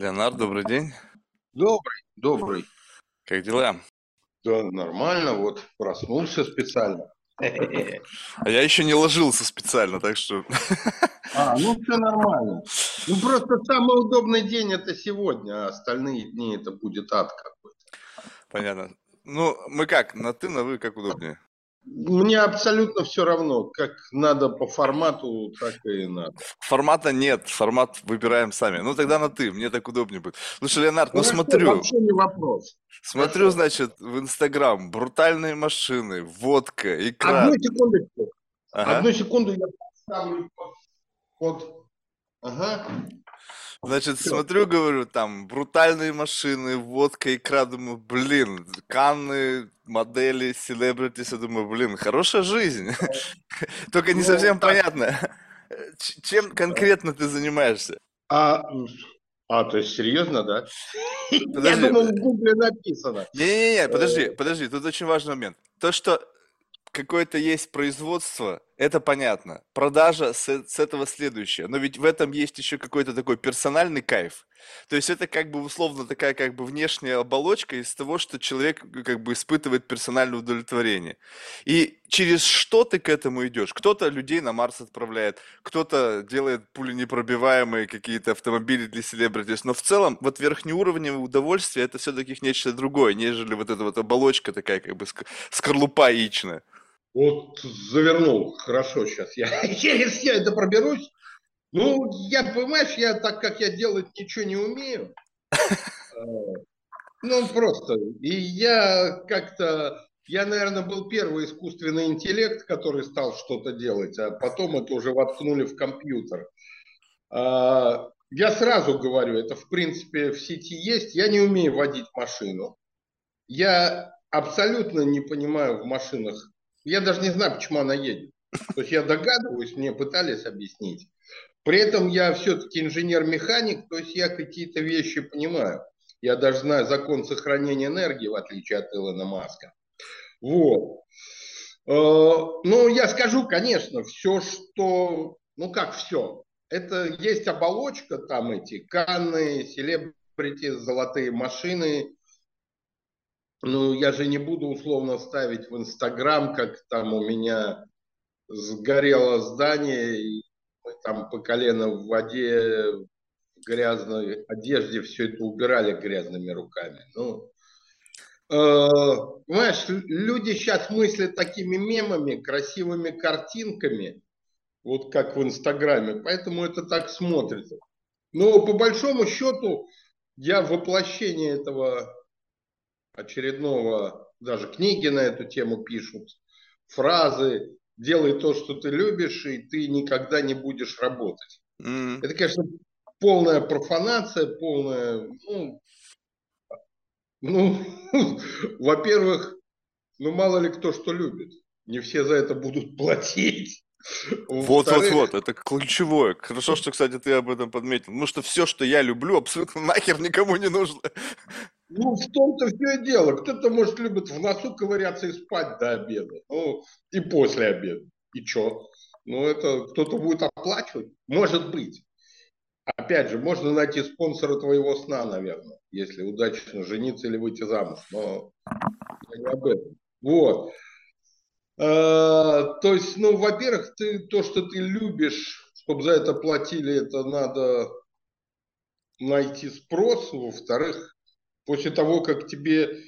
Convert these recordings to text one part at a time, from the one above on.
Леонард, добрый день. Добрый, добрый. Как дела? Да, нормально, вот проснулся специально. А я еще не ложился специально, так что... А, ну все нормально. Ну просто самый удобный день это сегодня, а остальные дни это будет ад какой-то. Понятно. Ну, мы как, на ты, на вы, как удобнее? Мне абсолютно все равно, как надо по формату, так и надо. Формата нет, формат выбираем сами. Ну тогда на ты, мне так удобнее будет. Слушай, Леонард, ну Хорошо, смотрю, Вообще не вопрос. смотрю, Хорошо. значит, в Инстаграм, брутальные машины, водка, икра. Одну секундочку. Ага. Одну секунду я поставлю под- Ага. Значит, смотрю, говорю, там, брутальные машины, водка, икра, думаю, блин, Канны, модели, селебритис, я думаю, блин, хорошая жизнь. Только не Ну, совсем понятно, чем конкретно ты занимаешься. А, а, то есть серьезно, да? Я Подожди. думал, в гугле написано. Не-не-не, подожди, Э. подожди, тут очень важный момент. То, что какое-то есть производство, это понятно. Продажа с, с этого следующее. Но ведь в этом есть еще какой-то такой персональный кайф. То есть это как бы условно такая как бы внешняя оболочка из того, что человек э, как бы испытывает персональное удовлетворение. И через что ты к этому идешь? Кто-то людей на Марс отправляет, кто-то делает пуленепробиваемые какие-то автомобили для селебритис. Но в целом вот верхнеуровневое удовольствие это все-таки нечто другое, нежели вот эта вот оболочка такая как бы ск- скорлупа яичная. Вот завернул, хорошо, сейчас я через я это проберусь. Ну, я, понимаешь, я так как я делать ничего не умею. э, Ну, просто. И я как-то, я, наверное, был первый искусственный интеллект, который стал что-то делать, а потом это уже воткнули в компьютер. А, Я сразу говорю, это в принципе в сети есть. Я не умею водить машину. Я абсолютно не понимаю в машинах. Я даже не знаю, почему она едет. То есть я догадываюсь, мне пытались объяснить. При этом я все-таки инженер-механик, то есть я какие-то вещи понимаю. Я даже знаю закон сохранения энергии, в отличие от Илона Маска. Вот. Э, Ну, я скажу, конечно, все, что... Ну, как все? Это есть оболочка, там эти Канны, селебрити, золотые машины. Ну, я же не буду условно ставить в Инстаграм, как там у меня сгорело здание, и мы там по колено в воде, в грязной одежде все это убирали грязными руками. Ну, э, понимаешь, лю- люди сейчас мыслят такими мемами, красивыми картинками, вот как в Инстаграме, поэтому это так смотрится. Но по большому счету я воплощение этого очередного, даже книги на эту тему пишут, фразы «делай то, что ты любишь, и ты никогда не будешь работать». М. Это, конечно, полная профанация, полная, ну, ну, во-первых, ну, мало ли кто что любит. Не все за это будут платить. Вот, вот, вот, это ключевое. Хорошо, что, кстати, ты об этом подметил. Потому что все, что я люблю, абсолютно нахер никому не нужно. Ну, в том-то все и дело. Кто-то, может, любит в носу ковыряться и спать до обеда. Ну, и после обеда. И что? Ну, это кто-то будет оплачивать? Может быть. Опять же, можно найти спонсора твоего сна, наверное, если удачно жениться или выйти замуж. Но не об этом. Вот. Э, То есть, ну, во-первых, ты то, что ты любишь, чтобы за это платили, это надо найти спрос. Во-вторых, после того, как тебе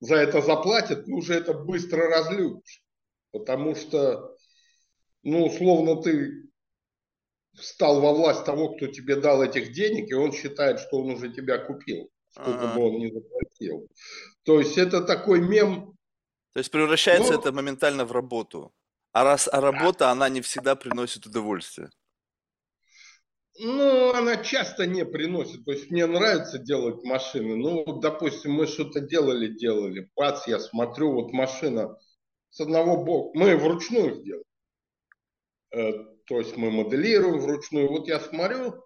за это заплатят, ты уже это быстро разлюбишь. Потому что, ну, условно, ты встал во власть того, кто тебе дал этих денег, и он считает, что он уже тебя купил, сколько Ага. бы он ни заплатил. То есть это такой мем, То есть превращается Ну- это моментально в работу. А раз а работа, она не всегда приносит удовольствие. Ну, она часто не приносит. То есть мне нравится делать машины. Ну, вот, допустим, мы что-то делали, делали. Пац, я смотрю, вот машина с одного бока. Мы вручную сделали. Э, То есть мы моделируем вручную. Вот я смотрю,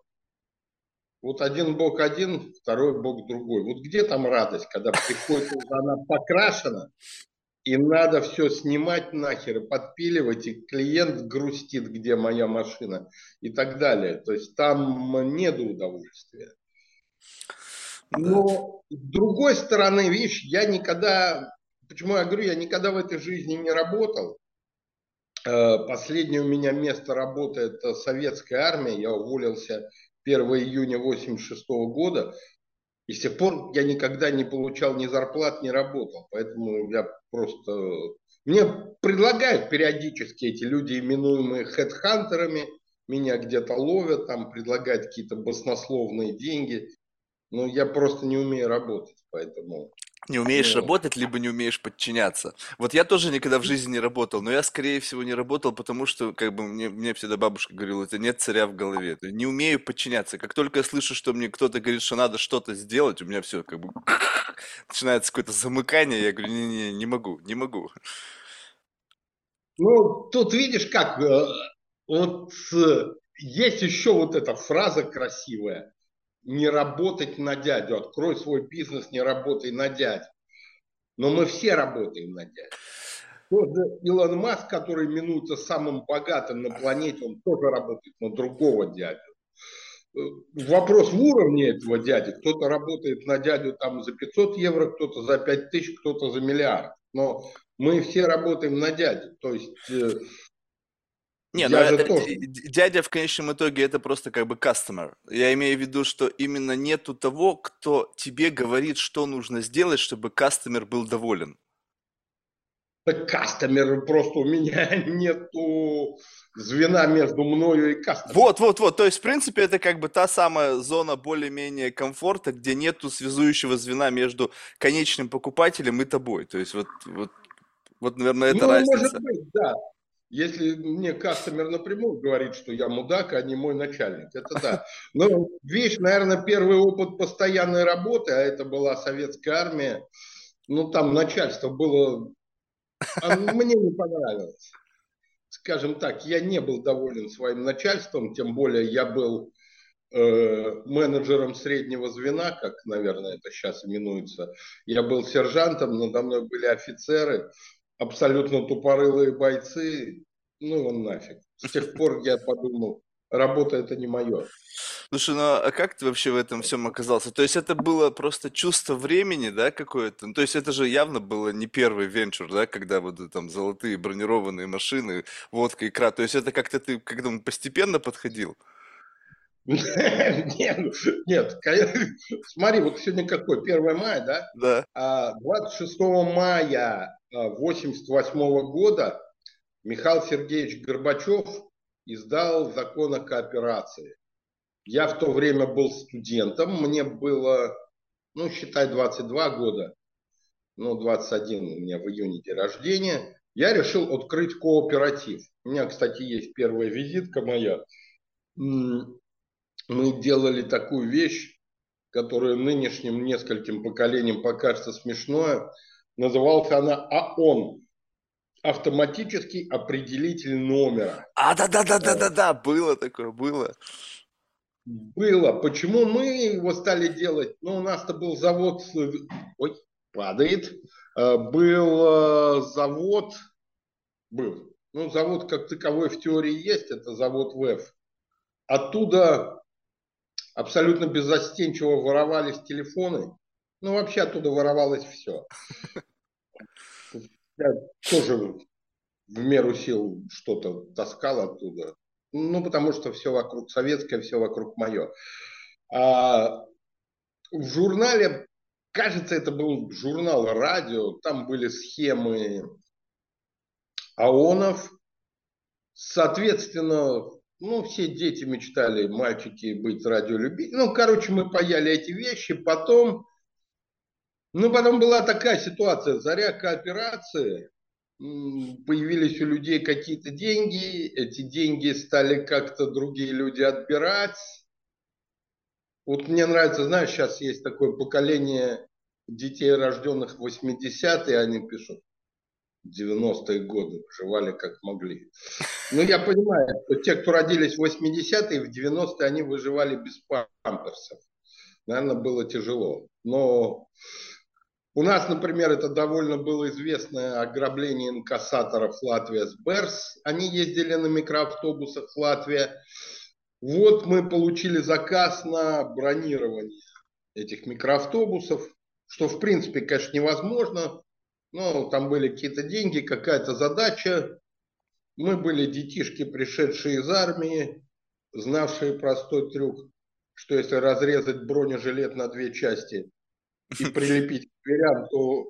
вот один бок один, второй бок другой. Вот где там радость, когда приходит, она покрашена, и надо все снимать нахер, подпиливать, и клиент грустит, где моя машина, и так далее. То есть там нет удовольствия. Но с другой стороны, видишь, я никогда, почему я говорю, я никогда в этой жизни не работал. Э, последнее у меня место работы – это советская армия. Я уволился 1 июня 1986 года. И с тех пор я никогда не получал ни зарплат, ни работал. Поэтому я просто... Мне предлагают периодически эти люди, именуемые хедхантерами, меня где-то ловят, там предлагают какие-то баснословные деньги. Но я просто не умею работать, поэтому... Не умеешь работать, либо не умеешь подчиняться. Вот я тоже никогда в жизни не работал, но я, скорее всего, не работал, потому что, как бы, мне, мне всегда бабушка говорила, это нет царя в голове. Не умею подчиняться. Как только я слышу, что мне кто-то говорит, что надо что-то сделать, у меня все как бы начинается какое-то замыкание, я говорю, не-не, не могу, не могу. Ну, тут видишь как, э, вот э, есть еще вот эта фраза красивая, не работать на дядю. Открой свой бизнес, не работай на дядю. Но мы все работаем на дядю. Илон Маск, который именуется самым богатым на планете, он тоже работает на другого дядю. Э, вопрос в уровне этого дяди. Кто-то работает на дядю там за 500 евро, кто-то за 5 тысяч, кто-то за миллиард. Но мы все работаем на дядю. То есть не, ну это, тоже... дядя в конечном итоге это просто как бы customer. Я имею в виду, что именно нету того, кто тебе говорит, что нужно сделать, чтобы customer был доволен. Customer просто у меня нету звена между мною и customer. Вот, вот, вот. То есть, в принципе, это как бы та самая зона более-менее комфорта, где нету связующего звена между конечным покупателем и тобой. То есть, вот, вот, вот наверное, это ну, разница. Может быть, да. Если мне кастомер напрямую говорит, что я мудак, а не мой начальник, это да. Но вещь, наверное, первый опыт постоянной работы, а это была советская армия, ну там начальство было, а мне не понравилось. Скажем так, я не был доволен своим начальством, тем более я был э, менеджером среднего звена, как, наверное, это сейчас именуется. Я был сержантом, надо мной были офицеры, абсолютно тупорылые бойцы, ну он нафиг. С тех пор я подумал, работа это не мое. Слушай, ну а как ты вообще в этом всем оказался? То есть это было просто чувство времени, да, какое-то? Ну, то есть это же явно было не первый венчур, да, когда вот там золотые бронированные машины, водка, икра. То есть это как-то ты когда он постепенно подходил? Нет, нет, смотри, вот сегодня какой, 1 мая, да? Да. 26 а, мая 1988 года Михаил Сергеевич Горбачев издал закон о кооперации. Я в то время был студентом, мне было, ну, считай, 22 года, ну, 21 у меня в июне день рождения. Я решил открыть кооператив. У меня, кстати, есть первая визитка моя. Мы делали такую вещь, которая нынешним нескольким поколениям покажется смешной. Называлась она АОН. Автоматический определитель номера. А, да-да-да-да-да-да, было такое, было. Было. Почему мы его стали делать? Ну, у нас-то был завод... Ой, падает. Э, был э, завод... Был. Ну, завод как таковой в теории есть, это завод ВЭФ. Оттуда абсолютно беззастенчиво воровались телефоны. Ну, вообще оттуда воровалось все. Я тоже в меру сил что-то таскал оттуда. Ну, потому что все вокруг советское, все вокруг мое. А в журнале, кажется, это был журнал радио, там были схемы АОНов. Соответственно, ну, все дети мечтали, мальчики, быть радиолюбителями. Ну, короче, мы паяли эти вещи. Потом ну, потом была такая ситуация, заря кооперации, появились у людей какие-то деньги, эти деньги стали как-то другие люди отбирать. Вот мне нравится, знаешь, сейчас есть такое поколение детей, рожденных в 80-е, они пишут, 90-е годы выживали как могли. Ну, я понимаю, что те, кто родились в 80-е, в 90-е, они выживали без памперсов. Наверное, было тяжело. Но у нас, например, это довольно было известное ограбление инкассаторов Латвия с Берс. Они ездили на микроавтобусах в Латвии. Вот мы получили заказ на бронирование этих микроавтобусов, что в принципе, конечно, невозможно, но там были какие-то деньги, какая-то задача. Мы были детишки, пришедшие из армии, знавшие простой трюк, что если разрезать бронежилет на две части и прилепить к дверям, то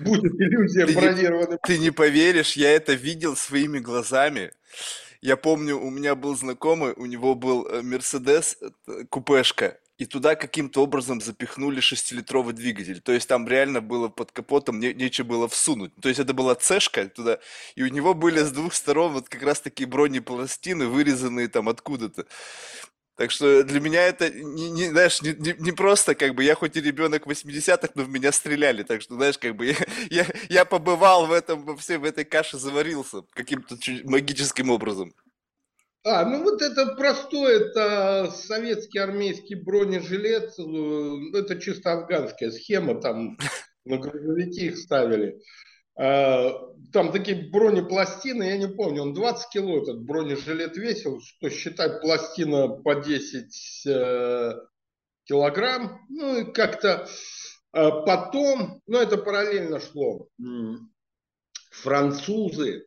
будет иллюзия бронированной. Ты не поверишь, я это видел своими глазами. Я помню, у меня был знакомый, у него был э, Мерседес, э, купешка, и туда каким-то образом запихнули шестилитровый двигатель. То есть там реально было под капотом не, нечего было всунуть. То есть это была цешка туда, и у него были с двух сторон вот как раз такие бронепластины, вырезанные там откуда-то. Так что для меня это, не, не, знаешь, не, не, не просто как бы, я хоть и ребенок 80-х, но в меня стреляли, так что, знаешь, как бы я, я, я побывал в этом, во всей в этой каше заварился каким-то магическим образом. А, ну вот это простой, это советский армейский бронежилет, э, это чисто афганская схема, там на грузовики их ставили. А, там такие бронепластины, я не помню, он 20 кило этот бронежилет весил, что считать пластина по 10 э, килограмм, ну и как-то э, потом, ну это параллельно шло, французы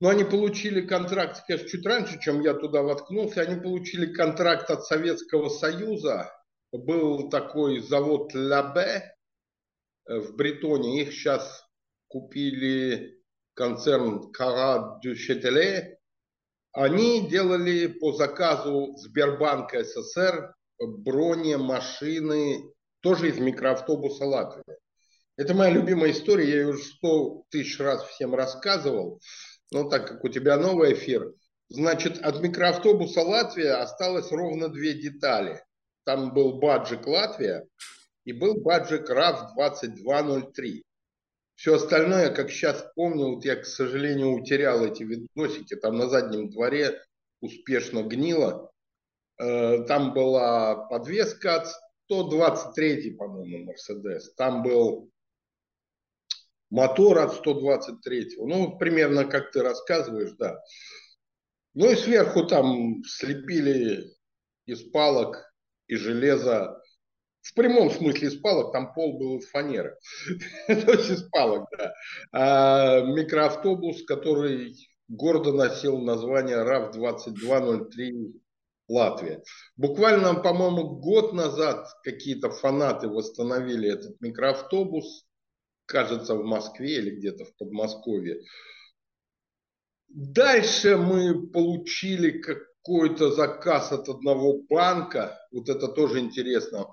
но они получили контракт, конечно, чуть раньше, чем я туда воткнулся. Они получили контракт от Советского Союза. Был такой завод Лабе в Бретоне. Их сейчас купили концерн Кара дю Четеле. Они делали по заказу Сбербанка СССР бронемашины, тоже из микроавтобуса Латвии. Это моя любимая история, я ее уже сто тысяч раз всем рассказывал ну так как у тебя новый эфир, значит, от микроавтобуса Латвия осталось ровно две детали. Там был баджик Латвия и был баджик РАВ 2203. Все остальное, как сейчас помню, вот я, к сожалению, утерял эти видосики, там на заднем дворе успешно гнило. Э, там была подвеска от 123, по-моему, Мерседес. Там был мотор от 123. Ну, примерно как ты рассказываешь, да. Ну и сверху там слепили из палок и железа. В прямом смысле из палок, там пол был из фанеры. То есть из палок, да. А микроавтобус, который гордо носил название РАВ-2203 Латвия. Буквально, по-моему, год назад какие-то фанаты восстановили этот микроавтобус кажется, в Москве или где-то в Подмосковье. Дальше мы получили какой-то заказ от одного банка. Вот это тоже интересно.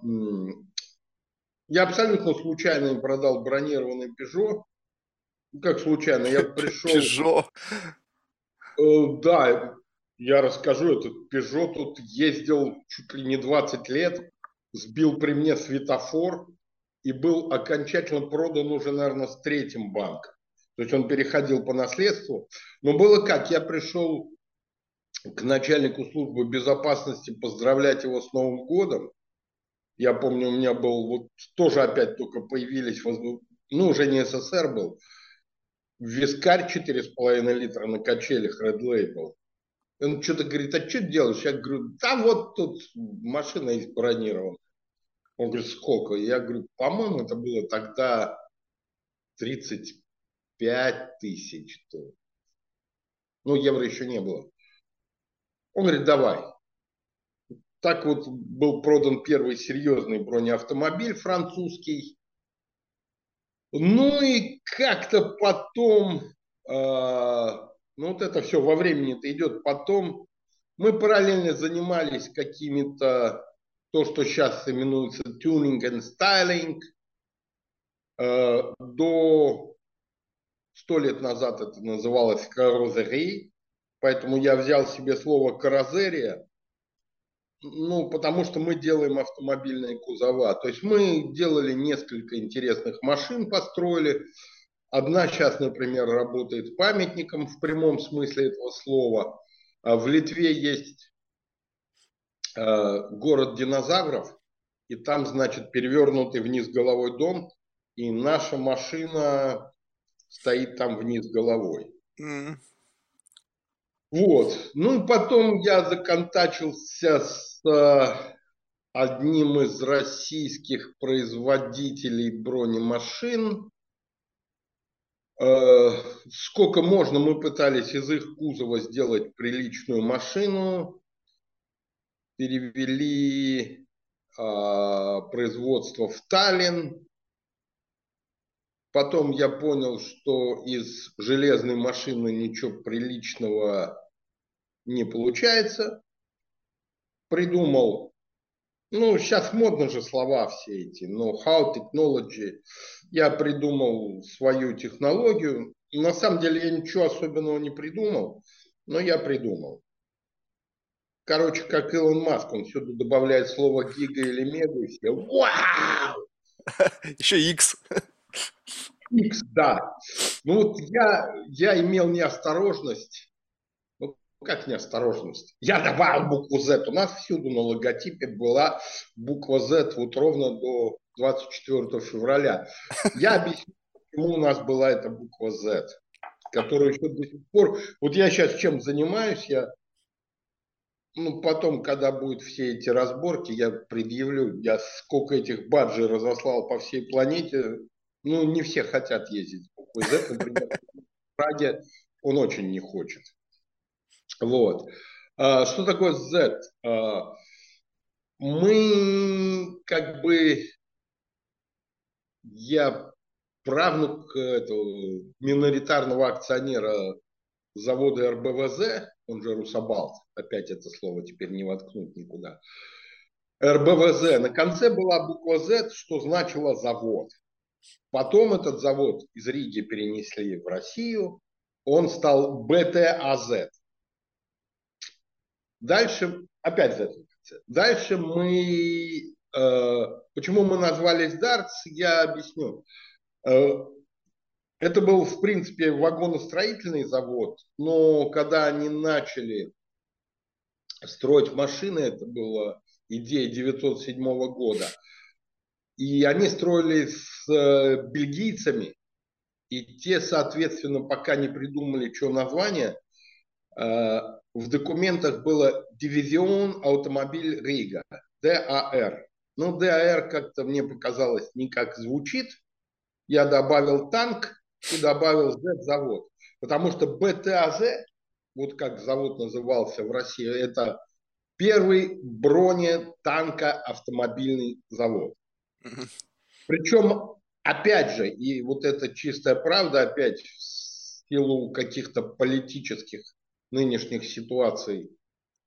Я абсолютно случайно им продал бронированный Peugeot. Ну, как случайно? Я пришел... Peugeot? Э, да, я расскажу. Этот Peugeot тут ездил чуть ли не 20 лет. Сбил при мне светофор и был окончательно продан уже, наверное, с третьим банком. То есть он переходил по наследству. Но было как? Я пришел к начальнику службы безопасности поздравлять его с Новым годом. Я помню, у меня был, вот тоже опять только появились, ну, уже не СССР был, вискарь 4,5 литра на качелях Red Label. Он что-то говорит, а что делаешь? Я говорю, да вот тут машина есть бронированная. Он говорит, сколько? Я говорю, по-моему, это было тогда 35 тысяч. Ну, евро еще не было. Он говорит, давай. Так вот был продан первый серьезный бронеавтомобиль французский. Ну и как-то потом, э, ну вот это все во времени-то идет потом, мы параллельно занимались какими-то то, что сейчас именуется tuning and styling. Э, до сто лет назад это называлось карозерей, поэтому я взял себе слово карозерия, ну, потому что мы делаем автомобильные кузова. То есть мы делали несколько интересных машин, построили. Одна сейчас, например, работает памятником в прямом смысле этого слова. А в Литве есть Э, город динозавров, и там, значит, перевернутый вниз головой дом, и наша машина стоит там вниз головой. Mm. Вот. Ну и потом я законтачился с, одним из российских производителей бронемашин. Э, сколько можно, мы пытались из их кузова сделать приличную машину, перевели а, производство в Таллин. Потом я понял, что из железной машины ничего приличного не получается. Придумал, ну, сейчас модно же слова все эти, know-how, technology. Я придумал свою технологию. На самом деле я ничего особенного не придумал, но я придумал. Короче, как Илон Маск, он сюда добавляет слово гига или мега, и все вау! Еще X. X, да. Ну вот я, я имел неосторожность, как неосторожность, я добавил букву Z. У нас всюду на логотипе была буква Z вот ровно до 24 февраля. Я объясню, почему у нас была эта буква Z, которая еще до сих пор... Вот я сейчас чем занимаюсь, я ну, потом, когда будут все эти разборки, я предъявлю, я сколько этих баджей разослал по всей планете, ну, не все хотят ездить в Праге он очень не хочет. Вот. А, что такое Z? А, мы как бы, я правнук этого миноритарного акционера завода РБВЗ, он же Русабалт, опять это слово теперь не воткнуть никуда. РБВЗ, на конце была буква Z, что значило завод. Потом этот завод из Риги перенесли в Россию, он стал БТАЗ. Дальше, опять Z. Дальше мы, э, почему мы назвались Дартс, я объясню. Э, это был, в принципе, вагоностроительный завод, но когда они начали строить машины, это была идея 907 года, и они строили с э, бельгийцами, и те, соответственно, пока не придумали, что название, в документах было «Дивизион Автомобиль Рига», ДАР. Ну, ДАР как-то мне показалось не как звучит. Я добавил танк, и добавил Z-завод. Потому что БТАЗ, вот как завод назывался в России, это первый бронетанко-автомобильный завод. Причем, опять же, и вот это чистая правда, опять в силу каких-то политических нынешних ситуаций,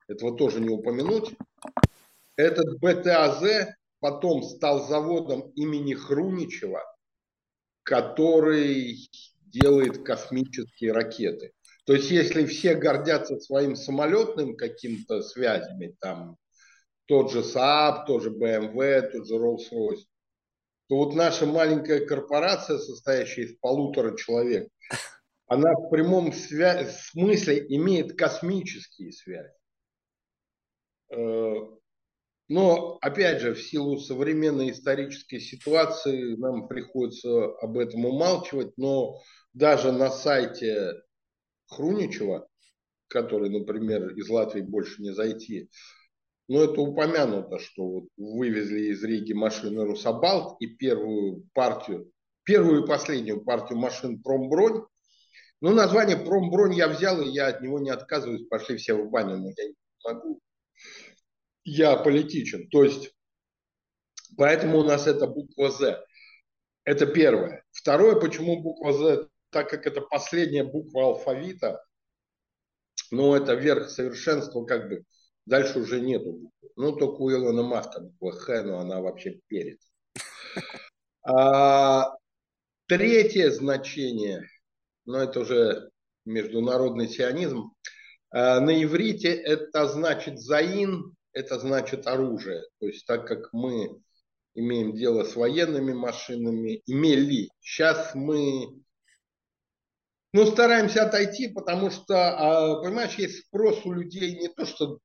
этого тоже не упомянуть, этот БТАЗ потом стал заводом имени Хруничева – который делает космические ракеты. То есть, если все гордятся своим самолетным каким-то связями, там тот же Saab, тот же BMW, тот же Rolls-Royce, то вот наша маленькая корпорация, состоящая из полутора человек, она в прямом свя- смысле имеет космические связи. Э, но, опять же, в силу современной исторической ситуации нам приходится об этом умалчивать, но даже на сайте Хруничева, который, например, из Латвии больше не зайти, но это упомянуто, что вот вывезли из Риги машины Русабалт и первую партию, первую и последнюю партию машин Промбронь. Ну, название Промбронь я взял, и я от него не отказываюсь, пошли все в баню, но я не могу я политичен. То есть, поэтому у нас это буква «З». Это первое. Второе, почему буква «З», так как это последняя буква алфавита, ну, это верх совершенства, как бы, дальше уже нету буквы. Ну, только у Илона Маска буква «Х», но она вообще перед. А, третье значение, ну, это уже международный сионизм, а, на иврите это значит «заин», это значит оружие. То есть так как мы имеем дело с военными машинами, имели, сейчас мы ну, стараемся отойти, потому что, а, понимаешь, есть спрос у людей не то, что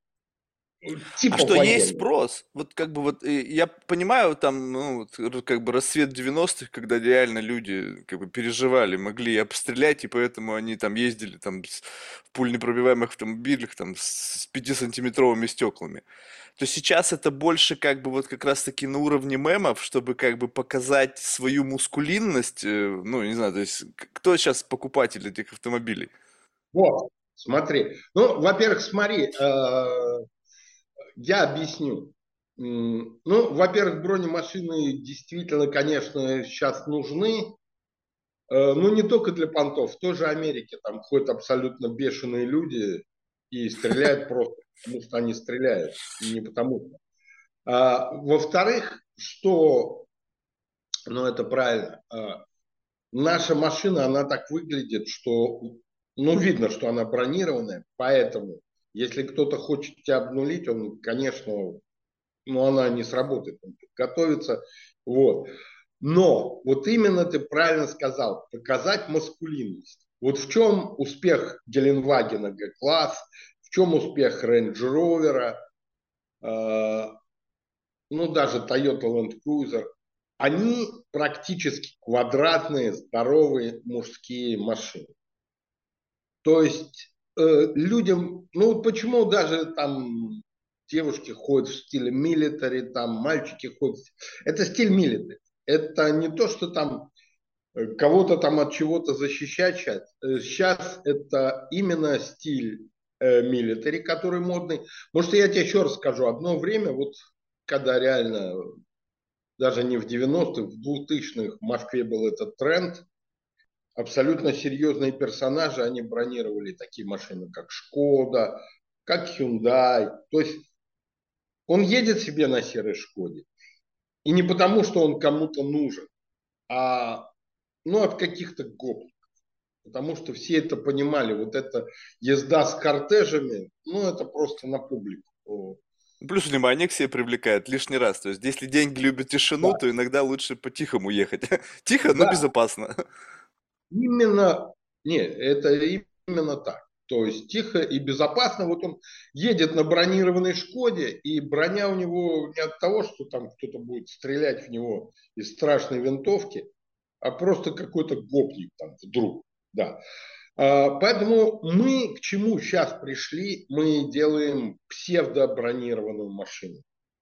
Типа а что военных. есть спрос? Вот как бы вот я понимаю там, ну, как бы расцвет 90-х, когда реально люди как бы переживали, могли обстрелять, и поэтому они там ездили там с, в пульнепробиваемых автомобилях там с 5-сантиметровыми стеклами. то сейчас это больше как бы вот как раз-таки на уровне мемов, чтобы как бы показать свою мускулинность, э, ну, не знаю, то есть кто сейчас покупатель этих автомобилей? Вот, смотри. Ну, во-первых, смотри, э, я объясню. Ну, во-первых, бронемашины действительно, конечно, сейчас нужны. Э, но не только для понтов. В той же Америке там ходят абсолютно бешеные люди и стреляют просто потому, что они стреляют. Не потому что. А, во-вторых, что, ну это правильно, а, наша машина, она так выглядит, что, ну видно, что она бронированная, поэтому если кто-то хочет тебя обнулить, он, конечно, ну, она не сработает, он готовится. Вот. Но вот именно ты правильно сказал, показать маскулинность. Вот в чем успех Геленвагена Г-класс, в чем успех Range Rover, э, ну даже Toyota Land Cruiser. Они практически квадратные, здоровые мужские машины. То есть людям, ну почему даже там девушки ходят в стиле милитари, там мальчики ходят. Это стиль милитари. Это не то, что там э, кого-то там от чего-то защищать сейчас. Сейчас э, это именно стиль э, милитари, который модный. Может, я тебе еще раз скажу. Одно время, вот когда реально, даже не в 90-х, в 2000-х в Москве был этот тренд, абсолютно серьезные персонажи, они бронировали такие машины, как Шкода, как Hyundai. То есть он едет себе на серой Шкоде. И не потому, что он кому-то нужен, а ну, от каких-то гопников. Потому что все это понимали. Вот эта езда с кортежами, ну, это просто на публику. Плюс внимание к себе привлекает лишний раз. То есть, если деньги любят тишину, да. то иногда лучше по-тихому ехать. Тихо, да. но безопасно. Именно, нет, это именно так. То есть тихо и безопасно. Вот он едет на бронированной Шкоде, и броня у него не от того, что там кто-то будет стрелять в него из страшной винтовки, а просто какой-то гопник там вдруг. Да. А, поэтому мы к чему сейчас пришли? Мы делаем псевдобронированную машину.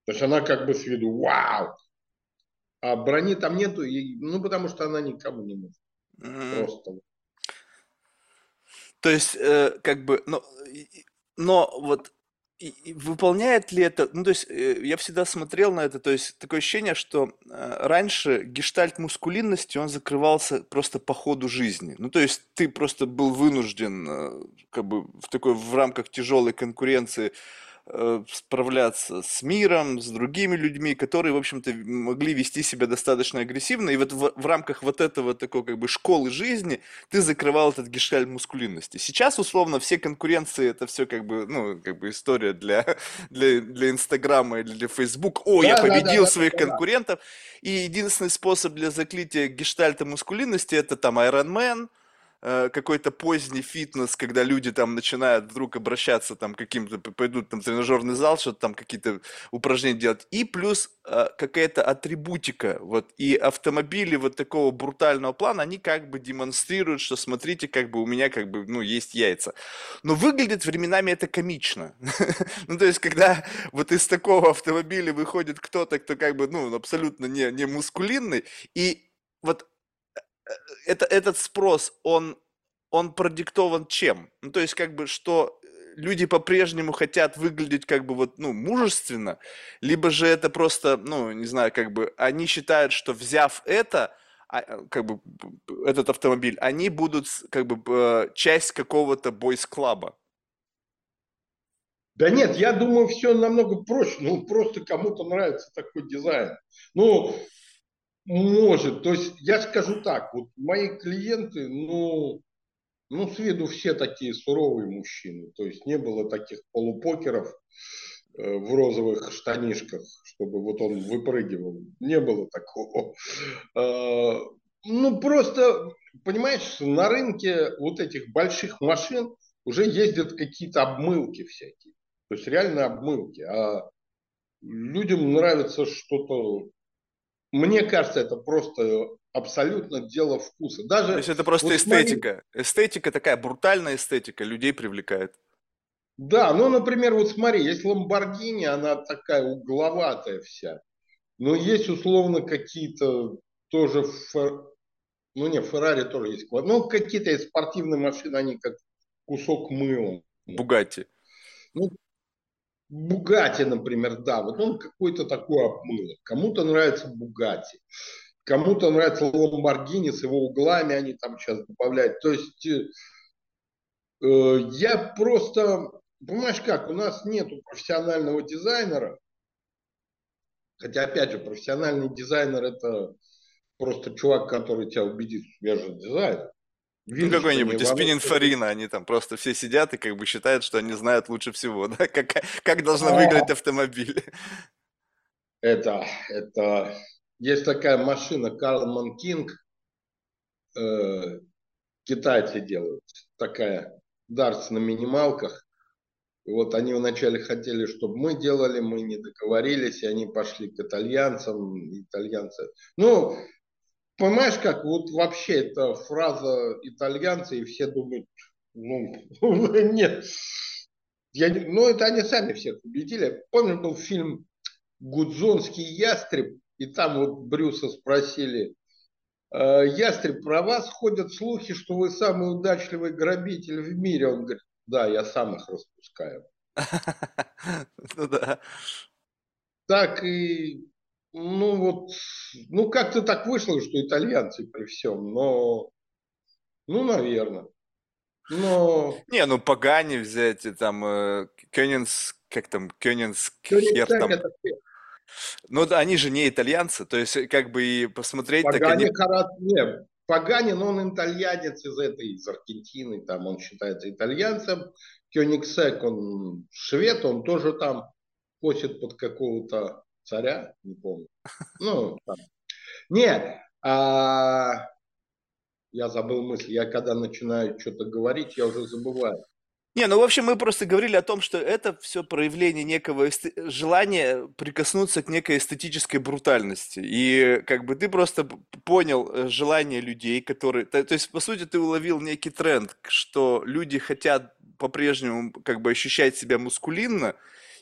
То есть она как бы с виду вау, а брони там нету, и, ну потому что она никому не нужна. Mm-hmm. Просто то есть, э, как бы, но, но вот и, и выполняет ли это, ну то есть э, я всегда смотрел на это, то есть такое ощущение, что э, раньше гештальт мускулинности, он закрывался просто по ходу жизни. Ну то есть ты просто был вынужден э, как бы в такой, в рамках тяжелой конкуренции Э, справляться с миром, с другими людьми, которые, в общем-то, могли вести себя достаточно агрессивно. И вот в, в рамках вот этого такой как бы школы жизни ты закрывал этот гештальт мускулинности. Сейчас, условно, все конкуренции это все как бы, ну, как бы история для, для, для Инстаграма или для Фейсбук. О, да, я победил да, да, своих да, конкурентов. И единственный способ для заклития гештальта мускулинности это там Iron Man, Э, какой-то поздний фитнес, когда люди там начинают вдруг обращаться там каким-то, пойдут там в тренажерный зал, что-то там какие-то упражнения делать. И плюс э, какая-то атрибутика. Вот. И автомобили вот такого брутального плана, они как бы демонстрируют, что смотрите, как бы у меня как бы, ну, есть яйца. Но выглядит временами это комично. ну, то есть, когда вот из такого автомобиля выходит кто-то, кто как бы, ну, абсолютно не, не мускулинный, и вот это, этот спрос, он, он продиктован чем? Ну, то есть, как бы, что люди по-прежнему хотят выглядеть как бы вот, ну, мужественно, либо же это просто, ну, не знаю, как бы, они считают, что взяв это, а, как бы, этот автомобиль, они будут, как бы, часть какого-то бойс-клаба. Да нет, я думаю, все намного проще. Ну, просто кому-то нравится такой дизайн. Ну, может. То есть я скажу так, вот мои клиенты, ну, ну, с виду все такие суровые мужчины. То есть не было таких полупокеров э, в розовых штанишках, чтобы вот он выпрыгивал. Не было такого. Э, ну, просто, понимаешь, на рынке вот этих больших машин уже ездят какие-то обмылки всякие. То есть реально обмылки. А людям нравится что-то мне кажется, это просто абсолютно дело вкуса. Даже, То есть это просто вот эстетика. Смотри, эстетика такая, брутальная эстетика людей привлекает. Да, ну, например, вот смотри, есть Ламборгини, она такая угловатая вся. Но есть условно какие-то тоже, фер... ну не, Феррари тоже есть. Ну, какие-то спортивные машины, они как кусок мыла. Бугатти. Ну, Бугати, например, да, вот он какой-то такой обмылок. Кому-то нравится Бугати, кому-то нравится Ламборгини с его углами, они там сейчас добавляют. То есть э, э, я просто, понимаешь как, у нас нету профессионального дизайнера, хотя, опять же, профессиональный дизайнер это просто чувак, который тебя убедит, что я же дизайнер. Ну, какой-нибудь из Пининфорина, они там просто все сидят и как бы считают, что они знают лучше всего, да, как, как должен выглядеть автомобиль. Это, это, есть такая машина Карлман Кинг, э, китайцы делают, такая Дарс на минималках. И вот они вначале хотели, чтобы мы делали, мы не договорились, и они пошли к итальянцам, итальянцы. Ну, понимаешь, как вот вообще эта фраза итальянцы, и все думают, ну, нет. Я, ну, это они сами всех убедили. Помню, был фильм «Гудзонский ястреб», и там вот Брюса спросили, «Э, ястреб, про вас ходят слухи, что вы самый удачливый грабитель в мире. Он говорит, да, я сам их распускаю. Ну да. Так и ну вот, ну как-то так вышло, что итальянцы при всем, но, ну, наверное. Но... Не, ну Пагани взять, и там э, Кёнинс, как там, Кёнинс, хер там. Это... Ну да, они же не итальянцы, то есть как бы и посмотреть... Пагани, так они... Харат... не, Пагани, но он итальянец из этой, из Аргентины, там он считается итальянцем. Кёнигсек, он швед, он тоже там косит под какого-то царя, не помню. Ну, там. Нет, а, я забыл мысль. Я когда начинаю что-то говорить, я уже забываю. Не, ну в общем мы просто говорили о том, что это все проявление некого эсте... желания прикоснуться к некой эстетической брутальности. И как бы ты просто понял э, желание людей, которые... То, то есть, по сути, ты уловил некий тренд, что люди хотят по-прежнему как бы ощущать себя мускулинно,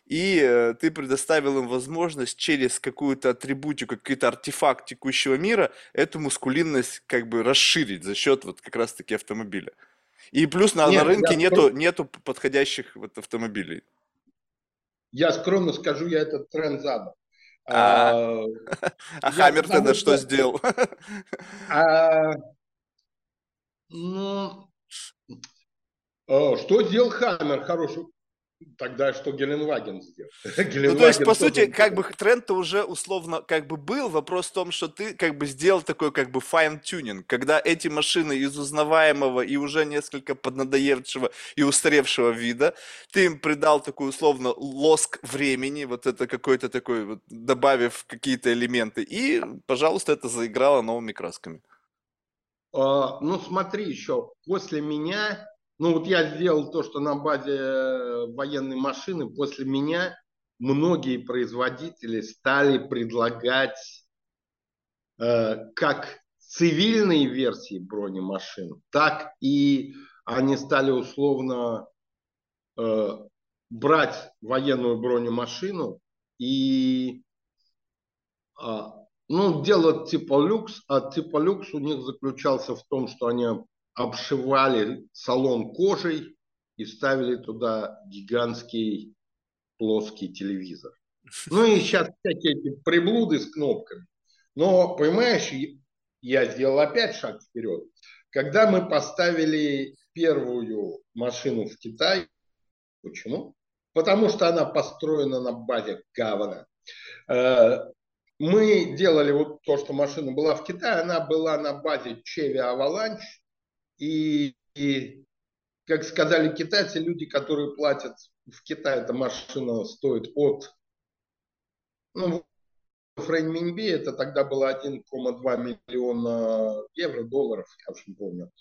и э, ты предоставил им возможность через какую-то атрибутику, какой-то артефакт текущего мира эту мускулинность как бы расширить за счет вот как раз-таки автомобиля. И плюс на, Нет, на рынке нету, скром... нету подходящих вот автомобилей. Я скромно скажу, я этот тренд задал. А, а Хаммер тогда что сделал? А, ну, что сделал Хаммер? Хороший Тогда что Геленваген сделал? Геленваген ну, то есть, по сути, как бы тренд-то уже условно как бы был. Вопрос в том, что ты как бы сделал такой как бы fine-tuning, когда эти машины из узнаваемого и уже несколько поднадоевшего и устаревшего вида, ты им придал такой условно лоск времени, вот это какой-то такой, вот, добавив какие-то элементы, и, пожалуйста, это заиграло новыми красками. А, ну, смотри еще, после меня ну вот я сделал то, что на базе э, военной машины. После меня многие производители стали предлагать э, как цивильные версии бронемашин, так и они стали условно э, брать военную бронемашину и э, ну, делать типа люкс, а типа люкс у них заключался в том, что они обшивали салон кожей и ставили туда гигантский плоский телевизор. Ну и сейчас всякие эти приблуды с кнопками. Но, понимаешь, я сделал опять шаг вперед. Когда мы поставили первую машину в Китай, почему? Потому что она построена на базе говна. Э, мы делали вот то, что машина была в Китае, она была на базе Chevy Avalanche, и, и, как сказали китайцы, люди, которые платят в Китае, эта машина стоит от, ну, в Рейнминби это тогда было 1,2 миллиона евро, долларов, я уж не помню.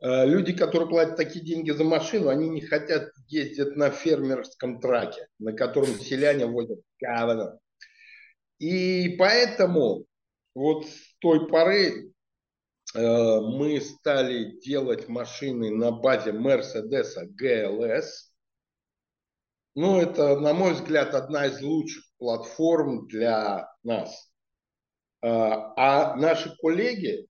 Э, люди, которые платят такие деньги за машину, они не хотят ездить на фермерском траке, на котором селяне возят говно. И поэтому вот с той поры мы стали делать машины на базе Mercedes GLS. ну, это, на мой взгляд, одна из лучших платформ для нас. А, а наши коллеги,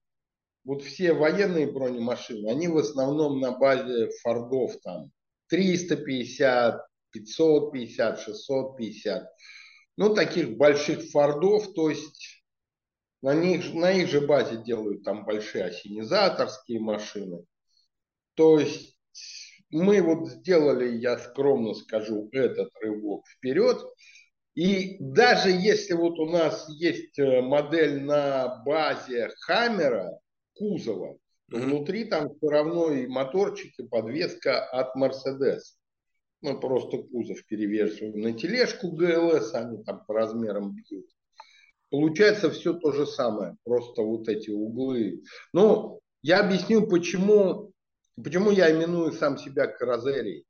вот все военные бронемашины, они в основном на базе фордов там 350, 550, 650. Ну, таких больших фордов, то есть на, них, на их же базе делают там большие осенизаторские машины. То есть мы вот сделали, я скромно скажу, этот рывок вперед. И даже если вот у нас есть э, модель на базе Хаммера, кузова, то mm-hmm. внутри там все равно и моторчик, и подвеска от Мерседес. Мы просто кузов перевешиваем на тележку ГЛС, они там по размерам бьют. Получается все то же самое, просто вот эти углы. Ну, я объясню, почему, почему я именую сам себя каразерией.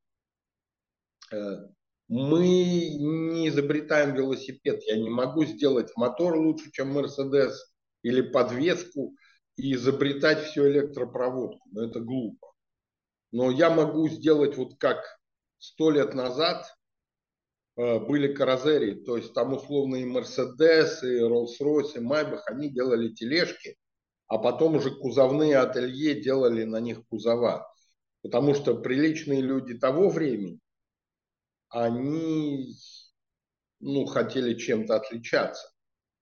Э, мы не изобретаем велосипед. Я не могу сделать мотор лучше, чем Мерседес, или подвеску, и изобретать всю электропроводку. Но это глупо. Но я могу сделать вот как сто лет назад были каразерии, то есть там условно и Мерседес, и Роллс-Ройс, и Майбах, они делали тележки, а потом уже кузовные ателье делали на них кузова. Потому что приличные люди того времени, они ну, хотели чем-то отличаться.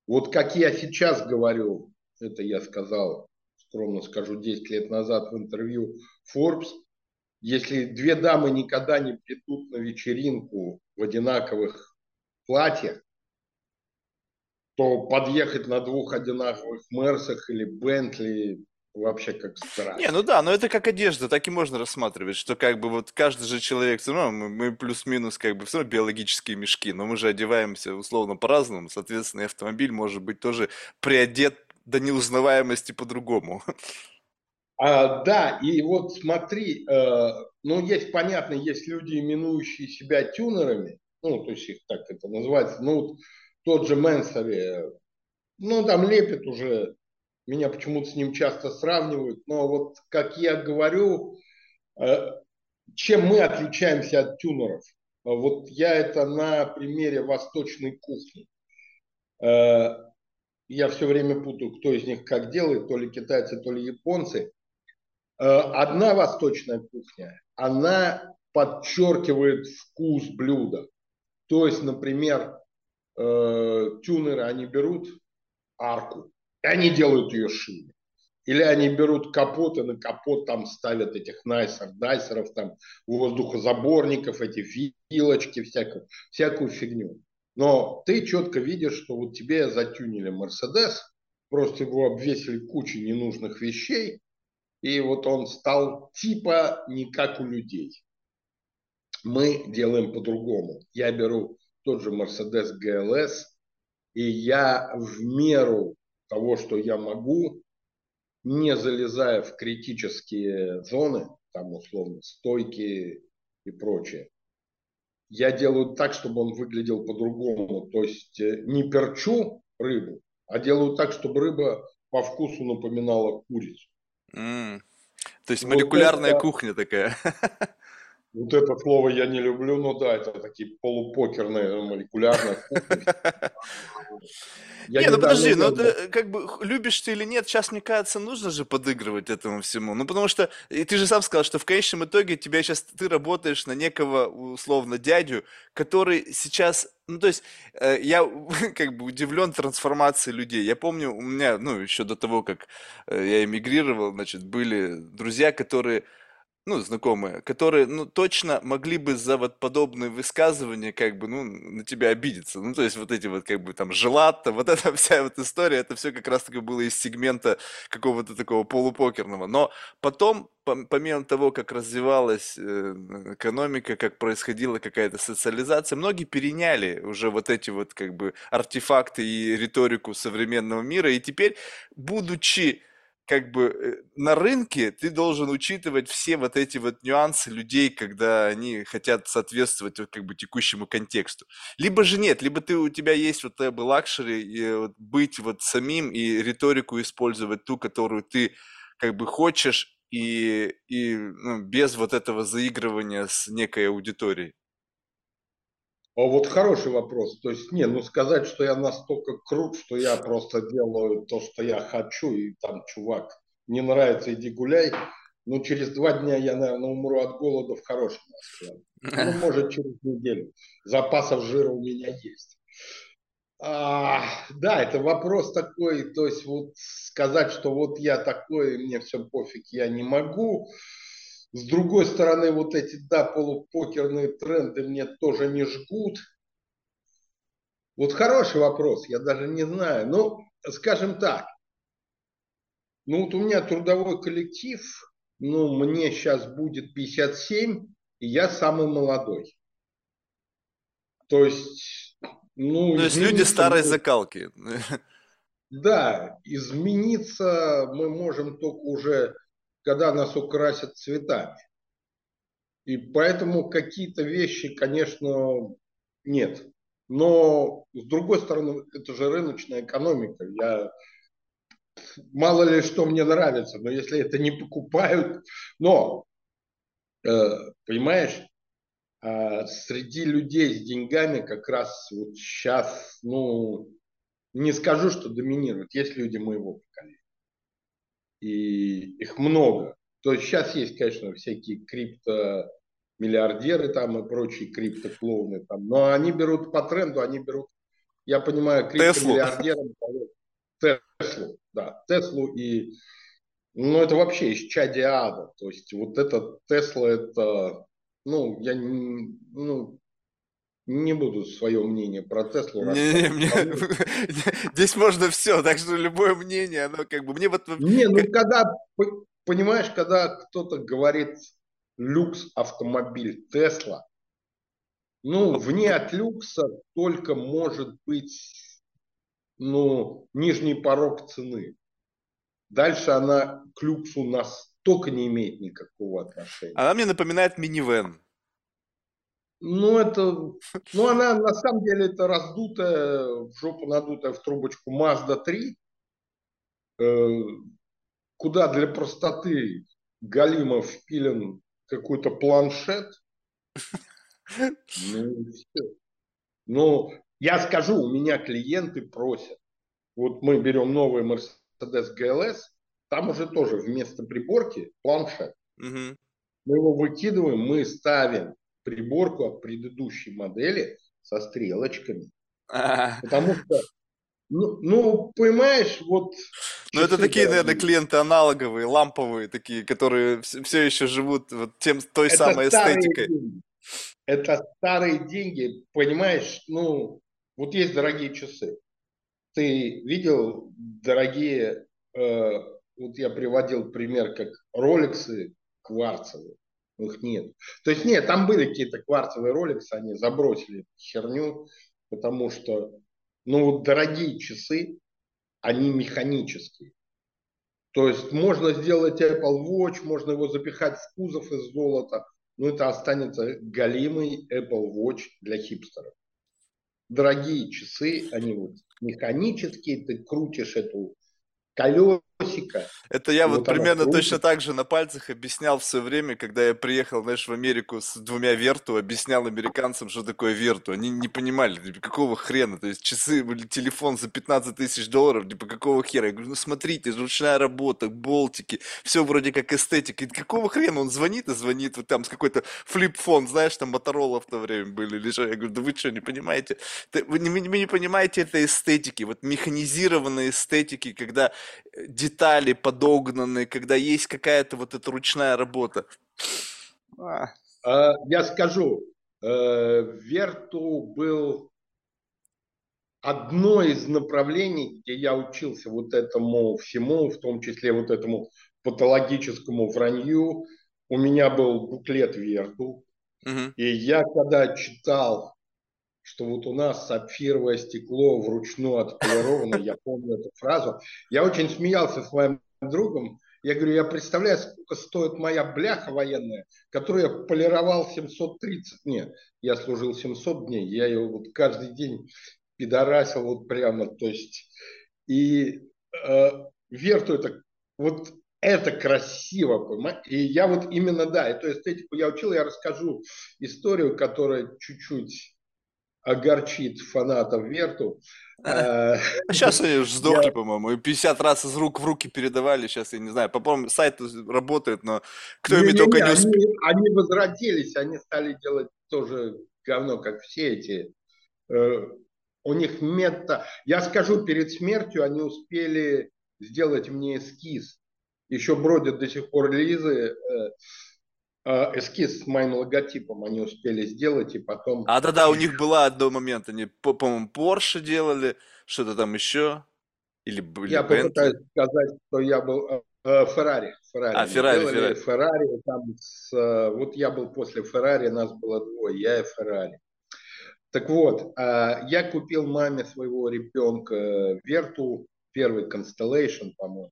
Вот как я сейчас говорю, это я сказал, скромно скажу, 10 лет назад в интервью Forbes, если две дамы никогда не придут на вечеринку в одинаковых платьях, то подъехать на двух одинаковых Мерсах или Бентли вообще как страшно. Не, ну да, но это как одежда, так и можно рассматривать, что как бы вот каждый же человек, равно мы, мы плюс-минус как бы все равно биологические мешки, но мы же одеваемся условно по-разному, соответственно, и автомобиль может быть тоже приодет до неузнаваемости по-другому. А, да, и вот смотри, э, ну, есть, понятно, есть люди, именующие себя тюнерами, ну, то есть их так это называется, ну, вот тот же Мэнсори, ну, там лепит уже, меня почему-то с ним часто сравнивают, но вот, как я говорю, э, чем мы отличаемся от тюнеров? Вот я это на примере восточной кухни. Э, я все время путаю, кто из них как делает, то ли китайцы, то ли японцы. Э, одна восточная кухня, она подчеркивает вкус блюда. То есть, например, э, тюнеры, они берут арку, и они делают ее шире. Или они берут капот, и на капот там ставят этих найсер, дайсеров, там воздухозаборников, эти вилочки, всякую, всякую фигню. Но ты четко видишь, что вот тебе затюнили Мерседес, просто его обвесили кучей ненужных вещей, и вот он стал типа не как у людей. Мы делаем по-другому. Я беру тот же Mercedes GLS, и я в меру того, что я могу, не залезая в критические зоны, там условно стойки и прочее, я делаю так, чтобы он выглядел по-другому. То есть э, не перчу рыбу, а делаю так, чтобы рыба по вкусу напоминала курицу. Mm. То есть вот молекулярная это, кухня такая. Вот это слово я не люблю, но да, это такие полупокерные молекулярные кухни. Я не, ну подожди, ну ты как бы любишь ты или нет, сейчас, мне кажется, нужно же подыгрывать этому всему. Ну потому что, и ты же сам сказал, что в конечном итоге тебя сейчас, ты работаешь на некого, условно, дядю, который сейчас ну, то есть, э, я как бы удивлен трансформацией людей. Я помню, у меня, ну, еще до того, как э, я эмигрировал, значит, были друзья, которые ну, знакомые, которые, ну, точно могли бы за вот подобные высказывания, как бы, ну, на тебя обидеться. Ну, то есть вот эти вот, как бы, там, желатто, вот эта вся вот история, это все как раз-таки было из сегмента какого-то такого полупокерного. Но потом, помимо того, как развивалась э, экономика, как происходила какая-то социализация, многие переняли уже вот эти вот, как бы, артефакты и риторику современного мира, и теперь, будучи как бы э, на рынке ты должен учитывать все вот эти вот нюансы людей, когда они хотят соответствовать как бы текущему контексту. Либо же нет, либо ты, у тебя есть вот как бы luxury и вот быть вот самим и риторику использовать ту, которую ты как бы хочешь и, и ну, без вот этого заигрывания с некой аудиторией. А вот хороший вопрос. То есть, не, ну сказать, что я настолько крут, что я просто делаю то, что я хочу, и там, чувак, не нравится, иди гуляй. Ну, через два дня я, наверное, умру от голода в хорошем Москве. Ну, может, через неделю. Запасов жира у меня есть. А, да, это вопрос такой, то есть вот сказать, что вот я такой, мне все пофиг, я не могу. С другой стороны, вот эти, да, полупокерные тренды мне тоже не жгут. Вот хороший вопрос, я даже не знаю. Ну, скажем так, ну вот у меня трудовой коллектив, ну, мне сейчас будет 57, и я самый молодой. То есть ну, То есть люди старой закалки. Да, измениться мы можем только уже, когда нас украсят цветами. И поэтому какие-то вещи, конечно, нет. Но, с другой стороны, это же рыночная экономика. Я мало ли что мне нравится, но если это не покупают, но, э, понимаешь, а среди людей с деньгами как раз вот сейчас, ну, не скажу, что доминируют. Есть люди моего поколения. И их много. То есть сейчас есть, конечно, всякие крипто миллиардеры там и прочие криптоклоуны там, но они берут по тренду, они берут, я понимаю, криптомиллиардерам Теслу, да, Теслу и, ну это вообще из чади ада, то есть вот этот Тесла это ну, я ну, не буду свое мнение про Теслу не, не, мне, Здесь можно все, так что любое мнение, оно как бы... Мне вот... Не, ну когда, понимаешь, когда кто-то говорит люкс автомобиль Тесла, ну, вне от люкса только может быть, ну, нижний порог цены. Дальше она к люксу нас только не имеет никакого отношения. Она мне напоминает минивэн. Ну, это, ну, она на самом деле это раздутая, в жопу надутая в трубочку Mazda 3, э, куда для простоты Галимов впилен какой-то планшет. Ну, ну, я скажу, у меня клиенты просят. Вот мы берем новый Mercedes GLS, там уже тоже вместо приборки планшет. Угу. Мы его выкидываем, мы ставим приборку от предыдущей модели со стрелочками. А-а-а. Потому что, ну, ну, понимаешь, вот... Ну, это такие, наверное, клиенты аналоговые, ламповые такие, которые все еще живут вот тем, той это самой эстетикой. Деньги. Это старые деньги, понимаешь, ну, вот есть дорогие часы. Ты видел дорогие э, вот я приводил пример, как роликсы кварцевые, их нет. То есть нет, там были какие-то кварцевые роликсы, они забросили херню, потому что, ну дорогие часы, они механические. То есть можно сделать Apple Watch, можно его запихать в кузов из золота, но это останется галимый Apple Watch для хипстеров. Дорогие часы, они вот механические, ты крутишь эту колесо, Это я вот, вот примерно она, точно так же на пальцах объяснял в свое время, когда я приехал, знаешь, в Америку с двумя верту, объяснял американцам, что такое верту. Они не понимали, типа, какого хрена, то есть часы или телефон за 15 тысяч долларов, типа, какого хера? Я говорю, ну смотрите, ручная работа, болтики, все вроде как эстетика. И какого хрена? Он звонит и звонит, вот там с какой-то флип-фон, знаешь, там Моторола в то время были, или что? Я говорю, да вы что, не понимаете? Вы не, вы не понимаете этой эстетики, вот механизированной эстетики, когда э, детали подогнаны, когда есть какая-то вот эта ручная работа? А. я скажу, э, Верту был одно из направлений, где я учился вот этому всему, в том числе вот этому патологическому вранью. У меня был буклет Верту, угу. и я когда читал что вот у нас сапфировое стекло вручную отполировано, я помню эту фразу. Я очень смеялся с моим другом, я говорю, я представляю, сколько стоит моя бляха военная, которую я полировал 730, нет, я служил 700 дней, я ее вот каждый день пидорасил вот прямо, то есть, и э, верту это, вот это красиво? И я вот именно, да, эту эстетику я учил, я расскажу историю, которая чуть-чуть огорчит фанатов Верту. А сейчас они уже сдохли, по-моему, и 50 раз из рук в руки передавали, сейчас я не знаю, по-моему, сайт работает, но кто ими только не успел. Они, они возродились, они стали делать тоже говно, как все эти. Э, у них мета... Я скажу, перед смертью они успели сделать мне эскиз. Еще бродят до сих пор Лизы. Э, э, эскиз с моим логотипом они успели сделать, и потом... А, да-да, у них была одно момент, они, по-моему, Porsche делали, что-то там еще, или, или Я Bentley. попытаюсь сказать, что я был... Феррари. Феррари. А, Феррари, Феррари. Феррари там с, вот я был после Феррари, нас было двое, я и Феррари. Так вот, я купил маме своего ребенка Верту, первый Constellation, по-моему.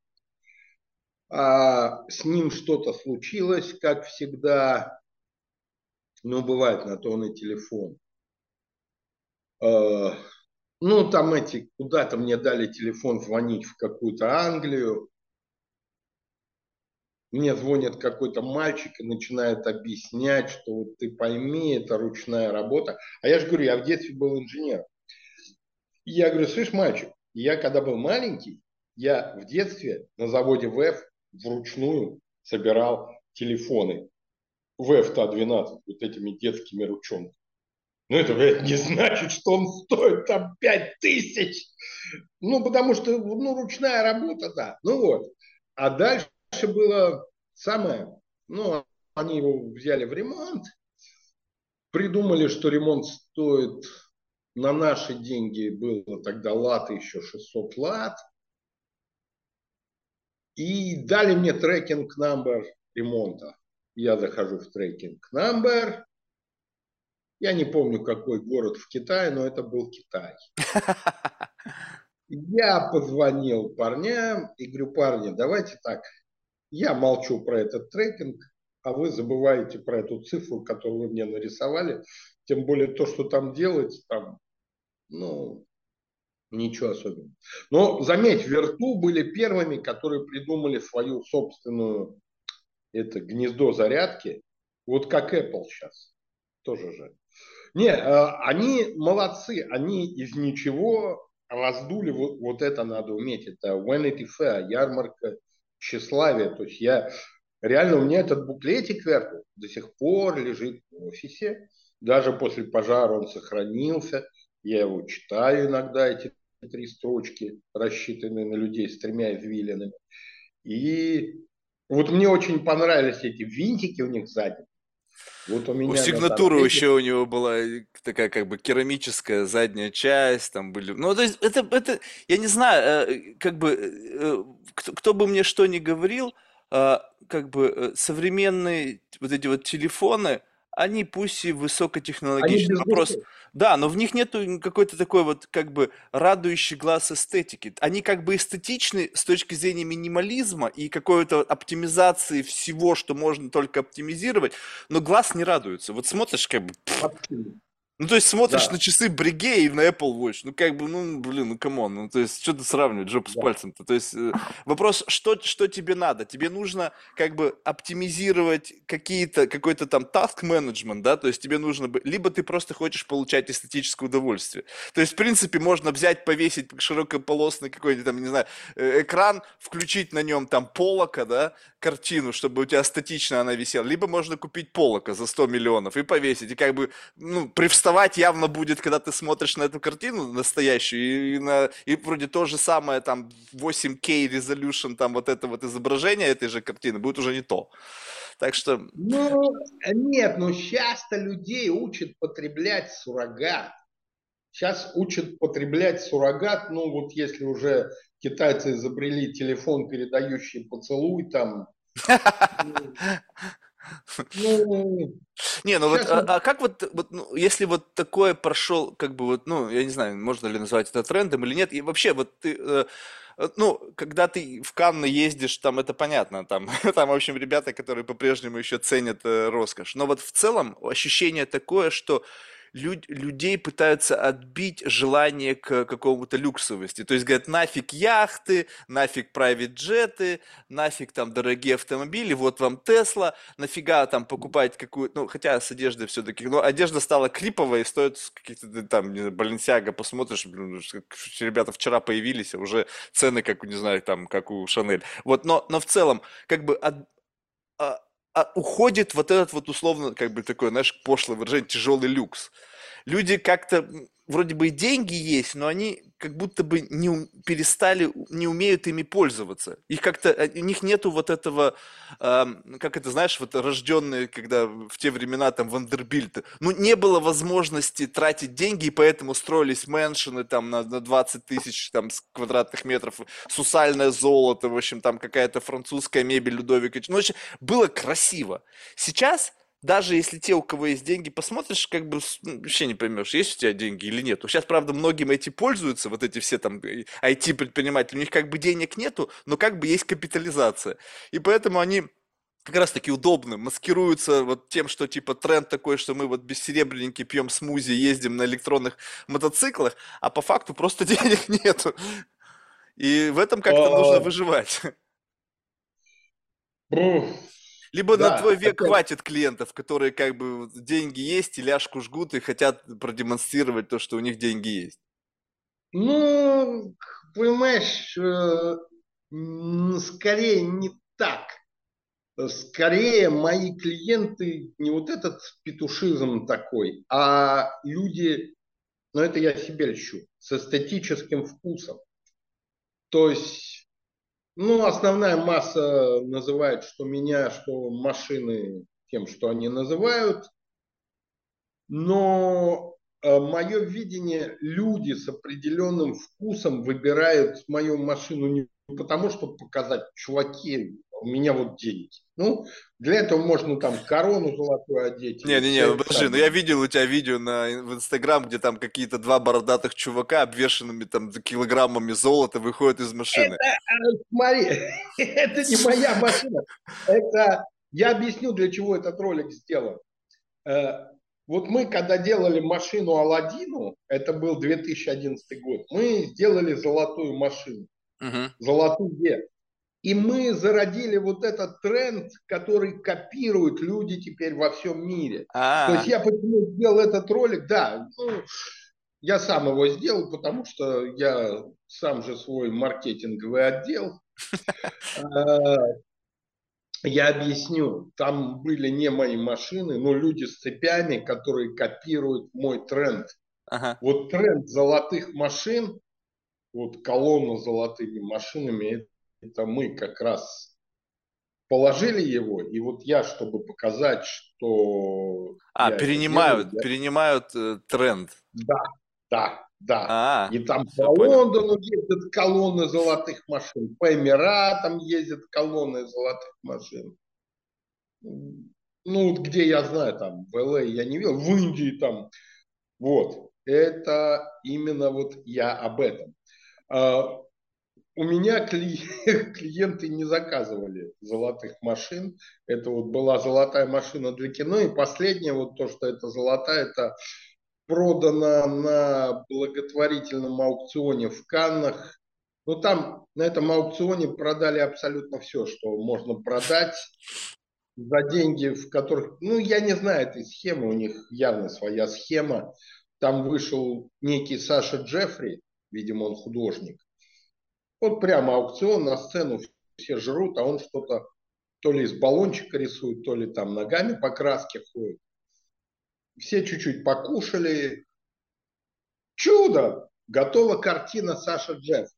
А с ним что-то случилось, как всегда. Ну, бывает на то он и телефон. А, ну, там эти, куда-то мне дали телефон звонить в какую-то Англию. Мне звонит какой-то мальчик и начинает объяснять, что вот ты пойми, это ручная работа. А я же говорю, я в детстве был инженером. Я говорю, слышь, мальчик, я когда был маленький, я в детстве на заводе ВЭФ вручную собирал телефоны ВЭФ-12 вот этими детскими ручонками. Ну, это, блядь, не значит, что он стоит там 5 тысяч. Ну, потому что, ну, ручная работа, да. Ну вот. А дальше было самое, ну, они его взяли в ремонт, придумали, что ремонт стоит на наши деньги, было тогда лат еще 600 лат, и дали мне трекинг номер ремонта. Я захожу в трекинг номер, я не помню, какой город в Китае, но это был Китай. Я позвонил парням и говорю, парни, давайте так, я молчу про этот трекинг, а вы забываете про эту цифру, которую вы мне нарисовали. Тем более то, что там делать, там, ну, ничего особенного. Но заметь, Верту были первыми, которые придумали свою собственную это гнездо зарядки. Вот как Apple сейчас. Тоже же. Не, э, они молодцы. Они из ничего раздули. Вот, вот это надо уметь. Это Vanity Fair, ярмарка тщеславие. То есть я реально у меня этот буклетик Верту до сих пор лежит в офисе. Даже после пожара он сохранился. Я его читаю иногда, эти три строчки, рассчитанные на людей с тремя извилинами. И вот мне очень понравились эти винтики у них сзади. Вот у меня у сигнатуры еще у него была такая как бы керамическая задняя часть, там были. Ну, то есть это, это я не знаю, э, как бы э, кто, кто бы мне что ни говорил, а, как бы э, современные вот эти вот телефоны, они пусть и высокотехнологичные, вопрос, да, но в них нету какой-то такой вот как бы радующий глаз эстетики. Они как бы эстетичны с точки зрения минимализма и какой-то оптимизации всего, что можно только оптимизировать, но глаз не радуется. Вот смотришь как бы... Ну, то есть смотришь да. на часы Breguet и на Apple Watch, ну, как бы, ну, блин, ну, come on, ну, то есть, что ты сравнивать жопу да. с пальцем-то? То есть, э, вопрос, что, что тебе надо? Тебе нужно, как бы, оптимизировать какие-то, какой-то там task management, да, то есть, тебе нужно, либо ты просто хочешь получать эстетическое удовольствие. То есть, в принципе, можно взять, повесить широкополосный какой-нибудь, там, не знаю, э, экран, включить на нем, там, Поллока, да, картину, чтобы у тебя статично она висела, либо можно купить полока за 100 миллионов и повесить, и как бы, ну, привстать уставать явно будет, когда ты смотришь на эту картину настоящую, и, на, и вроде то же самое, там, 8K resolution, там, вот это вот изображение этой же картины будет уже не то. Так что... Ну, нет, но сейчас-то людей учат потреблять суррогат. Сейчас учат потреблять суррогат, ну, вот если уже китайцы изобрели телефон, передающий поцелуй, там... Ну, не, ну вот, а, а как вот, вот ну, если вот такое прошел, как бы вот, ну, я не знаю, можно ли назвать это трендом или нет, и вообще вот ты, э, э ну, когда ты в Канны ездишь, там это понятно, там, там, в общем, ребята, которые по-прежнему еще ценят э, роскошь, но вот в целом ощущение такое, что люд, людей пытаются отбить желание к какому-то люксовости. То есть говорят, нафиг яхты, нафиг private джеты, нафиг там дорогие автомобили, вот вам Тесла, нафига там покупать какую-то, ну, хотя с одеждой все-таки, но одежда стала криповая и стоит каких-то там, не знаю, Баленсиага, посмотришь, блин, ребята вчера появились, а уже цены, как, не знаю, там, как у Шанель. Вот, но, но в целом, как бы от, а, уходит вот этот вот условно, как бы такой, знаешь, пошлое выражение, тяжелый люкс. Люди как-то вроде бы и деньги есть, но они как будто бы не перестали, не умеют ими пользоваться. Их как-то, э, у них нету вот этого, э, как это, знаешь, вот рожденные, когда в те времена там Вандербильты, ну, не было возможности тратить деньги, и поэтому строились мэншины там на, на 20 тысяч там квадратных метров, сусальное золото, в общем, там какая-то французская мебель Людовика. Ну, общем, было красиво. Сейчас даже если те, у кого есть деньги, посмотришь, как бы ну, вообще не поймешь, есть у тебя деньги или нет. Сейчас, правда, многим эти пользуются, вот эти все там IT-предприниматели, у них как бы денег нету, но как бы есть капитализация. И поэтому они как раз таки удобны, маскируются вот тем, что типа тренд такой, что мы вот без серебряники пьем смузи, ездим на электронных мотоциклах, а по факту просто денег нету. И в этом как-то нужно выживать. Либо да, на твой век это... хватит клиентов, которые как бы деньги есть и ляжку жгут и хотят продемонстрировать то, что у них деньги есть. Ну, понимаешь, э, скорее не так. Скорее мои клиенты не вот этот петушизм такой, а люди, ну это я себе льщу, с эстетическим вкусом. То есть ну, основная масса называет, что меня, что машины тем, что они называют. Но э, мое видение, люди с определенным вкусом выбирают мою машину не потому, чтобы показать, чуваки, у меня вот деньги. Ну, для этого можно там корону золотую одеть. Не-не-не, ну, подожди, ну я видел у тебя видео на, в Инстаграм, где там какие-то два бородатых чувака, обвешенными там килограммами золота, выходят из машины. Это, а, смотри, это не моя машина. Это, я объясню, для чего этот ролик сделан. Э, вот мы, когда делали машину Алладину, это был 2011 год, мы сделали золотую машину. Угу. Золотую. И мы зародили вот этот тренд, который копируют люди теперь во всем мире. А-а-а. То есть я почему сделал этот ролик, да, ну, я сам его сделал, потому что я сам же свой маркетинговый отдел. А, я объясню, там были не мои машины, но люди с цепями, которые копируют мой тренд. Ага. Вот тренд золотых машин, вот колонна с золотыми машинами, это мы как раз положили его, и вот я, чтобы показать, что... А, перенимают, делаю, перенимают э, тренд. Да, да, да. А, и там по Лондону ездят колонны золотых машин, по Эмиратам ездят колонны золотых машин. Ну, где я знаю, там, в ЛА я не видел, в Индии там. Вот, это именно вот я об этом. У меня клиенты не заказывали золотых машин. Это вот была золотая машина для кино. И последнее, вот то, что это золотая, это продано на благотворительном аукционе в Каннах. Ну, там на этом аукционе продали абсолютно все, что можно продать за деньги, в которых, ну, я не знаю этой схемы, у них явно своя схема. Там вышел некий Саша Джеффри, видимо, он художник, вот прямо аукцион на сцену все жрут, а он что-то то ли из баллончика рисует, то ли там ногами по краске ходит. Все чуть-чуть покушали. Чудо! Готова картина Саша Джефф.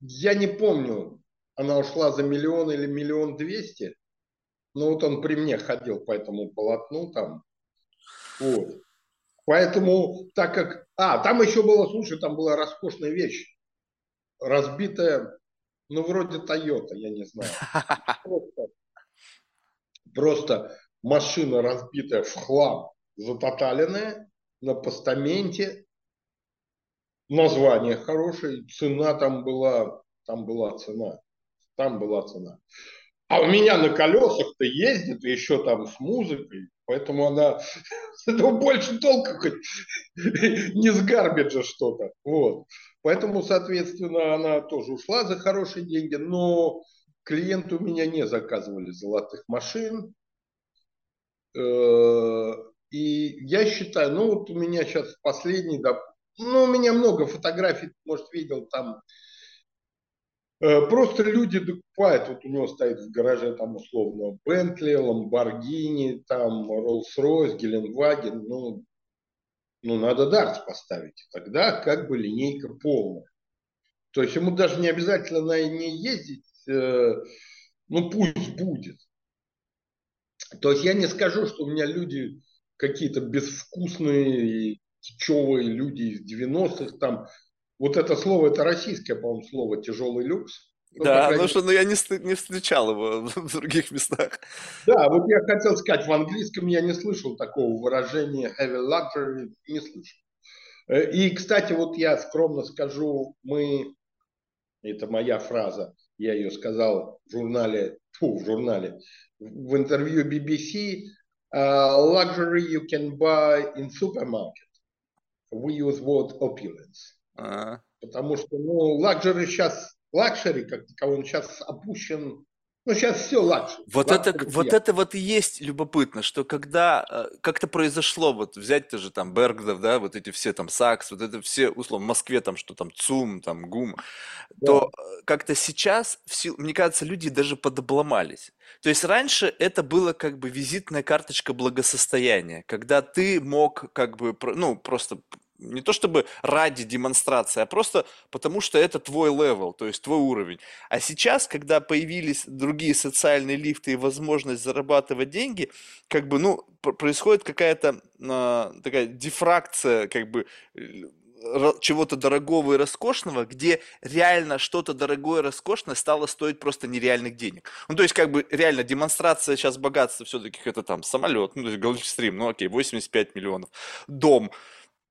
Я не помню, она ушла за миллион или миллион двести. Но вот он при мне ходил по этому полотну там. Вот. Поэтому, так как... А, там еще было, слушай, там была роскошная вещь разбитая, ну, вроде Toyota, я не знаю. Просто, просто машина разбитая в хлам, затоталенная, на постаменте, название хорошее, цена там была, там была цена, там была цена. А у меня на колесах-то ездит, еще там с музыкой, Поэтому она этого больше толку хоть не с гарбиджа что-то. Вот. Поэтому, соответственно, она тоже ушла за хорошие деньги, но клиенты у меня не заказывали золотых машин. Э, и я считаю, ну вот у меня сейчас последний, ну у меня много фотографий, может, видел там просто люди докупают, вот у него стоит в гараже там условно Бентли, Ламборгини, там Роллс-Ройс, Геленваген, ну, ну надо дартс поставить, тогда как бы линейка полная. То есть ему даже не обязательно на ней ездить, э, ну пусть будет. То есть я не скажу, что у меня люди какие-то безвкусные, течевые люди из 90-х, там вот это слово, это российское, по-моему, слово «тяжелый люкс». Ну, да, ну что, ну я не, не встречал его в других местах. Да, вот я хотел сказать, в английском я не слышал такого выражения heavy luxury, не слышал. Э, и, кстати, вот я скромно скажу, мы, это моя фраза, я ее сказал в журнале, фу, в журнале, в интервью BBC, uh, luxury you can buy in supermarket. We use word opulence. А. Потому что, ну, luxury сейчас, luxury, как таковой, он сейчас опущен ну, сейчас все luxury. Вот, это, вот это вот и есть любопытно, что когда э, как-то произошло, вот взять тоже там Bergdorf, да, вот эти все там Saks, вот это все, условно, в Москве там что там, ЦУМ, там ГУМ, да. то э, как-то сейчас, в мне кажется, люди даже подобломались. То есть раньше это было как бы визитная карточка благосостояния, когда ты мог как бы, ну, просто не то чтобы ради демонстрации, а просто потому что это твой level, то есть твой уровень. А сейчас, когда появились другие социальные лифты и возможность зарабатывать деньги, как бы, ну, происходит какая-то э, такая дифракция, как бы, э, чего-то дорогого и роскошного, где реально что-то дорогое и роскошное стало стоить просто нереальных денег. Ну, то есть, как бы, реально, демонстрация сейчас богатства все-таки это там самолет, ну, то есть, Gulfstream, ну, окей, 85 миллионов, дом,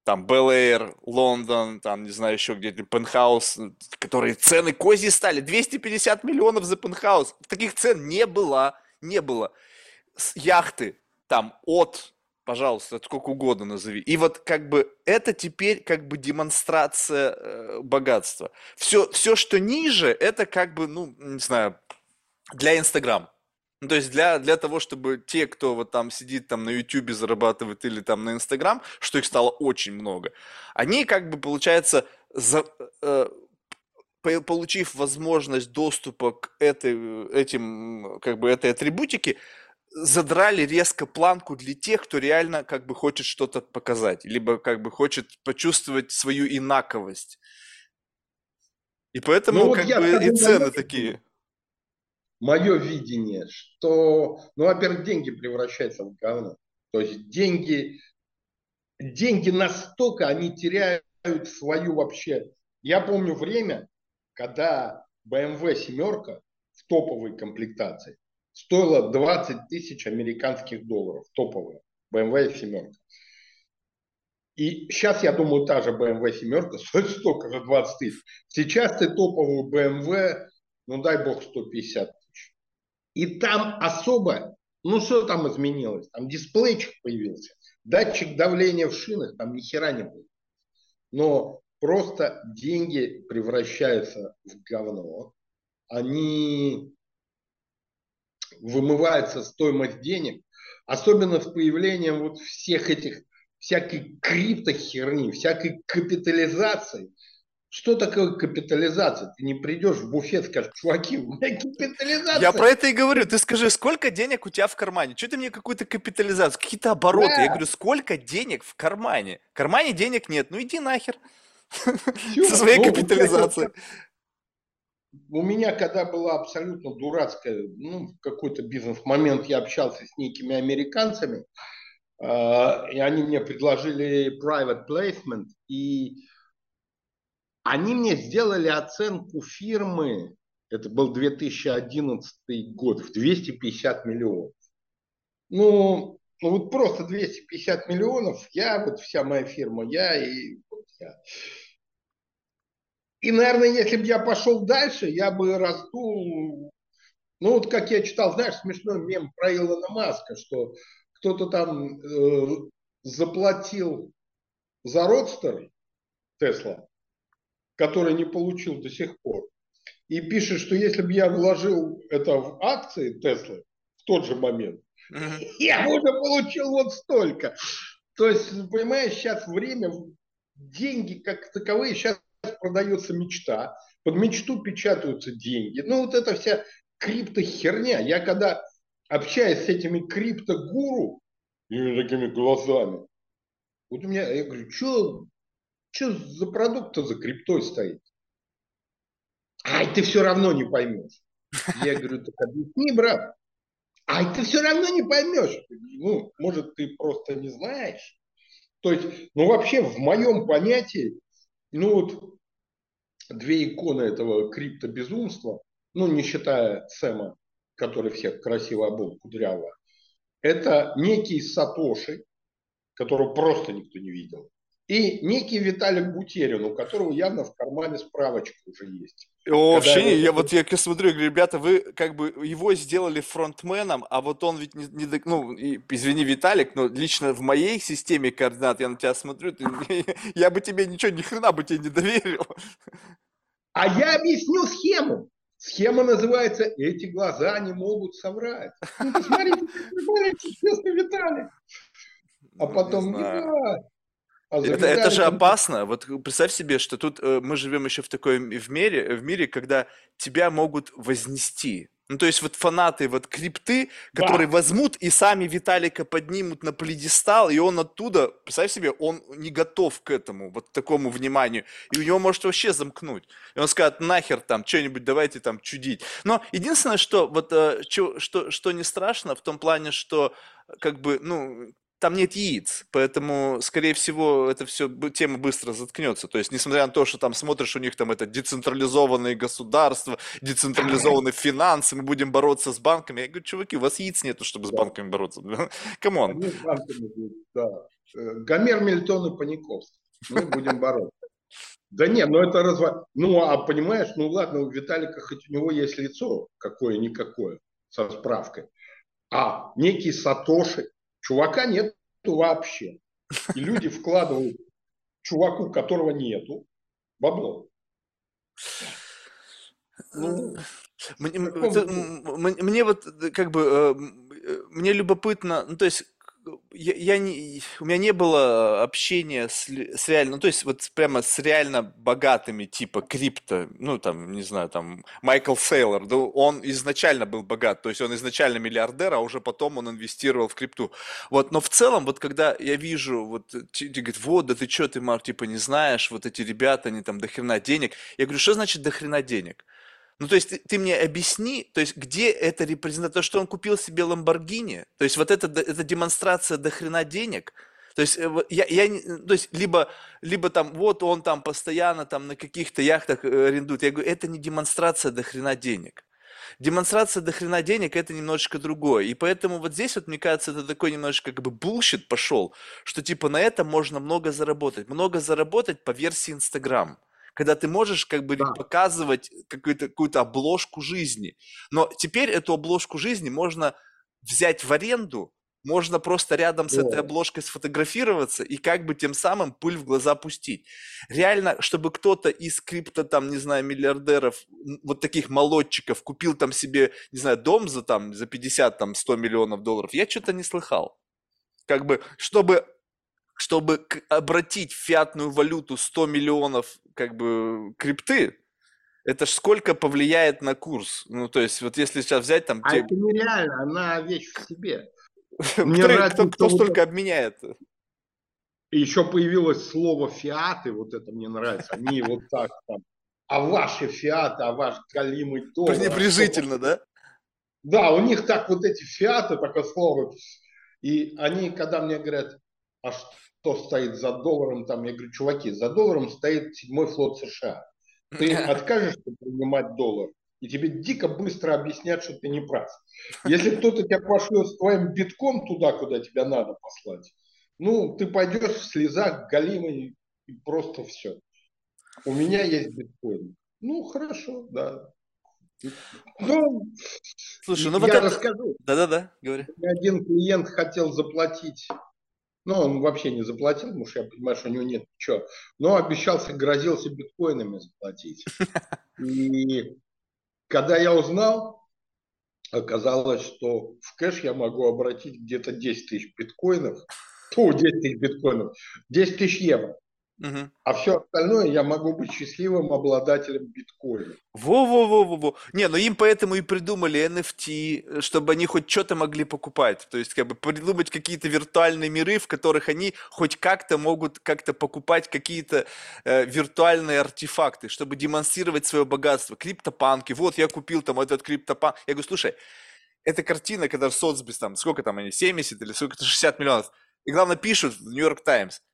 там Bel Лондон, там, не знаю, еще где-то Пентхаус, которые цены кози стали. 250 миллионов за Пентхаус. Таких цен не было, не было. С яхты там от, пожалуйста, сколько угодно назови. И вот как бы это теперь как бы демонстрация э, богатства. Все, все, что ниже, это как бы, ну, не знаю, для Инстаграм. Ну, то есть для, для того, чтобы те, кто вот там сидит там на YouTube зарабатывает или там на Instagram, что их стало очень много, они как бы, получается, за, э, получив возможность доступа к этой, этим, как бы этой атрибутике, задрали резко планку для тех, кто реально как бы хочет что-то показать, либо как бы хочет почувствовать свою инаковость. И поэтому ну, как бы и цены такие мое видение, что, ну, во-первых, деньги превращаются в говно. То есть деньги, деньги настолько, они теряют свою вообще... Я помню время, когда BMW семерка в топовой комплектации стоила 20 тысяч американских долларов, топовая BMW семерка. И сейчас, я думаю, та же BMW семерка стоит столько же 20 тысяч. Сейчас ты топовую BMW, ну дай бог 150 и там особо, ну что там изменилось? Там дисплейчик появился, датчик давления в шинах, там ни хера не было. Но просто деньги превращаются в говно. Они вымывается стоимость денег, особенно с появлением вот всех этих всякой криптохерни, всякой капитализации. Что такое капитализация? Ты не придешь в буфет, скажешь, чуваки, у меня капитализация. Я про это и говорю. Ты скажи, сколько денег у тебя в кармане? Что ты мне какую-то капитализацию, какие-то обороты? Да. Я говорю, сколько денег в кармане? В кармане денег нет, ну иди нахер. Все. Со своей ну, капитализацией. У меня, когда была абсолютно дурацкая, ну, какой-то бизнес-момент, я общался с некими американцами, э, и они мне предложили private placement, и они мне сделали оценку фирмы, это был 2011 год, в 250 миллионов. Ну, ну вот просто 250 миллионов, я, вот вся моя фирма, я и вот я. И, наверное, если бы я пошел дальше, я бы раздул, ну вот как я читал, знаешь, смешной мем про Илона Маска, что кто-то там э, заплатил за родстер Тесла, который не получил до сих пор, и пишет, что если бы я вложил это в акции Теслы в тот же момент, mm-hmm. я уже получил вот столько. То есть, понимаешь, сейчас время, деньги как таковые, сейчас продается мечта, под мечту печатаются деньги. Ну, вот эта вся криптохерня. Я когда общаюсь с этими криптогуру, и такими глазами, вот у меня, я говорю, что за продукт-то за криптой стоит? Ай, ты все равно не поймешь. Я говорю, так объясни, брат. Ай, ты все равно не поймешь. Ну, может, ты просто не знаешь. То есть, ну, вообще, в моем понятии, ну, вот две иконы этого криптобезумства, ну, не считая Сэма, который всех красиво обул, кудряво, это некий Сатоши, которого просто никто не видел, и некий Виталик Бутерин, у которого явно в кармане справочка уже есть. О, вообще, его... я вот я смотрю, говорю, ребята, вы как бы его сделали фронтменом, а вот он ведь не, не ну, извини, Виталик, но лично в моей системе координат, я на тебя смотрю, ты, я бы тебе ничего, ни хрена бы тебе не доверил. А я объясню схему. Схема называется «Эти глаза не могут соврать». Ну, посмотрите, честный Виталик. А ну, потом, не, не а это, это же опасно. Вот представь себе, что тут э, мы живем еще в такой в мире, в мире, когда тебя могут вознести. Ну, то есть вот фанаты вот крипты, которые да. возьмут и сами Виталика поднимут на пледестал, и он оттуда, представь себе, он не готов к этому, вот такому вниманию, и у него может вообще замкнуть. И он скажет, нахер там, что-нибудь давайте там чудить. Но единственное, что вот, э, что, что, что не страшно в том плане, что как бы, ну, там нет яиц, поэтому, скорее всего, это все тема быстро заткнется. То есть, несмотря на то, что там смотришь, у них там это децентрализованные государства, децентрализованные финансы, мы будем бороться с банками. Я говорю, чуваки, у вас яиц нету, чтобы с банками бороться. Come on. Да. Э, Гомер, Мильтон и Паниковский. Мы будем бороться. Да нет, ну это разва... Ну, а понимаешь, ну ладно, у Виталика хоть у него есть лицо какое-никакое со справкой, а некий Сатоши, Чувака нет вообще. И люди вкладывают чуваку, которого нету, бабло. Ну, мне, мне вот как бы э, мне любопытно, ну то есть я, я не, у меня не было общения с, с реально, ну, то есть вот прямо с реально богатыми, типа крипто, ну, там, не знаю, там, Майкл Сейлор, да, он изначально был богат, то есть он изначально миллиардер, а уже потом он инвестировал в крипту. Вот, но в целом, вот когда я вижу, вот, ты говорит, вот, да ты что, ты, Марк, типа, не знаешь, вот эти ребята, они там до хрена денег. Я говорю, что значит до хрена денег? Ну, то есть ты, ты мне объясни, то есть где это репрезентация, то, что он купил себе Ламборгини, то есть вот это, это демонстрация до хрена денег, то есть э, я, я то есть либо, либо там вот он там постоянно там на каких-то яхтах э, арендует, я говорю, это не демонстрация до хрена денег. Демонстрация до хрена денег это немножечко другое. И поэтому вот здесь вот, мне кажется, это такой немножечко как бы bullshit пошел, что типа на этом можно много заработать. Много заработать по версии Инстаграм когда ты можешь как бы да. показывать какую-то какую обложку жизни. Но теперь эту обложку жизни можно взять в аренду, можно просто рядом с этой обложкой сфотографироваться и как бы тем самым пыль в глаза пустить. Реально, чтобы кто-то из крипто, там, не знаю, миллиардеров, вот таких молодчиков купил там себе, не знаю, дом за там, за 50, там, 100 миллионов долларов, я что-то не слыхал. Как бы, чтобы чтобы обратить в фиатную валюту 100 миллионов как бы крипты, это ж сколько повлияет на курс? Ну, то есть, вот если сейчас взять там... А те... это нереально, она вещь в себе. Мне кто, нравится, кто, кто столько обменяет? И еще появилось слово фиаты, вот это мне нравится. Они вот так там, а ваши фиаты, а ваш галимый доллар. Пренебрежительно, да? Да, у них так вот эти фиаты, такое слово. И они, когда мне говорят, а что стоит за долларом, там, я говорю, чуваки, за долларом стоит седьмой флот США. Ты откажешься принимать доллар, и тебе дико быстро объяснят, что ты не прав. Если кто-то тебя пошлет с твоим битком туда, куда тебя надо послать, ну, ты пойдешь в слезах галимой и просто все. У меня есть биткоин. Ну, хорошо, да. Ну, Слушай, ну вот я это... расскажу. Да-да-да, говори. Один клиент хотел заплатить, ну, он вообще не заплатил, потому что я понимаю, что у него нет ничего, но обещался, грозился биткоинами заплатить. И когда я узнал, оказалось, что в кэш я могу обратить где-то 10 тысяч биткоинов, то 10 тысяч биткоинов, 10 тысяч евро. Угу. А все остальное я могу быть счастливым обладателем биткоина. Во-во-во-во-во. Не, ну им поэтому и придумали NFT, чтобы они хоть что-то могли покупать. То есть как бы придумать какие-то виртуальные миры, в которых они хоть как-то могут как-то покупать какие-то э, виртуальные артефакты, чтобы демонстрировать свое богатство. Криптопанки. Вот я купил там этот криптопанк. Я говорю, слушай, эта картина, когда Соцбис там, сколько там они, 70 или сколько-то 60 миллионов. И главное пишут в Нью-Йорк Таймс –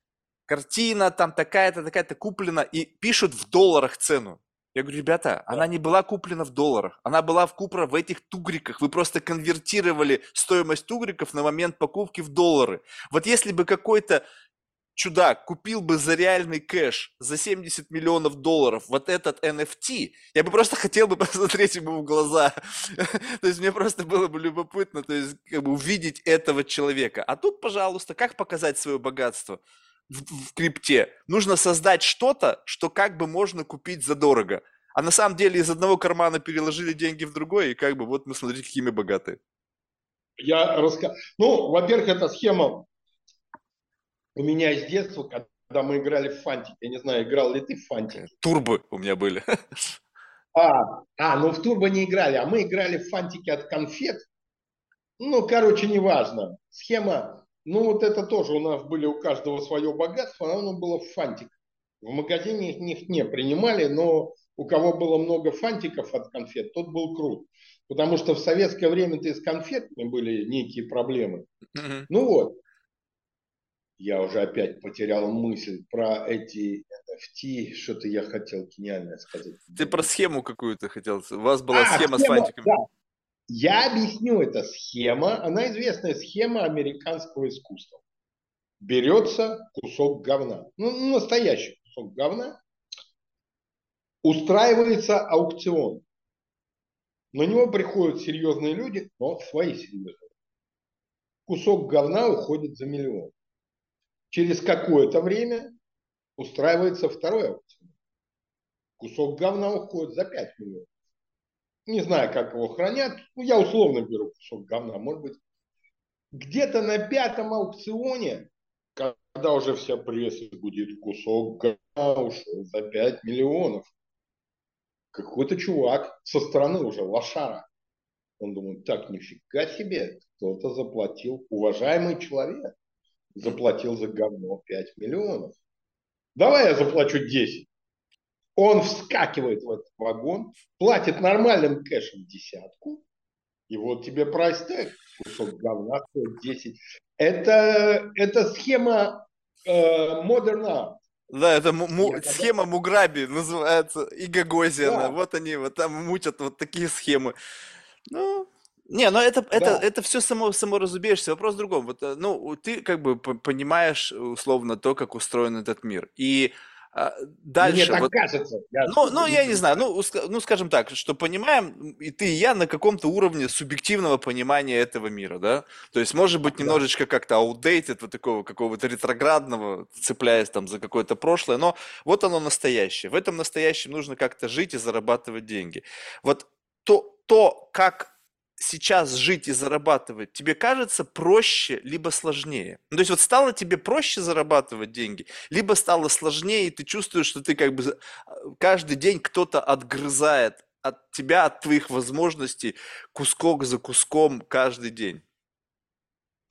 картина там такая-то, такая-то куплена, и пишут в долларах цену. Я говорю, ребята, она не была куплена в долларах, она была куплена в этих тугриках. Вы просто конвертировали стоимость тугриков на момент покупки в доллары. Вот если бы какой-то чудак купил бы за реальный кэш за 70 миллионов долларов вот этот NFT, я бы просто хотел бы посмотреть ему в глаза. то есть мне просто было бы любопытно то есть, как бы увидеть этого человека. А тут, пожалуйста, как показать свое богатство? В, в крипте. Нужно создать что-то, что как бы можно купить задорого. А на самом деле из одного кармана переложили деньги в другой, и как бы вот мы смотрите, какие мы богатые. Я расскажу. Ну, во-первых, эта схема у меня из детства, когда мы играли в фантик. Я не знаю, играл ли ты в фантик? Турбы у меня были. А, а, ну в турбо не играли, а мы играли в фантики от конфет. Ну, короче, неважно. Схема ну, вот это тоже у нас были у каждого свое богатство, а оно было в фантик. В магазине их не принимали, но у кого было много фантиков от конфет, тот был крут. Потому что в советское время-то и с конфетами были некие проблемы. Mm-hmm. Ну вот, я уже опять потерял мысль про эти NFT, что-то я хотел гениальное сказать. Ты про схему какую-то хотел, у вас была а, схема, схема с фантиками. Да. Я объясню, это схема, она известная схема американского искусства. Берется кусок говна, ну, настоящий кусок говна, устраивается аукцион. На него приходят серьезные люди, но свои серьезные. Кусок говна уходит за миллион. Через какое-то время устраивается второй аукцион. Кусок говна уходит за 5 миллионов не знаю, как его хранят, ну, я условно беру кусок говна, может быть, где-то на пятом аукционе, когда уже вся пресса будет кусок говна ушел за 5 миллионов, какой-то чувак со стороны уже лошара, он думает, так, нифига себе, кто-то заплатил, уважаемый человек, заплатил за говно 5 миллионов. Давай я заплачу 10. Он вскакивает в этот вагон, платит нормальным кэшем десятку, и вот тебе прайс-тег, кусок говна стоит 10. Это, это схема э, Modern Art. Да, это му- Я схема когда... Муграби называется, и Гагозиана. Да. Вот они вот там мутят вот такие схемы. Ну, не, ну это, это, да. это все само, само разубеешься. Вопрос в другом. Вот, э, ну, ты как бы понимаешь условно то, как устроен этот мир. И дальше. Мне так вот, кажется. Я ну, ну, я не знаю, ну, ну, скажем так, что понимаем и ты, и я на каком-то уровне субъективного понимания этого мира, да? То есть, может быть, немножечко как-то outdated, вот такого какого-то ретроградного, цепляясь там за какое-то прошлое, но вот оно настоящее. В этом настоящем нужно как-то жить и зарабатывать деньги. Вот то, то как сейчас жить и зарабатывать, тебе кажется проще, либо сложнее? Ну, то есть вот стало тебе проще зарабатывать деньги, либо стало сложнее, и ты чувствуешь, что ты как бы а, каждый день кто-то отгрызает от тебя, от твоих возможностей кускок за куском каждый день?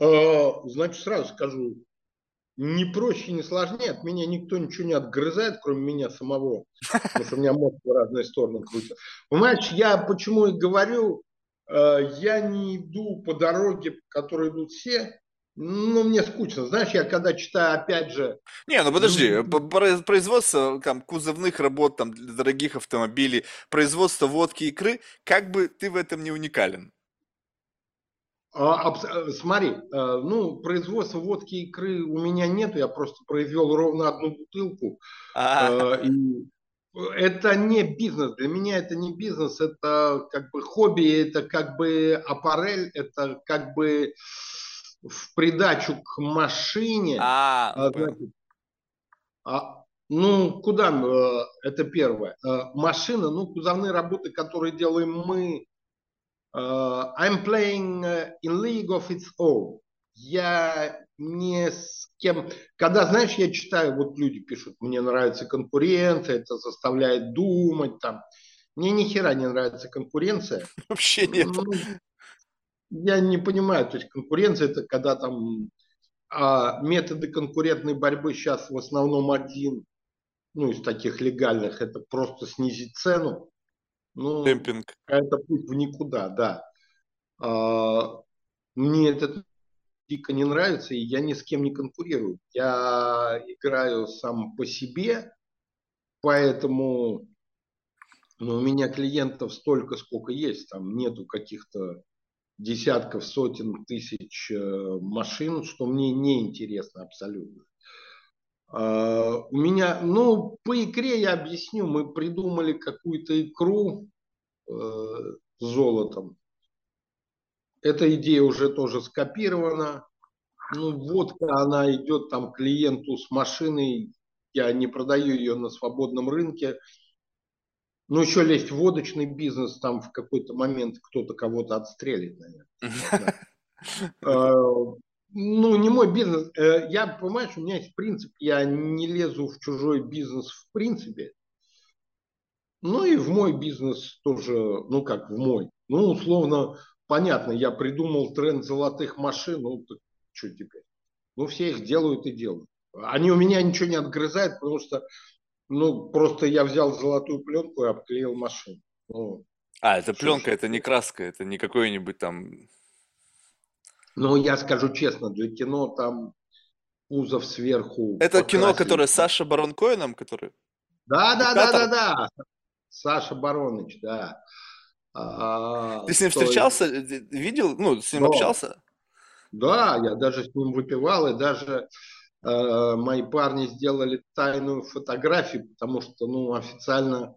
А, значит, сразу скажу, не проще, не сложнее. От меня никто ничего не отгрызает, кроме меня самого. Потому что у меня мозг в разные стороны крутится. Понимаешь, я почему и говорю, я не иду по дороге, по которой идут все, ну, мне скучно. Знаешь, я когда читаю, опять же... Не, ну подожди, производство там, кузовных работ, там, дорогих автомобилей, производство водки и икры, как бы ты в этом не уникален? А, э, смотри, э, ну, производство водки и икры у меня нет, я просто произвел ровно одну бутылку. А. И это не бизнес. Для меня это не бизнес, это как бы хобби, это как бы аппарель, это как бы в придачу к машине. А, а, значит, а ну, куда э, это первое? Э, машина, ну, кузовные работы, которые делаем мы. Э, I'm playing in league of its own. Я не с кем... Когда, знаешь, я читаю, вот люди пишут, мне нравится конкуренция, это заставляет думать там. Мне ни хера не нравится конкуренция. Вообще нет. Ну, я не понимаю, то есть конкуренция это когда там а методы конкурентной борьбы сейчас в основном один, ну, из таких легальных, это просто снизить цену. Ну, Демпинг. Это путь в никуда, да. А, мне это дико не нравится, и я ни с кем не конкурирую. Я играю сам по себе, поэтому ну, у меня клиентов столько, сколько есть. Там нету каких-то десятков, сотен тысяч э, машин, что мне не интересно абсолютно. А, у меня, ну, по икре я объясню, мы придумали какую-то икру э, с золотом. Эта идея уже тоже скопирована. Ну, водка, она идет там клиенту с машиной. Я не продаю ее на свободном рынке. Ну, еще лезть в водочный бизнес, там в какой-то момент кто-то кого-то отстрелит, наверное. А, ну, не мой бизнес. Э, я, понимаешь, у меня есть принцип, я не лезу в чужой бизнес в принципе. Ну и в мой бизнес тоже, ну как в мой. Ну, условно, понятно, я придумал тренд золотых машин, ну, так что теперь? Ну, все их делают и делают. Они у меня ничего не отгрызают, потому что ну, просто я взял золотую пленку и обклеил машину. Ну, а, это пленка, это не краска, это не какой-нибудь там... Ну, я скажу честно, для кино там кузов сверху... Это покрасили. кино, которое с Саша Барон Коэном, который... Да, да, да, да, да. Саша Бароныч, да. А, Ты с ним встречался, видел, ну, с ним Но... общался? Да, я даже с ним выпивал, и даже Э, мои парни сделали тайную фотографию, потому что ну, официально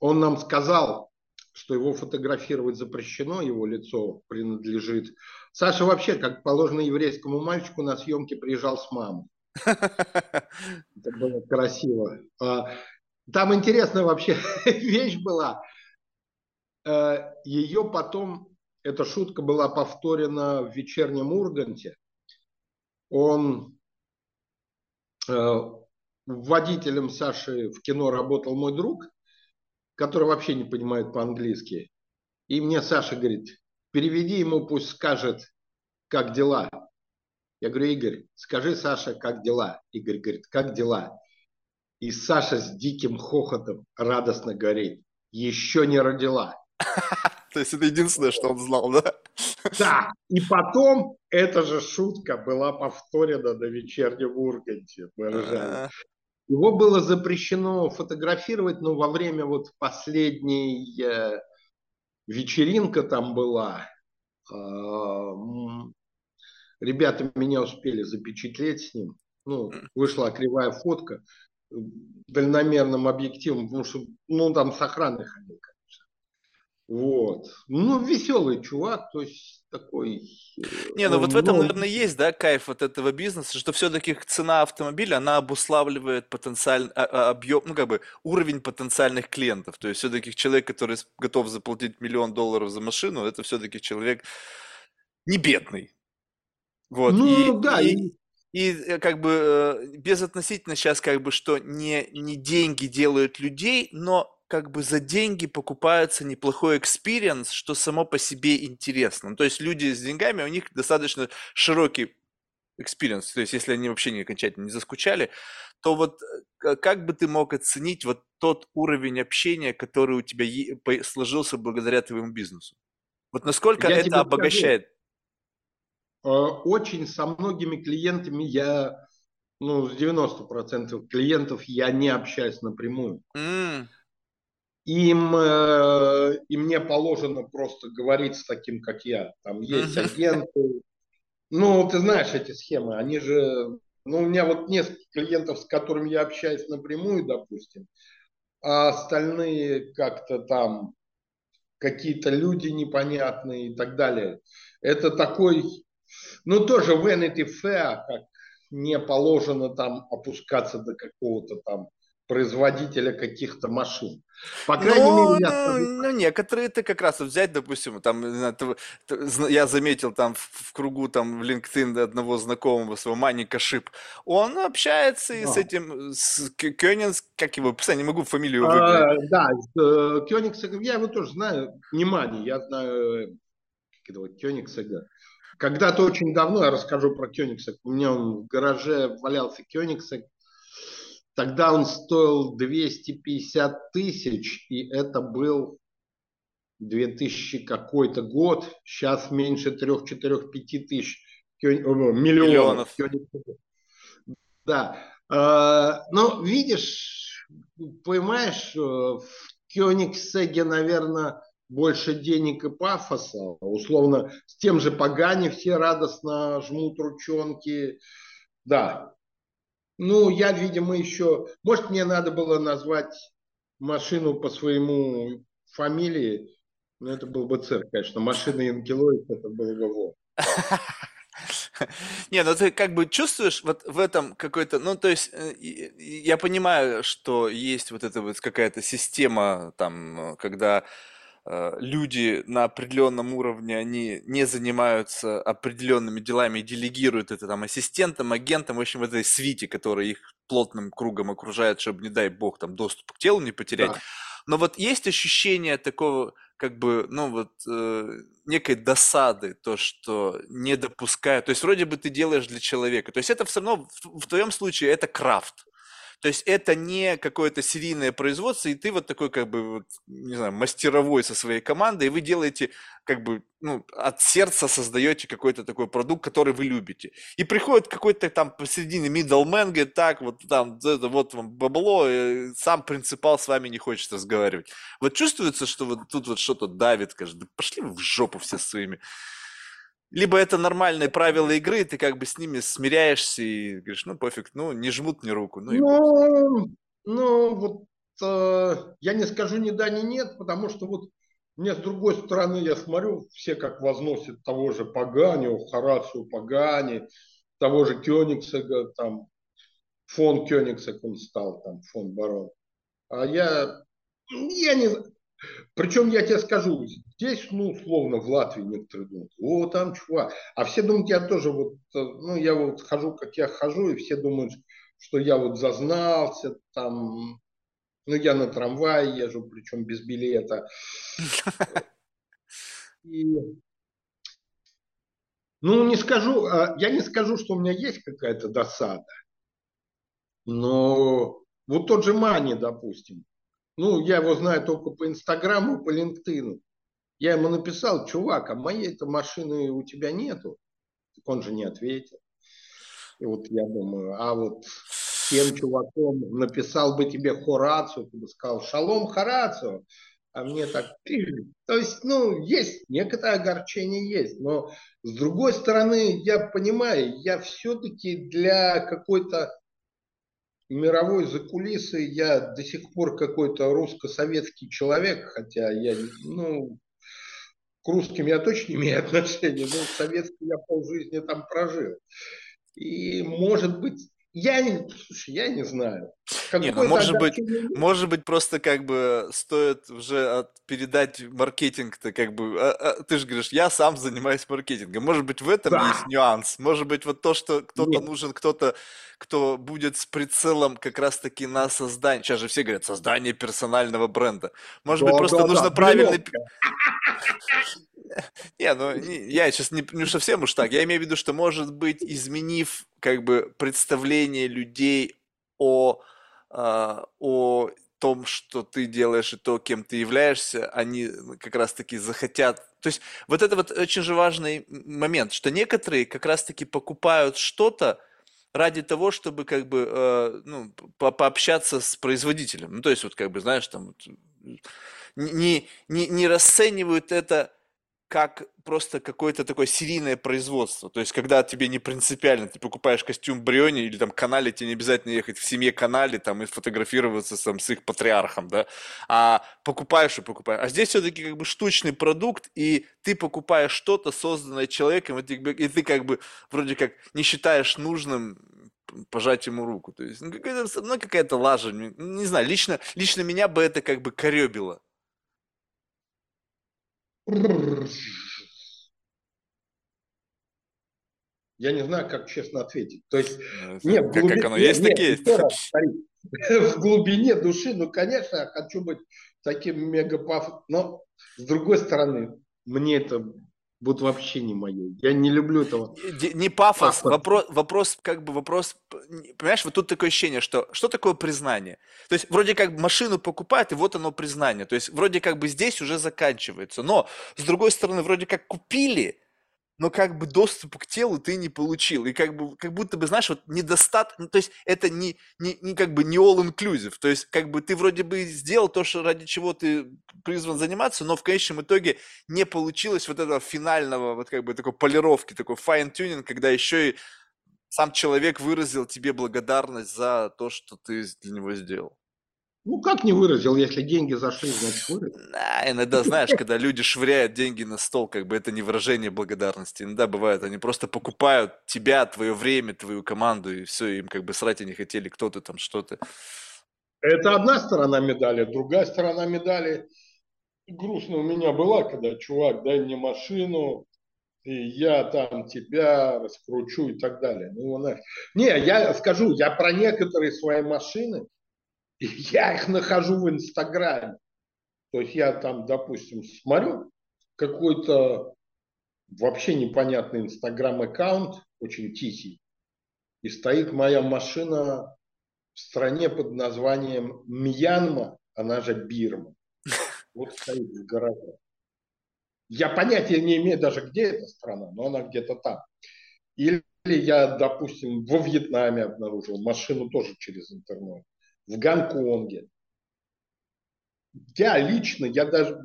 он нам сказал, что его фотографировать запрещено, его лицо принадлежит. Саша вообще, как положено еврейскому мальчику, на съемке приезжал с мамой. Это было красиво. А, там интересная вообще вещь была. Э, Ее потом, эта шутка была повторена в вечернем Урганте. Он Э, водителем Саши в кино работал мой друг, который вообще не понимает по-английски. И мне Саша говорит, переведи ему, пусть скажет, как дела. Я говорю, Игорь, скажи Саша, как дела? Игорь говорит, как дела? И Саша с диким хохотом радостно говорит, еще не родила. То есть это единственное, что он знал, да? Да, и потом эта же шутка была повторена на вечернем Урганте. Его было запрещено фотографировать, но во время вот последней э, вечеринка там была. Э, ребята меня успели запечатлеть с ним. Ну, вышла кривая фотка дальномерным объективом, потому что, ну, там с охраной ходил, вот. Ну, веселый чувак, то есть такой... Э, Не, ну вот в этом, наверное, есть, да, кайф вот этого бизнеса, что все-таки цена автомобиля, она обуславливает потенциальный а, а, объем, ну, как бы уровень потенциальных клиентов. То есть все-таки человек, который готов заплатить миллион долларов за машину, это все-таки человек не бедный. Вот. Ну, и, да. И, и э, как бы э, безотносительно сейчас как бы, что не, не деньги делают людей, но как бы за деньги покупается неплохой experience, что само по себе интересно. Ну, то есть люди с деньгами, у них достаточно широкий experience, то есть если они вообще не окончательно не заскучали, то вот э, как бы ты мог оценить вот тот уровень общения, который у тебя сложился благодаря твоему бизнесу? Вот насколько я это обогащает? Скажу, э, очень со многими клиентами я, ну, с 90% клиентов я не общаюсь напрямую. Mm им, э, и мне положено просто говорить с таким, как я. Там есть агенты. Ну, ты знаешь эти схемы, они же... Ну, у меня вот несколько клиентов, с которыми я общаюсь напрямую, допустим, а остальные как-то там какие-то люди непонятные и так далее. Это такой, ну тоже Vanity Fair, как не положено там опускаться до какого-то там производителя каких-то машин. По крайней ну, мере, я ну, ну, некоторые ты как раз взять, допустим, там, я заметил там в, кругу там в LinkedIn одного знакомого своего Маника Шип, он общается и с этим, с Кёнинс, как его писать, не могу фамилию выговорить. А, да, Кёнигсега, я его тоже знаю, не Мани, я знаю Кёнигсега. Когда-то очень давно, я расскажу про Кёнигсег, у меня он в гараже валялся Кёнигсег, Тогда он стоил 250 тысяч, и это был 2000 какой-то год. Сейчас меньше 3-4-5 тысяч миллионов. миллионов. Да. А, но видишь, понимаешь, в Кёнигсеге, наверное, больше денег и пафоса. Условно, с тем же Пагани все радостно жмут ручонки. Да, ну, я, видимо, еще... Может, мне надо было назвать машину по своему фамилии. Ну, это был бы цирк, конечно. Машина Янкелоид, это было бы вот. Не, ну ты как бы чувствуешь вот в этом какой-то, ну то есть э, я понимаю, что есть вот эта вот какая-то система там, когда Э, люди на определенном уровне, они не занимаются определенными делами и делегируют это там ассистентам, агентам, в общем, в этой свите, которая их плотным кругом окружает, чтобы, не дай бог, там доступ к телу не потерять. Да. Но вот есть ощущение такого, как бы, ну вот, э, некой досады, то, что не допускают. То есть вроде бы ты делаешь для человека. То есть это все равно, в, в твоем случае, это крафт. То есть это не какое-то серийное производство, и ты вот такой, как бы, не знаю, мастеровой со своей командой, и вы делаете, как бы, ну, от сердца создаете какой-то такой продукт, который вы любите. И приходит какой-то там посередине middleman, говорит, так, вот там, это, вот вам бабло, и сам принципал с вами не хочет разговаривать. Вот чувствуется, что вот тут вот что-то давит, скажет, да пошли вы в жопу все своими либо это нормальные правила игры, ты как бы с ними смиряешься и говоришь, ну пофиг, ну не жмут мне руку. Ну, ну, ну вот э, я не скажу ни да, ни нет, потому что вот мне с другой стороны, я смотрю, все как возносят того же Пагани, Харацию Пагани, того же Кёнигсега, там, фон Кёнигсег он стал, там, фон Барон. А я, я не, причем я тебе скажу, здесь, ну, условно, в Латвии некоторые думают, о, там чувак. А все думают, я тоже вот, э, ну, я вот хожу, как я хожу, и все думают, что я вот зазнался, там, ну, я на трамвае езжу, причем без билета. И, ну, не скажу, а, я не скажу, что у меня есть какая-то досада, но вот тот же Мани, допустим, ну, я его знаю только по Инстаграму, по LinkedIn. Я ему написал, чувак, а моей-то машины у тебя нету. Так он же не ответил. И вот я думаю, а вот тем чуваком написал бы тебе Хорацию, ты бы сказал, шалом Хорацио, а мне так... То есть, ну, есть, некоторое огорчение есть, но с другой стороны, я понимаю, я все-таки для какой-то мировой закулисы я до сих пор какой-то русско-советский человек, хотя я, ну, к русским я точно не имею отношения, но советский я полжизни там прожил. И, может быть, я не, слушай, я не знаю. Не, ну, может быть, может быть, просто как бы стоит уже от, передать маркетинг-то, как бы, а, а, ты же говоришь, я сам занимаюсь маркетингом. Может быть, в этом да. есть нюанс. Может быть, вот то, что кто-то нужен, кто-то, кто будет с прицелом как раз-таки на создание. Сейчас же все говорят, создание персонального бренда. Может да, быть, просто да, нужно да, правильный... Не, ну я сейчас не, не совсем уж так. Я имею в виду, что может быть, изменив как бы представление людей о, а, о том, что ты делаешь и то, кем ты являешься, они как раз-таки захотят. То есть вот это вот очень же важный момент, что некоторые как раз-таки покупают что-то ради того, чтобы как бы э, ну, по пообщаться с производителем. Ну, то есть вот как бы, знаешь, там не, не, не расценивают это как просто какое-то такое серийное производство. То есть, когда тебе не принципиально, ты покупаешь костюм Бриони или там канале, тебе не обязательно ехать в семье канале там и фотографироваться там, с их патриархом, да, а покупаешь и покупаешь. А здесь все-таки как бы штучный продукт, и ты покупаешь что-то, созданное человеком, и ты, и ты как бы вроде как не считаешь нужным пожать ему руку. То есть, ну, какая-то, ну, какая-то лажа. Не знаю, лично, лично меня бы это как бы коребило. Я не знаю, как честно ответить. То есть, ну, нет, как, глубине, как оно есть, нет, есть. Раз, в глубине души, ну, конечно, я хочу быть таким мегапаф, но с другой стороны, мне это вот вообще не мое. Я не люблю этого. Не пафос, пафос. Вопрос, вопрос, как бы вопрос, понимаешь, вот тут такое ощущение, что что такое признание? То есть вроде как машину покупают, и вот оно признание. То есть вроде как бы здесь уже заканчивается. Но, с другой стороны, вроде как купили, но как бы доступ к телу ты не получил. И как бы, как будто бы, знаешь, вот недостаток, ну, то есть это не, не, не как бы не all-inclusive. То есть как бы ты вроде бы сделал то, что ради чего ты призван заниматься, но в конечном итоге не получилось вот этого финального, вот как бы такой полировки, такой fine-tuning, когда еще и сам человек выразил тебе благодарность за то, что ты для него сделал. Ну, как не выразил, если деньги зашли, значит выразил. Да, иногда, знаешь, когда люди швыряют деньги на стол, как бы это не выражение благодарности. Иногда бывает, они просто покупают тебя, твое время, твою команду, и все, им как бы срать и не хотели, кто ты там, что ты. Это одна сторона медали. Другая сторона медали грустно у меня была, когда чувак, дай мне машину, и я там тебя раскручу и так далее. Ну, Не, я скажу, я про некоторые свои машины, я их нахожу в Инстаграме. То есть я там, допустим, смотрю какой-то вообще непонятный Инстаграм-аккаунт, очень тихий, и стоит моя машина в стране под названием Мьянма, она же Бирма. Вот стоит в гараже. Я понятия не имею даже, где эта страна, но она где-то там. Или я, допустим, во Вьетнаме обнаружил машину тоже через интернет в Гонконге. Я лично, я даже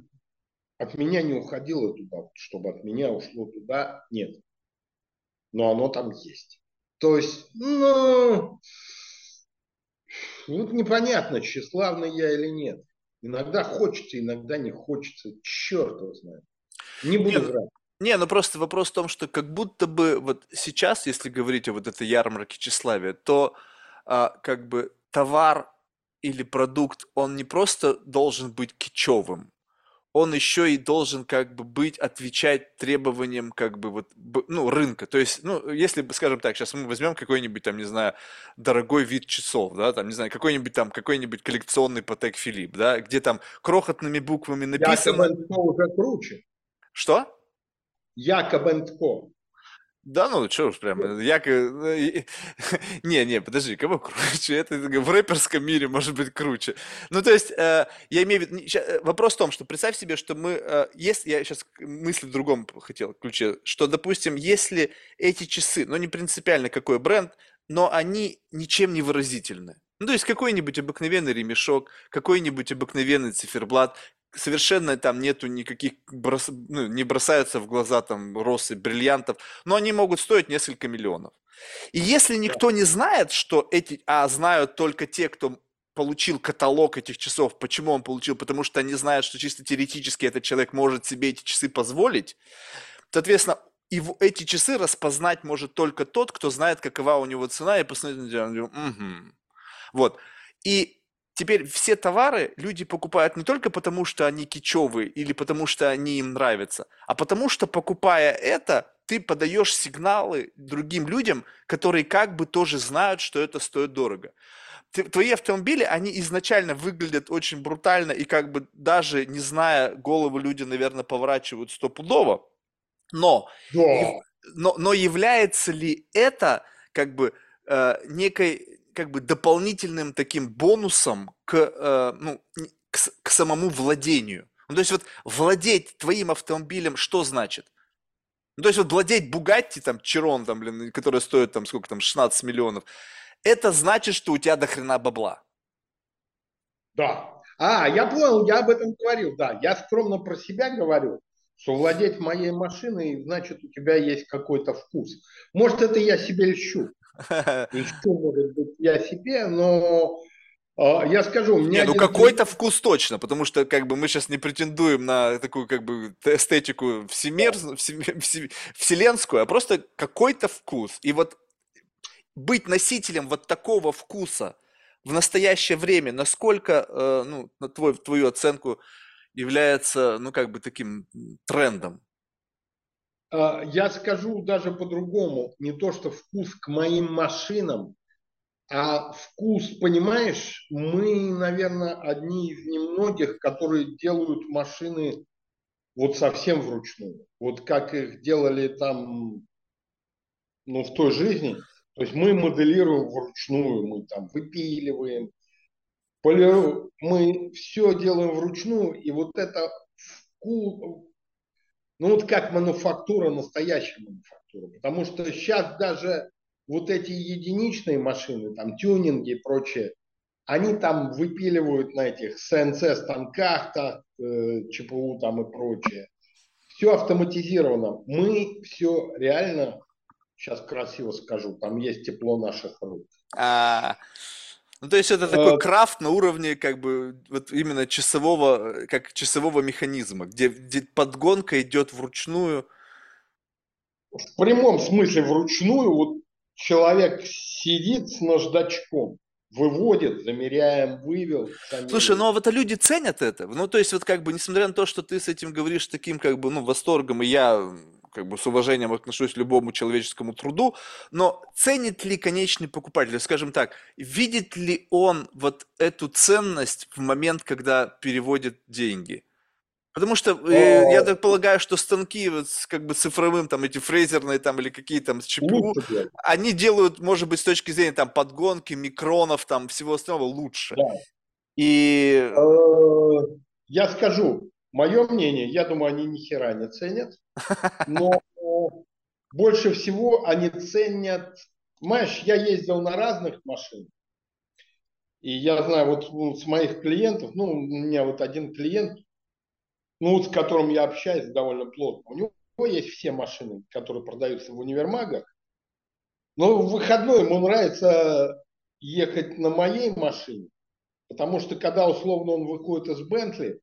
от меня не уходило туда, чтобы от меня ушло туда, нет. Но оно там есть. То есть, ну, ну непонятно, тщеславный я или нет. Иногда хочется, иногда не хочется. Черт его знает. Не буду не, врать. Не, ну просто вопрос в том, что как будто бы вот сейчас, если говорить о вот этой ярмарке тщеславия, то а, как бы товар или продукт, он не просто должен быть кичевым, он еще и должен как бы быть, отвечать требованиям как бы вот, ну, рынка. То есть, ну, если, скажем так, сейчас мы возьмем какой-нибудь там, не знаю, дорогой вид часов, да, там, не знаю, какой-нибудь там, какой-нибудь коллекционный Patek Philippe, да, где там крохотными буквами написано... Якобы уже круче. Что? Якобы да, ну, что уж прям, я... Не, не, подожди, кого круче? Это в рэперском мире может быть круче. Ну, то есть, э, я имею в виду... Э, вопрос в том, что представь себе, что мы... Э, если Я сейчас мысль в другом хотел ключе, что, допустим, если эти часы, ну, не принципиально какой бренд, но они ничем не выразительны. Ну, то есть какой-нибудь обыкновенный ремешок, какой-нибудь обыкновенный циферблат, совершенно там нету никаких, брос... ну, не бросаются в глаза там росы бриллиантов, но они могут стоить несколько миллионов. И если никто не знает, что эти, а знают только те, кто получил каталог этих часов. Почему он получил? Потому что они знают, что чисто теоретически этот человек может себе эти часы позволить. Соответственно, и эти часы распознать может только тот, кто знает, какова у него цена, и посмотреть на угу. Вот. И Теперь все товары люди покупают не только потому, что они кичевые или потому, что они им нравятся, а потому что, покупая это, ты подаешь сигналы другим людям, которые как бы тоже знают, что это стоит дорого. Твои автомобили, они изначально выглядят очень брутально, и как бы даже не зная головы, люди, наверное, поворачивают стопудово. Но, да. но, но является ли это как бы э, некой как бы дополнительным таким бонусом к, э, ну, к, к самому владению. Ну, то есть вот владеть твоим автомобилем что значит? Ну, то есть вот владеть Бугатти, там, Чирон, там, блин, который стоит там сколько там, 16 миллионов, это значит, что у тебя до хрена бабла. Да. А, я понял, я об этом говорил, да. Я скромно про себя говорю, что владеть моей машиной, значит, у тебя есть какой-то вкус. Может, это я себе льщу. Льщу, может быть, я себе, но а, я скажу, у меня... Не, ну какой-то вкус точно, потому что как бы мы сейчас не претендуем на такую как бы эстетику всемир... вселенскую, а просто какой-то вкус. И вот быть носителем вот такого вкуса в настоящее время, насколько, э, ну, на твой, твою оценку, является, ну, как бы таким трендом? А, я скажу даже по-другому. Не то, что вкус к моим машинам, а вкус, понимаешь, мы, наверное, одни из немногих, которые делают машины вот совсем вручную. Вот как их делали там, ну, в той жизни. То есть мы моделируем вручную, мы там выпиливаем, полируем, мы все делаем вручную, и вот это вкус, ну вот как мануфактура, настоящая мануфактура. Потому что сейчас даже вот эти единичные машины, там тюнинги и прочее, они там выпиливают на этих CNC станках, так, э, ЧПУ там и прочее. Все автоматизировано. Мы все реально, сейчас красиво скажу, там есть тепло наших рук. А, ну, то есть это такой а, крафт на уровне как бы вот именно часового, как часового механизма, где, где подгонка идет вручную. В прямом смысле вручную, вот человек сидит с наждачком, выводит, замеряем, вывел. Замеряем. Слушай, ну а вот люди ценят это. Ну, то есть, вот как бы, несмотря на то, что ты с этим говоришь таким, как бы, ну, восторгом, и я как бы с уважением отношусь к любому человеческому труду, но ценит ли конечный покупатель, скажем так, видит ли он вот эту ценность в момент, когда переводит деньги? Потому что э, я так полагаю, что станки вот с, как бы цифровым, там эти фрезерные там или какие там с ЧПУ, они делают, может быть, с точки зрения там подгонки, микронов, там всего остального лучше. Да. И... Э, я скажу, мое мнение, я думаю, они ни хера не ценят, но больше всего они ценят... Знаешь, я ездил на разных машинах, и я знаю, вот ну, с моих клиентов, ну, у меня вот один клиент, ну, с которым я общаюсь довольно плотно, у него есть все машины, которые продаются в универмагах, но в выходной ему нравится ехать на моей машине, потому что когда условно он выходит из Бентли,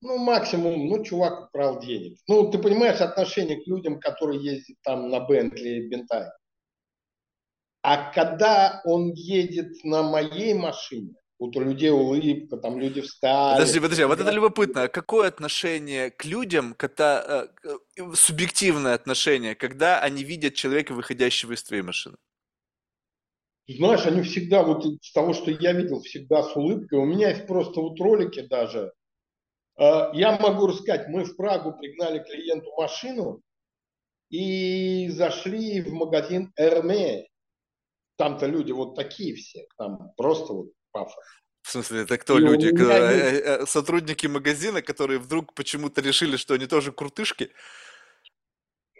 ну, максимум, ну, чувак украл денег. Ну, ты понимаешь отношение к людям, которые ездят там на Бентли, Бентай. А когда он едет на моей машине, вот у людей улыбка, там люди встали. Подожди, подожди, вот это любопытно. А какое отношение к людям, когда э, субъективное отношение, когда они видят человека, выходящего из твоей машины? Знаешь, они всегда, вот с того, что я видел, всегда с улыбкой. У меня есть просто вот ролики даже. Э, я могу рассказать, мы в Прагу пригнали клиенту машину и зашли в магазин Эрме. Там-то люди вот такие все, там просто вот пафос. В смысле, это кто и люди? Есть... Э, э, сотрудники магазина, которые вдруг почему-то решили, что они тоже крутышки?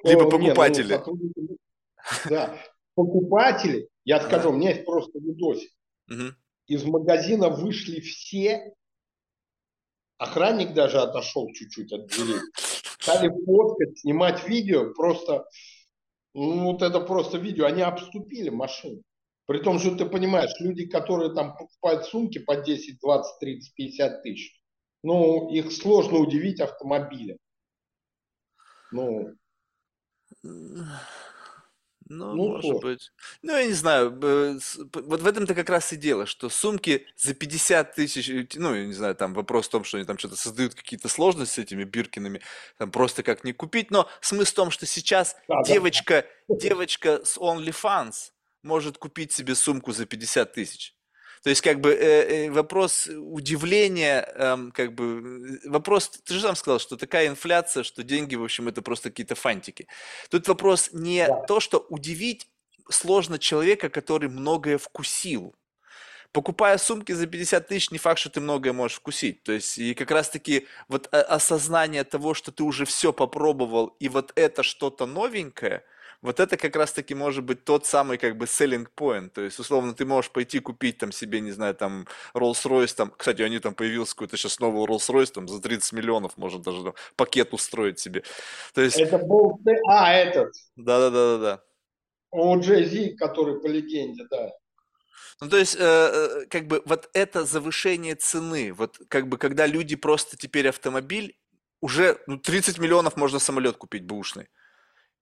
Либо покупатели? Не, ну, Да, покупатели. Я скажу, у меня есть просто видосик. Из магазина вышли все, охранник даже отошел чуть-чуть от дверей. Стали фоткать, снимать видео, просто, ну вот это просто видео, они обступили машину. При том, что ты понимаешь, люди, которые там покупают сумки по 10, 20, 30, 50 тысяч, ну, их сложно удивить автомобилем. Ну, ну, ну может что? быть. Ну, я не знаю. Вот в этом-то как раз и дело, что сумки за 50 тысяч, ну, я не знаю, там вопрос в том, что они там что-то создают какие-то сложности с этими биркинами, там просто как не купить, но смысл в том, что сейчас да, девочка, да. девочка с OnlyFans, может купить себе сумку за 50 тысяч. То есть, как бы, э, э, вопрос удивления, э, как бы, вопрос, ты же сам сказал, что такая инфляция, что деньги, в общем, это просто какие-то фантики. Тут вопрос не да. то, что удивить сложно человека, который многое вкусил. Покупая сумки за 50 тысяч, не факт, что ты многое можешь вкусить. То есть, и как раз-таки вот осознание того, что ты уже все попробовал, и вот это что-то новенькое – Вот это как раз-таки может быть тот самый как бы selling point. То есть, условно, ты можешь пойти купить там себе, не знаю, там Rolls-Royce, там, кстати, они там появился какой-то сейчас новый Rolls-Royce, там за 30 миллионов можно даже там, пакет устроить себе. То есть... Это был... А, этот. Да-да-да-да-да. У Джей который по легенде, да. Ну, то есть, э, э, как бы, вот это завышение цены, вот, как бы, когда люди просто теперь автомобиль, уже, ну, 30 миллионов можно самолет купить бэушный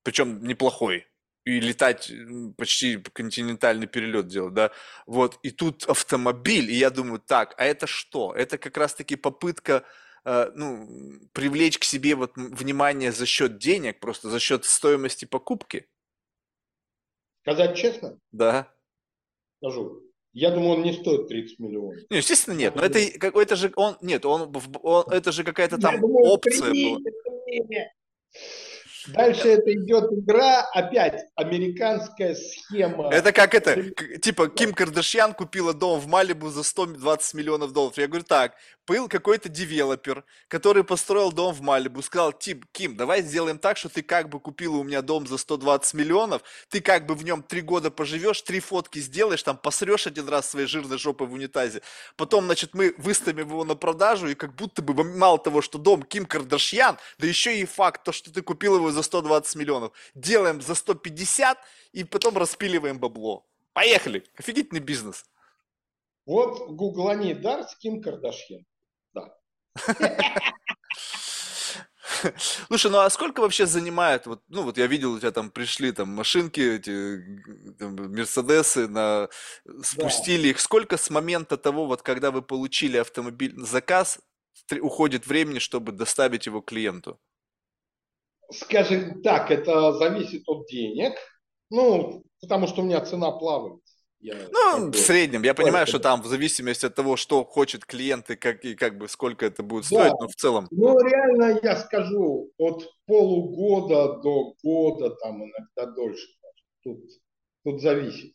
причем неплохой, и летать почти континентальный перелет делать, да, вот, и тут автомобиль, и я думаю, так, а это что? Это как раз-таки попытка, э, ну, привлечь к себе вот внимание за счет денег, просто за счет стоимости покупки? Сказать честно? Да. Скажу. Я думаю, он не стоит 30 миллионов. Не, естественно, нет. Но это какой-то же он, нет, он, он это же какая-то там думаю, опция была. Дальше это идет игра, опять американская схема. Это как это, типа Ким Кардашьян купила дом в Малибу за 120 миллионов долларов. Я говорю, так, был какой-то девелопер, который построил дом в Малибу, сказал, Тим, Ким, давай сделаем так, что ты как бы купила у меня дом за 120 миллионов, ты как бы в нем три года поживешь, три фотки сделаешь, там посрешь один раз своей жирной жопой в унитазе, потом, значит, мы выставим его на продажу, и как будто бы мало того, что дом Ким Кардашьян, да еще и факт, то, что ты купил его за 120 миллионов, делаем за 150 и потом распиливаем бабло. Поехали! Офигительный бизнес. Вот гуглани дар с Ким Кардашьян. Слушай, ну а сколько вообще занимает, вот, ну вот я видел, у тебя там пришли там машинки, эти там, Мерседесы, на, спустили да. их. Сколько с момента того, вот когда вы получили автомобиль, заказ, уходит времени, чтобы доставить его клиенту? Скажем так, это зависит от денег, ну, потому что у меня цена плавает. Я ну, в среднем. Я понимаю, что там в зависимости от того, что хочет клиент и как, и как бы сколько это будет стоить, да. но в целом. Ну, реально, я скажу, от полугода до года, там иногда дольше. Тут, тут зависит.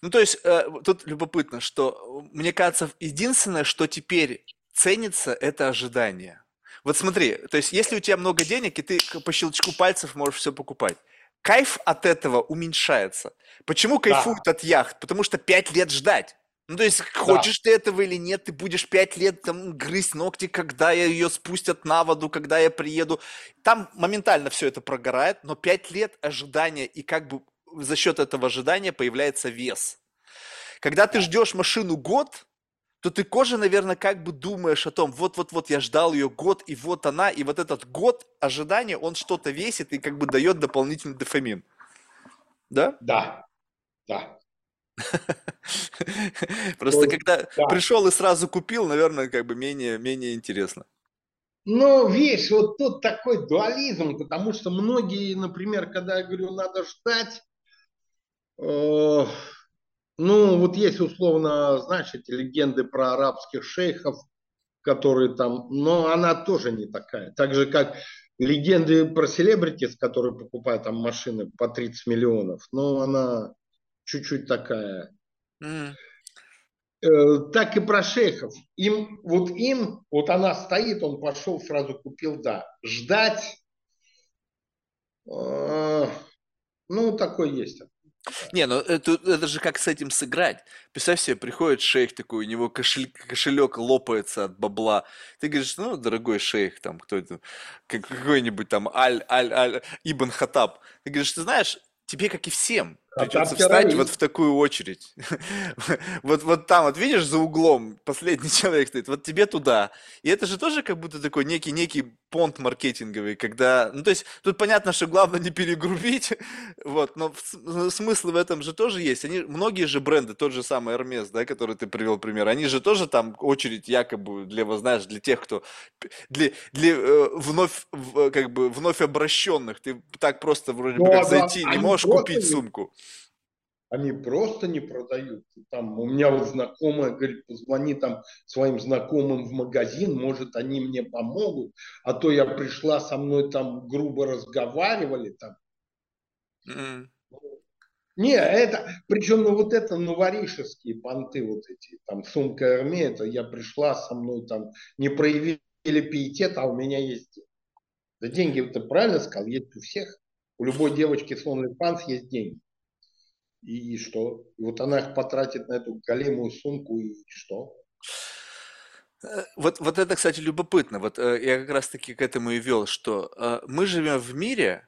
Ну, то есть, э, тут любопытно, что, мне кажется, единственное, что теперь ценится, это ожидание. Вот смотри, то есть, если у тебя много денег, и ты по щелчку пальцев можешь все покупать, кайф от этого уменьшается. Почему кайфуют да. от яхт? Потому что пять лет ждать. Ну, то есть, да. хочешь ты этого или нет, ты будешь пять лет там грызть ногти, когда ее спустят на воду, когда я приеду. Там моментально все это прогорает, но пять лет ожидания, и как бы за счет этого ожидания появляется вес. Когда ты ждешь машину год, то ты кожа, наверное, как бы думаешь о том, вот-вот-вот я ждал ее год, и вот она, и вот этот год ожидания, он что-то весит и как бы дает дополнительный дофамин. Да? Да, да. Просто когда пришел и сразу купил, наверное, как бы менее, менее интересно. Ну, видишь, вот тут такой дуализм, потому что многие, например, когда я говорю, надо ждать, э, ну, вот есть условно, эти легенды про арабских шейхов, которые там, но она тоже не такая. Так же, как легенды про селебритис, которые покупают там машины по 30 миллионов, но она чуть-чуть такая. Mm. Так и про шейхов. Им, вот им, вот она стоит, он пошел, сразу купил, да. Ждать, э, ну, такой есть. Не, ну это, это же как с этим сыграть. Представь себе, приходит шейх такой, у него кошель, кошелек лопается от бабла. Ты говоришь, ну, дорогой шейх, там, кто это, какой-нибудь там Аль, Аль, Аль, Ибн Хатаб. Ты говоришь, ты знаешь, тебе, как и всем, Придется встать вот в такую очередь. вот, вот там, вот видишь, за углом последний человек стоит, вот тебе туда. И это же тоже как будто такой некий, некий понт маркетинговый, когда, ну то есть тут понятно, что главное не перегрубить, вот, но в, смысл в этом же тоже есть. Они, многие же бренды, тот же самый Hermes, да, который ты привел пример, они же тоже там очередь якобы для, вот, знаешь, для тех, кто, для, для э, вновь, в, как бы, вновь обращенных. Ты так просто вроде бы как зайти, не можешь купить сумку они просто не продают. Там у меня вот знакомая говорит, позвони там своим знакомым в магазин, может они мне помогут, а то я пришла со мной там грубо разговаривали там. Mm. Не, это, причем ну вот это новоришеские понты вот эти, там сумка Эрме, это я пришла со мной там, не проявили пиетет, а у меня есть деньги. Да деньги, ты правильно сказал, есть у всех. У любой девочки с OnlyFans есть деньги. И что? И вот она их потратит на эту големую сумку, и что? Э, вот, вот это, кстати, любопытно. Вот э, я как раз-таки к этому и вел, что э, мы живем в мире,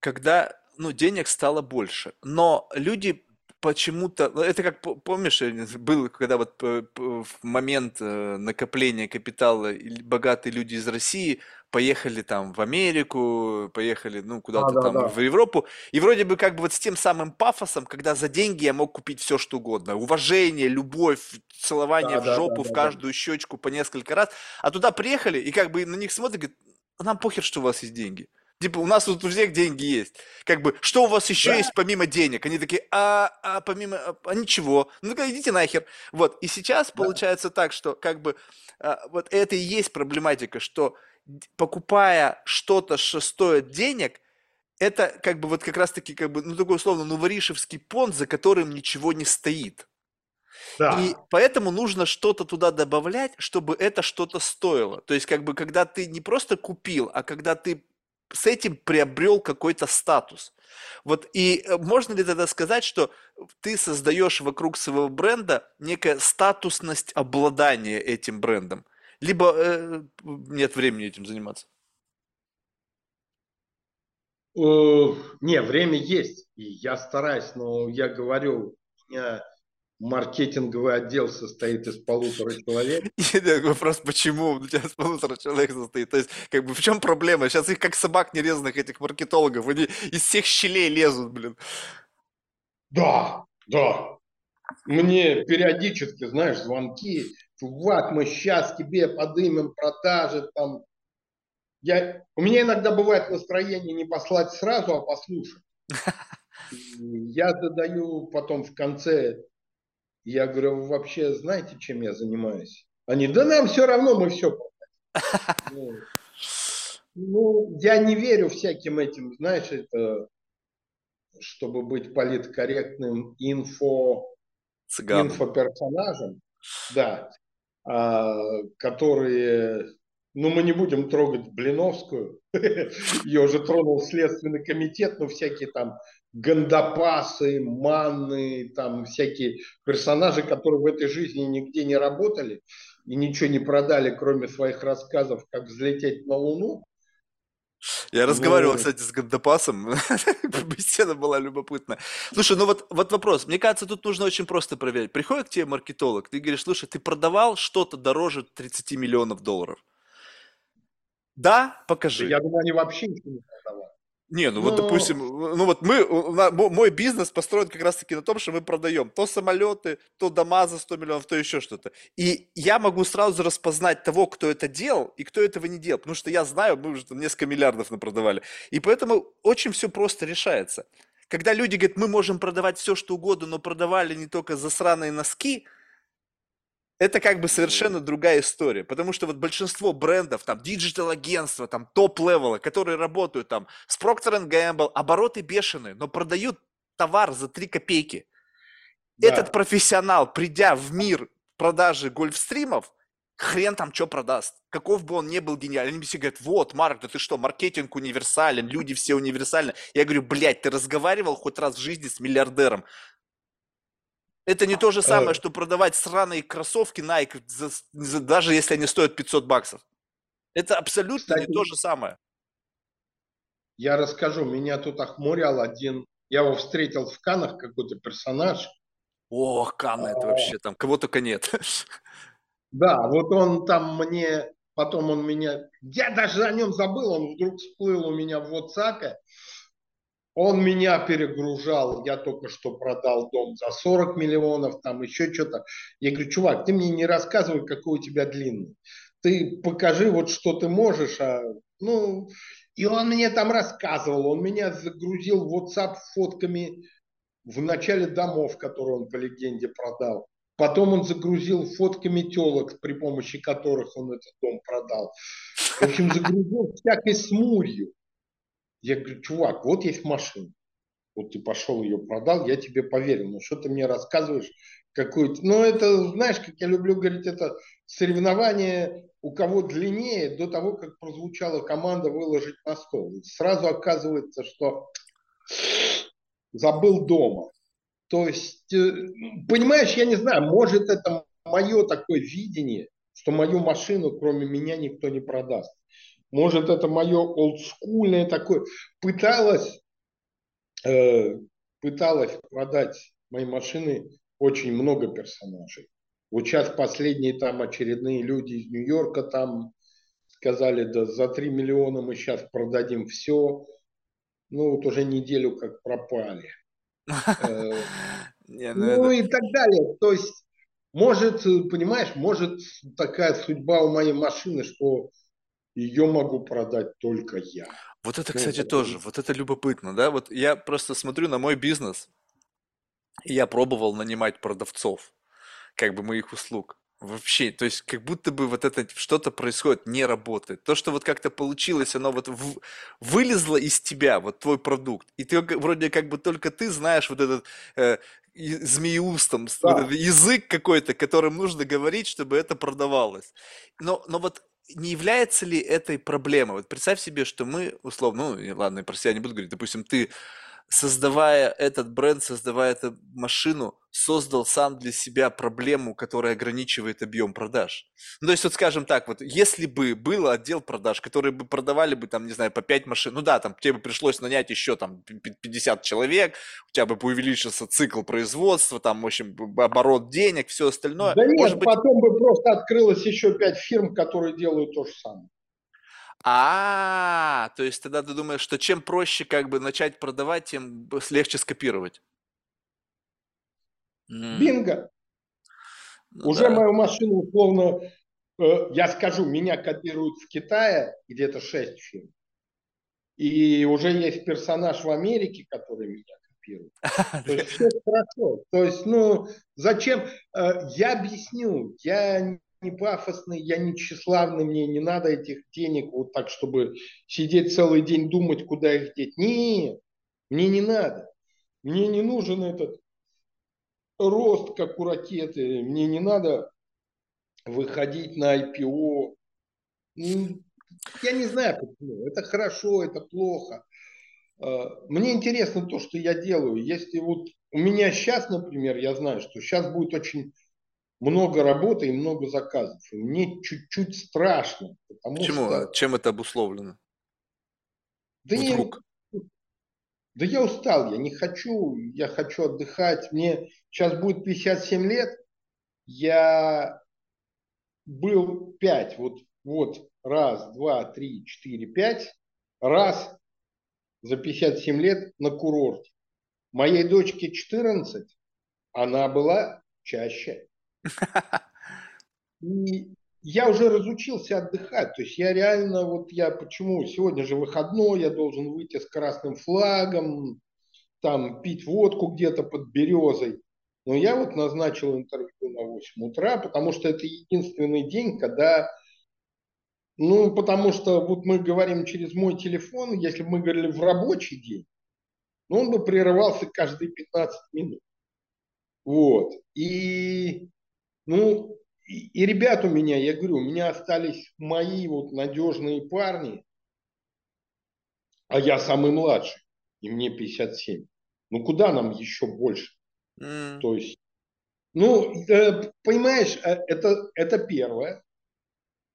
когда ну, денег стало больше, но люди почему-то, ну, это как, помнишь, был, когда вот в момент накопления капитала богатые люди из России поехали там в Америку, поехали, ну, куда-то да, там да. в Европу, и вроде бы как бы вот с тем самым пафосом, когда за деньги я мог купить все, что угодно. Уважение, любовь, целование Да, в да, да, жопу, в да, да. каждую щечку по несколько раз. А туда приехали, и как бы на них смотрят, говорят, нам похер, что у вас есть деньги. Типа, у нас тут у всех деньги есть. Как бы, что у вас еще Да. есть помимо денег? Они такие, а, а помимо, а, а ничего. Ну-ка, идите нахер. Вот, и сейчас Да. получается так, что как бы а, вот это и есть проблематика, что покупая что-то, что стоит денег, это как бы вот как раз-таки как бы, ну такой условно, новоришевский понт, за которым ничего не стоит. И Да. поэтому нужно что-то туда добавлять, чтобы это что-то стоило. То есть как бы когда ты не просто купил, а когда ты с этим приобрел какой-то статус. Вот и э, можно ли тогда сказать, что ты создаешь вокруг своего бренда некая статусность обладания этим брендом? Либо э, нет времени этим заниматься? Э, Не, время есть, и я стараюсь, но я говорю, у меня маркетинговый отдел состоит из полутора человек. Такой вопрос, почему у тебя с полутора человек состоит? То есть, как бы, в чем проблема? Сейчас их как собак нерезанных, этих маркетологов, они из всех щелей лезут, блин. Да, да. Мне периодически, знаешь, звонки, чувак, мы сейчас тебе подымем продажи, там. Я, у меня иногда бывает настроение не послать сразу, а послушать. Я задаю потом в конце, я говорю, вы вообще знаете, чем я занимаюсь? Они, да нам все равно, мы все Ну, ну, я не верю всяким этим, знаешь, это, чтобы быть политкорректным, инфо, Цыган. инфоперсонажем, да, которые, ну, мы не будем трогать Блиновскую, ее уже тронул Следственный комитет, но всякие там гандапасы, манны, там всякие персонажи, которые в этой жизни нигде не работали и ничего не продали, кроме своих рассказов, как взлететь на Луну. Я разговаривал, кстати, с Гандапасом, беседа была любопытная. Слушай, ну вот, вот вопрос, мне кажется, тут нужно очень просто проверить. Приходит к тебе маркетолог, ты говоришь, слушай, ты продавал что-то дороже 30 миллионов долларов? Да, покажи. Я думаю, они вообще ничего не продавали. Не, ну вот, Ну- допустим, ну вот мы, мой бизнес построен как раз-таки на том, что мы продаем то самолеты, то дома за 100 миллионов, то еще что-то. И я могу сразу распознать того, кто это делал и кто этого не делал, потому что я знаю, мы уже там несколько миллиардов напродавали. И поэтому очень все просто решается. Когда люди говорят, мы можем продавать все, что угодно, но продавали не только засраные носки, это как бы совершенно другая история, потому что вот большинство брендов, там, digital-агентства, там, top-level а, которые работают там с Procter Gamble, обороты бешеные, но продают товар за 3 копейки. Да. Этот профессионал, придя в мир продажи гольфстримов, хрен там что продаст. Каков бы он ни был гениален. Они все говорят, вот, Марк, да ты что, маркетинг универсален, люди все универсальны. Я говорю, блядь, ты разговаривал хоть раз в жизни с миллиардером? Это не то же самое, Э. что продавать сраные кроссовки Nike, за- за- даже если они стоят 500 баксов. Это абсолютно не Кстати, то же самое. Я расскажу, меня тут охмурял один, я его встретил в Канах, какой-то персонаж. О, Канна, это вообще там, кого только нет. Да, вот он там мне, потом он меня, я даже о нем забыл, он вдруг всплыл у меня в WhatsApp. Он меня перегружал, я только что продал дом за 40 миллионов, там еще что-то. Я говорю, чувак, ты мне не рассказывай, какой у тебя длинный. Ты покажи вот, что ты можешь. А, ну, и он мне там рассказывал, он меня загрузил в WhatsApp фотками в начале домов, которые он по легенде продал. Потом он загрузил фотками телок, при помощи которых он этот дом продал. В общем, загрузил всякой смурью. Я говорю, чувак, вот есть машина. Вот ты пошел ее продал, я тебе поверил. Ну что ты мне рассказываешь какую-то... Ну это, знаешь, как я люблю говорить, это соревнование у кого длиннее, до того, как прозвучала команда выложить на стол. Сразу оказывается, что забыл дома. То есть, э, понимаешь, я не знаю, может это мое такое видение, что мою машину кроме меня никто не продаст. Может это мое олдскульное такое. Пыталась, э, пыталась продать мои машины очень много персонажей. Вот сейчас последние там очередные люди из Нью-Йорка там сказали, да за 3 миллиона мы сейчас продадим все. Ну вот уже неделю как пропали. Э, ну, ну и так далее. То есть, может, понимаешь, может такая судьба у моей машины, что ее могу продать только я. Вот это, ну, кстати, тоже, вот это любопытно, да? Вот я просто смотрю на мой бизнес, и я пробовал нанимать продавцов как бы моих услуг. Вообще, то есть как будто бы вот это что-то происходит, не работает. То, что вот как-то получилось, оно вот в, вылезло из тебя, вот твой продукт. И ты вроде как бы только ты знаешь вот этот э, змееустом, да. вот этот язык какой-то, которым нужно говорить, чтобы это продавалось. Но, но вот не является ли этой проблемой? Вот представь себе, что мы, условно, ну ладно, про себя не буду говорить, допустим, ты создавая этот бренд, создавая эту машину, создал сам для себя проблему, которая ограничивает объем продаж. Ну, то есть, вот скажем так, вот если бы был отдел продаж, которые бы продавали бы там, не знаю, по 5 машин, ну да, там тебе бы пришлось нанять еще там 50 человек, у тебя бы увеличился цикл производства, там, в общем, оборот денег, все остальное. Да нет, Может быть... потом бы просто открылось еще 5 фирм, которые делают то же самое. А, то есть тогда ты думаешь, что чем проще как бы начать продавать, тем легче скопировать. Бинго. Ну, Уже да. мою машину условно, э, я скажу, меня копируют в Китае где-то 6 фирм. И уже есть персонаж в Америке, который меня копирует. То есть все хорошо. То есть, ну, зачем? Э, я объясню. Я не пафосный, я не тщеславный, мне не надо этих денег вот так, чтобы сидеть целый день думать, куда их деть. Нет, мне не надо. Мне не нужен этот рост, как у ракеты. Мне не надо выходить на IPO. Я не знаю, почему. Это хорошо, это плохо. А, мне интересно то, что я делаю. Если вот у меня сейчас, например, я знаю, что сейчас будет очень много работы и много заказов. И мне чуть-чуть страшно. Потому Почему? Что... Чем это обусловлено? Да Вдруг? Я, да я устал, я не хочу, я хочу отдыхать. Мне сейчас будет 57 лет, я был 5, вот, вот раз, два, три, четыре, пять, раз за 57 лет на курорте. Моей дочке 14, она была чаще. И я уже разучился отдыхать. То есть я реально, вот я почему, сегодня же выходной, я должен выйти с красным флагом, там пить водку где-то под березой. Но я вот назначил интервью на 8 утра, потому что это единственный день, когда, ну, потому что вот мы говорим через мой телефон, если бы мы говорили в рабочий день, ну, он бы прерывался каждые 15 минут. Вот. И ну, и, и ребят у меня, я говорю, у меня остались мои вот надежные парни, а я самый младший, и мне 57. Ну, куда нам еще больше? Mm. То есть, ну, э, понимаешь, э, это, это первое.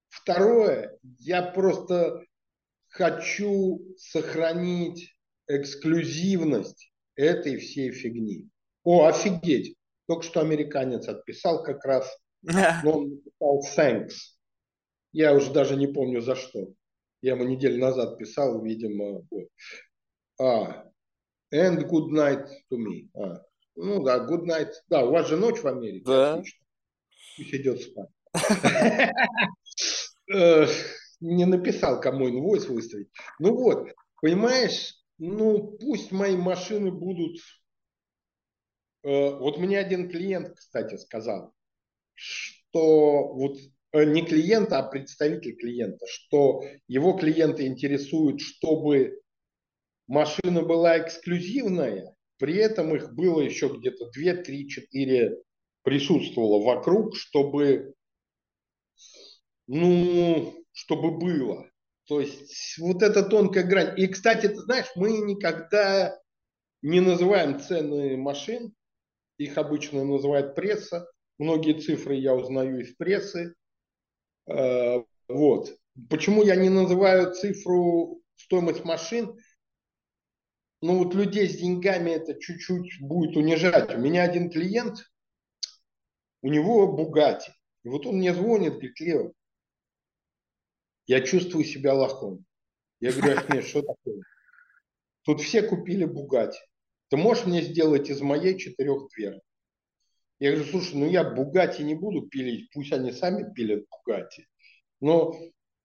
Второе, я просто хочу сохранить эксклюзивность этой всей фигни. О, офигеть! Только что американец отписал как раз, но он написал thanks. Я уже даже не помню за что. Я ему неделю назад писал, видимо. А, and good night to me. А, ну да, good night. Да, у вас же ночь в Америке. Да. Отлично. Пусть идет спать. Не написал, кому инвойс выставить. Ну вот, понимаешь, ну пусть мои машины будут вот мне один клиент, кстати, сказал, что вот э, не клиента, а представитель клиента, что его клиенты интересуют, чтобы машина была эксклюзивная, при этом их было еще где-то 2, 3, 4 присутствовало вокруг, чтобы ну, чтобы было. То есть вот эта тонкая грань. И, кстати, ты знаешь, мы никогда не называем цены машин, их обычно называет пресса. Многие цифры я узнаю из прессы. Э, вот. Почему я не называю цифру стоимость машин? Ну вот людей с деньгами это чуть-чуть будет унижать. У меня один клиент, у него Бугати. И вот он мне звонит, говорит, Лео, я чувствую себя лохом. Я говорю, Ахмед, что такое? Тут все купили Бугати. Ты можешь мне сделать из моей четырех дверь? Я говорю, слушай, ну я Бугати не буду пилить, пусть они сами пилят Бугати. Но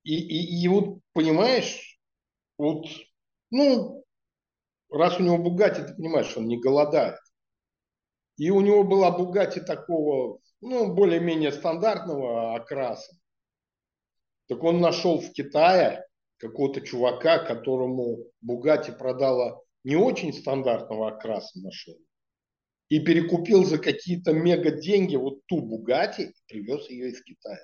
и, и, и вот понимаешь, вот, ну, раз у него Бугати, ты понимаешь, он не голодает. И у него была Бугати такого, ну, более-менее стандартного окраса. Так он нашел в Китае какого-то чувака, которому Бугати продала не очень стандартного окраса машину, и перекупил за какие-то мега деньги вот ту Бугати и привез ее из Китая.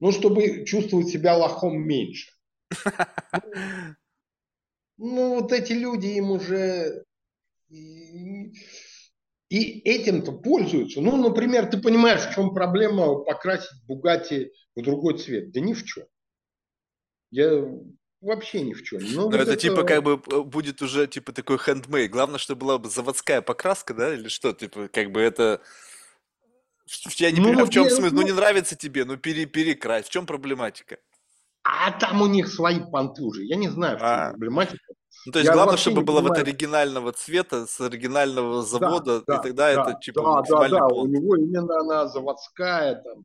Ну, чтобы чувствовать себя лохом меньше. Ну, вот эти люди им уже... И этим-то пользуются. Ну, например, ты понимаешь, в чем проблема покрасить Бугати в другой цвет? Да ни в чем. Я вообще ни в чем. Ну, Но вот это, это типа как бы э, будет уже типа такой хендмейд. Главное, чтобы была бы заводская покраска, да, или что? Типа как бы это... Я не ну, понимаю, в чем я, смысл? Ну, ну, не нравится тебе, ну пере, перекрась. В чем проблематика? А там у них свои понты уже. Я не знаю, в чем а. проблематика. Ну, то есть я главное, чтобы было вот оригинального цвета, с оригинального завода, да, и тогда да, это типа да, максимальный да, да. У него именно она заводская, там,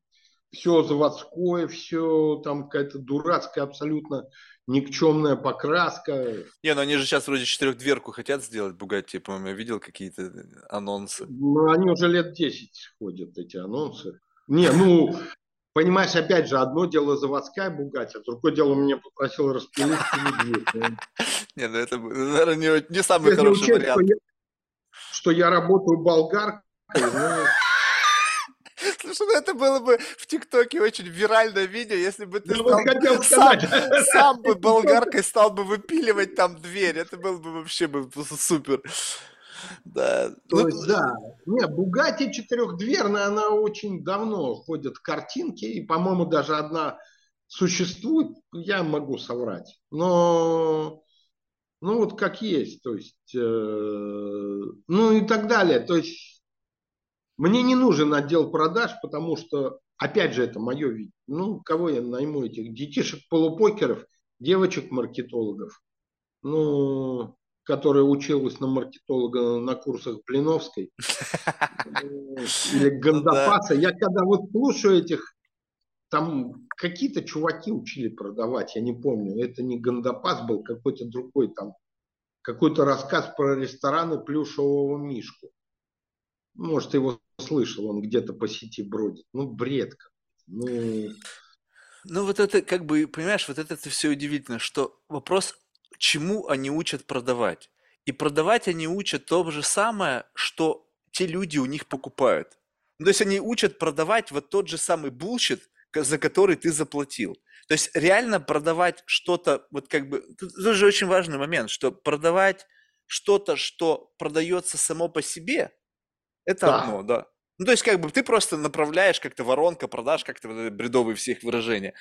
все заводское, все там какая-то дурацкая абсолютно никчемная покраска. Не, ну они же сейчас вроде четырехдверку хотят сделать, Бугатти, по-моему, я видел какие-то анонсы. Ну, они уже лет 10 ходят, эти анонсы. Не, ну, понимаешь, опять же, одно дело заводская Бугатти, а другое дело меня попросил распилить. Не, ну это, наверное, не самый хороший вариант. Что я работаю болгаркой, ну это было бы в ТикТоке очень виральное видео, если бы ты стал, сам, сам бы болгаркой стал бы выпиливать там дверь. Это было бы вообще бы супер. Да. То ну, есть, да. Не, Бугати четырехдверная, она очень давно ходят картинки, и, по-моему, даже одна существует, я могу соврать. Но, ну вот как есть, то есть, э, ну и так далее. То есть мне не нужен отдел продаж, потому что, опять же, это мое видение. Ну, кого я найму этих детишек-полупокеров, девочек-маркетологов, ну, которая училась на маркетолога на курсах Блиновской или Гандапаса. Я когда вот слушаю этих, там какие-то чуваки учили продавать, я не помню, это не Гандапас был, какой-то другой там, какой-то рассказ про рестораны плюшевого мишку. Может, его слышал, он где-то по сети бродит. Ну, бред. Ну... ну, вот это, как бы, понимаешь, вот это все удивительно, что вопрос, чему они учат продавать. И продавать они учат то же самое, что те люди у них покупают. Ну, то есть они учат продавать вот тот же самый bullshit, за который ты заплатил. То есть реально продавать что-то, вот как бы, тут тоже очень важный момент, что продавать что-то, что продается само по себе, это да. одно, да. Ну, то есть, как бы ты просто направляешь как-то воронка, продаж, как-то вот бредовые всех выражения.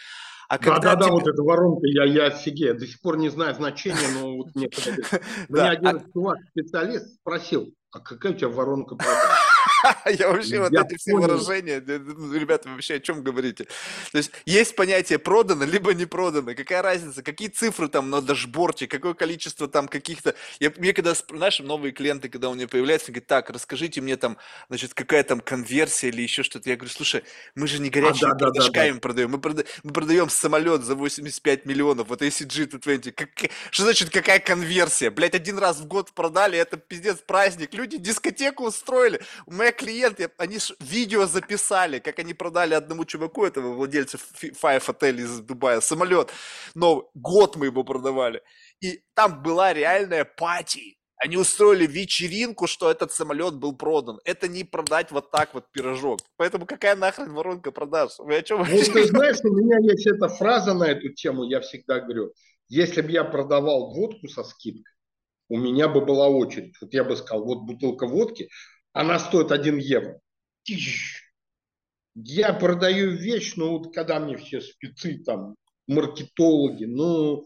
А да, да, тебе... да, вот эта воронка, я, я офигею, до сих пор не знаю значения, но вот мне Меня один а чувак, специалист, спросил, а какая у тебя воронка продаж? Я вообще вот эти все выражения, ну, ребята, вообще о чем говорите? То есть есть понятие продано, либо не продано. Какая разница? Какие цифры там на дашборде? Какое количество там каких-то... Мне когда, знаешь, новые клиенты, когда у меня появляются, говорят, так, расскажите мне там, значит, какая там конверсия или еще что-то. Я говорю, слушай, мы же не горячими а, да, продажками да, да, продаем, мы, прода... мы продаем самолет за 85 миллионов, вот ACG220. Как... Что значит, какая конверсия? Блять, один раз в год продали, это пиздец праздник. Люди дискотеку устроили. У меня клиенты, они видео записали, как они продали одному чуваку, этого владельца Five Hotel из Дубая, самолет. Но год мы его продавали. И там была реальная пати. Они устроили вечеринку, что этот самолет был продан. Это не продать вот так вот пирожок. Поэтому какая нахрен воронка продаж? Вы о чем Вот ты знаешь, у меня есть эта фраза на эту тему, я всегда говорю, если бы я продавал водку со скидкой, у меня бы была очередь. Вот я бы сказал, вот бутылка водки, она стоит 1 евро. Я продаю вещь, ну вот когда мне все спецы там, маркетологи, ну,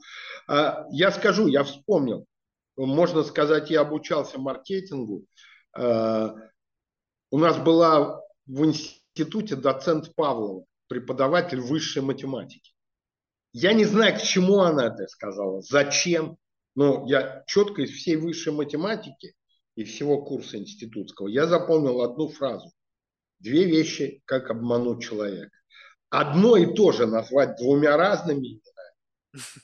а, я скажу, я вспомнил, можно сказать, я обучался маркетингу. А, у нас была в институте доцент Павлова, преподаватель высшей математики. Я не знаю, к чему она это сказала, зачем, но я четко из всей высшей математики и всего курса институтского я запомнил одну фразу. Две вещи, как обмануть человека. Одно и то же назвать двумя разными именами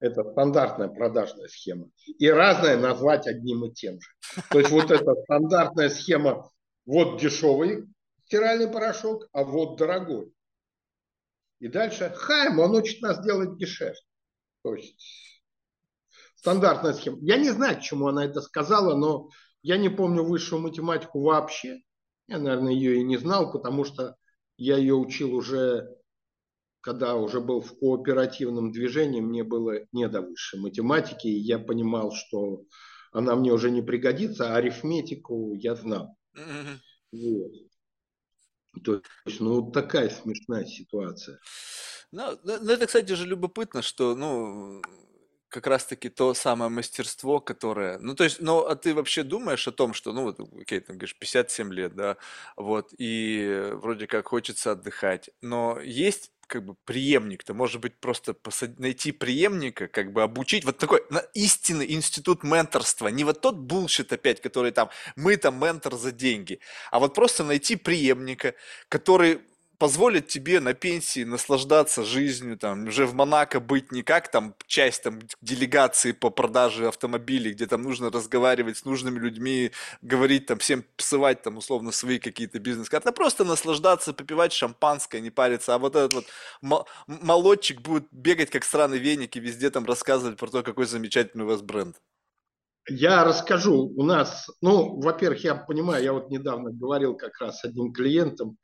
это стандартная продажная схема. И разное назвать одним и тем же. То есть вот эта стандартная схема, вот дешевый стиральный порошок, а вот дорогой. И дальше Хайм, он учит нас делать дешевле. То есть стандартная схема. Я не знаю, к чему она это сказала, но я не помню высшую математику вообще. Я, наверное, ее и не знал, потому что я ее учил уже когда уже был в кооперативном движении, мне было не до высшей математики, и я понимал, что она мне уже не пригодится, а арифметику я знал. Вот. То есть, ну, такая смешная ситуация. Ну, ну, ну, это, кстати же, любопытно, что, ну, как раз-таки то самое мастерство, которое... Ну, то есть, ну, а ты вообще думаешь о том, что, ну, вот, окей, ты говоришь, 57 лет, да, вот, и вроде как хочется отдыхать, но есть как бы преемник-то, может быть, просто посад... найти преемника, как бы обучить, вот такой на истинный институт менторства, не вот тот булшит опять, который там, мы там ментор за деньги, а вот просто найти преемника, который позволит тебе на пенсии наслаждаться жизнью, там, уже в Монако быть не как там часть там делегации по продаже автомобилей, где там нужно разговаривать с нужными людьми, говорить там, всем псывать там условно свои какие-то бизнес а просто наслаждаться, попивать шампанское, не париться, а вот этот вот молодчик будет бегать как странный веник и везде там рассказывать про то, какой замечательный у вас бренд. Я расскажу. У нас, ну, во-первых, я понимаю, я вот недавно говорил как раз с одним клиентом,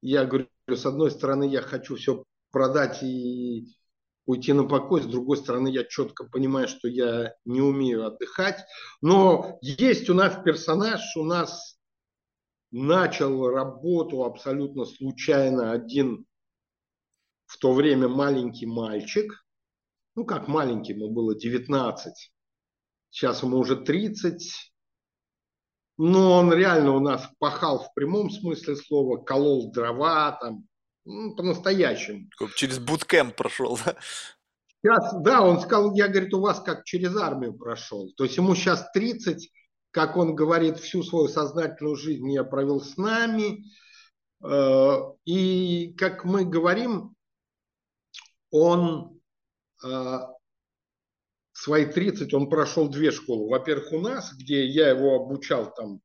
я говорю, с одной стороны, я хочу все продать и уйти на покой, с другой стороны, я четко понимаю, что я не умею отдыхать. Но есть у нас персонаж, у нас начал работу абсолютно случайно один в то время маленький мальчик, ну как маленький, ему было 19, сейчас ему уже 30, но он реально у нас пахал в прямом смысле слова, колол дрова там, ну, по-настоящему. Через буткемп прошел, да? Сейчас, да, он сказал, я, говорит, у вас как через армию прошел. То есть ему сейчас 30, как он говорит, всю свою сознательную жизнь я провел с нами. Э, и, как мы говорим, он э, свои 30 он прошел две школы. Во-первых, у нас, где я его обучал там,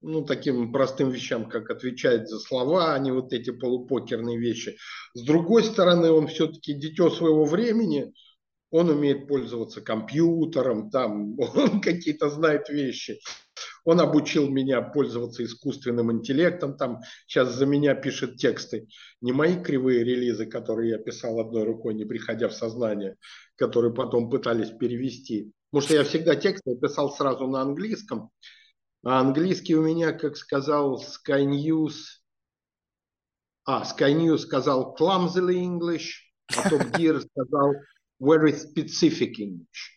ну, таким простым вещам, как отвечать за слова, а не вот эти полупокерные вещи. С другой стороны, он все-таки дитё своего времени, он умеет пользоваться компьютером, там, он какие-то знает вещи. Он обучил меня пользоваться искусственным интеллектом, там сейчас за меня пишет тексты. Не мои кривые релизы, которые я писал одной рукой, не приходя в сознание, которые потом пытались перевести. Потому что я всегда тексты писал сразу на английском. А английский у меня, как сказал Sky News, а, Sky News сказал clumsily English, а Top Gear сказал very specific English.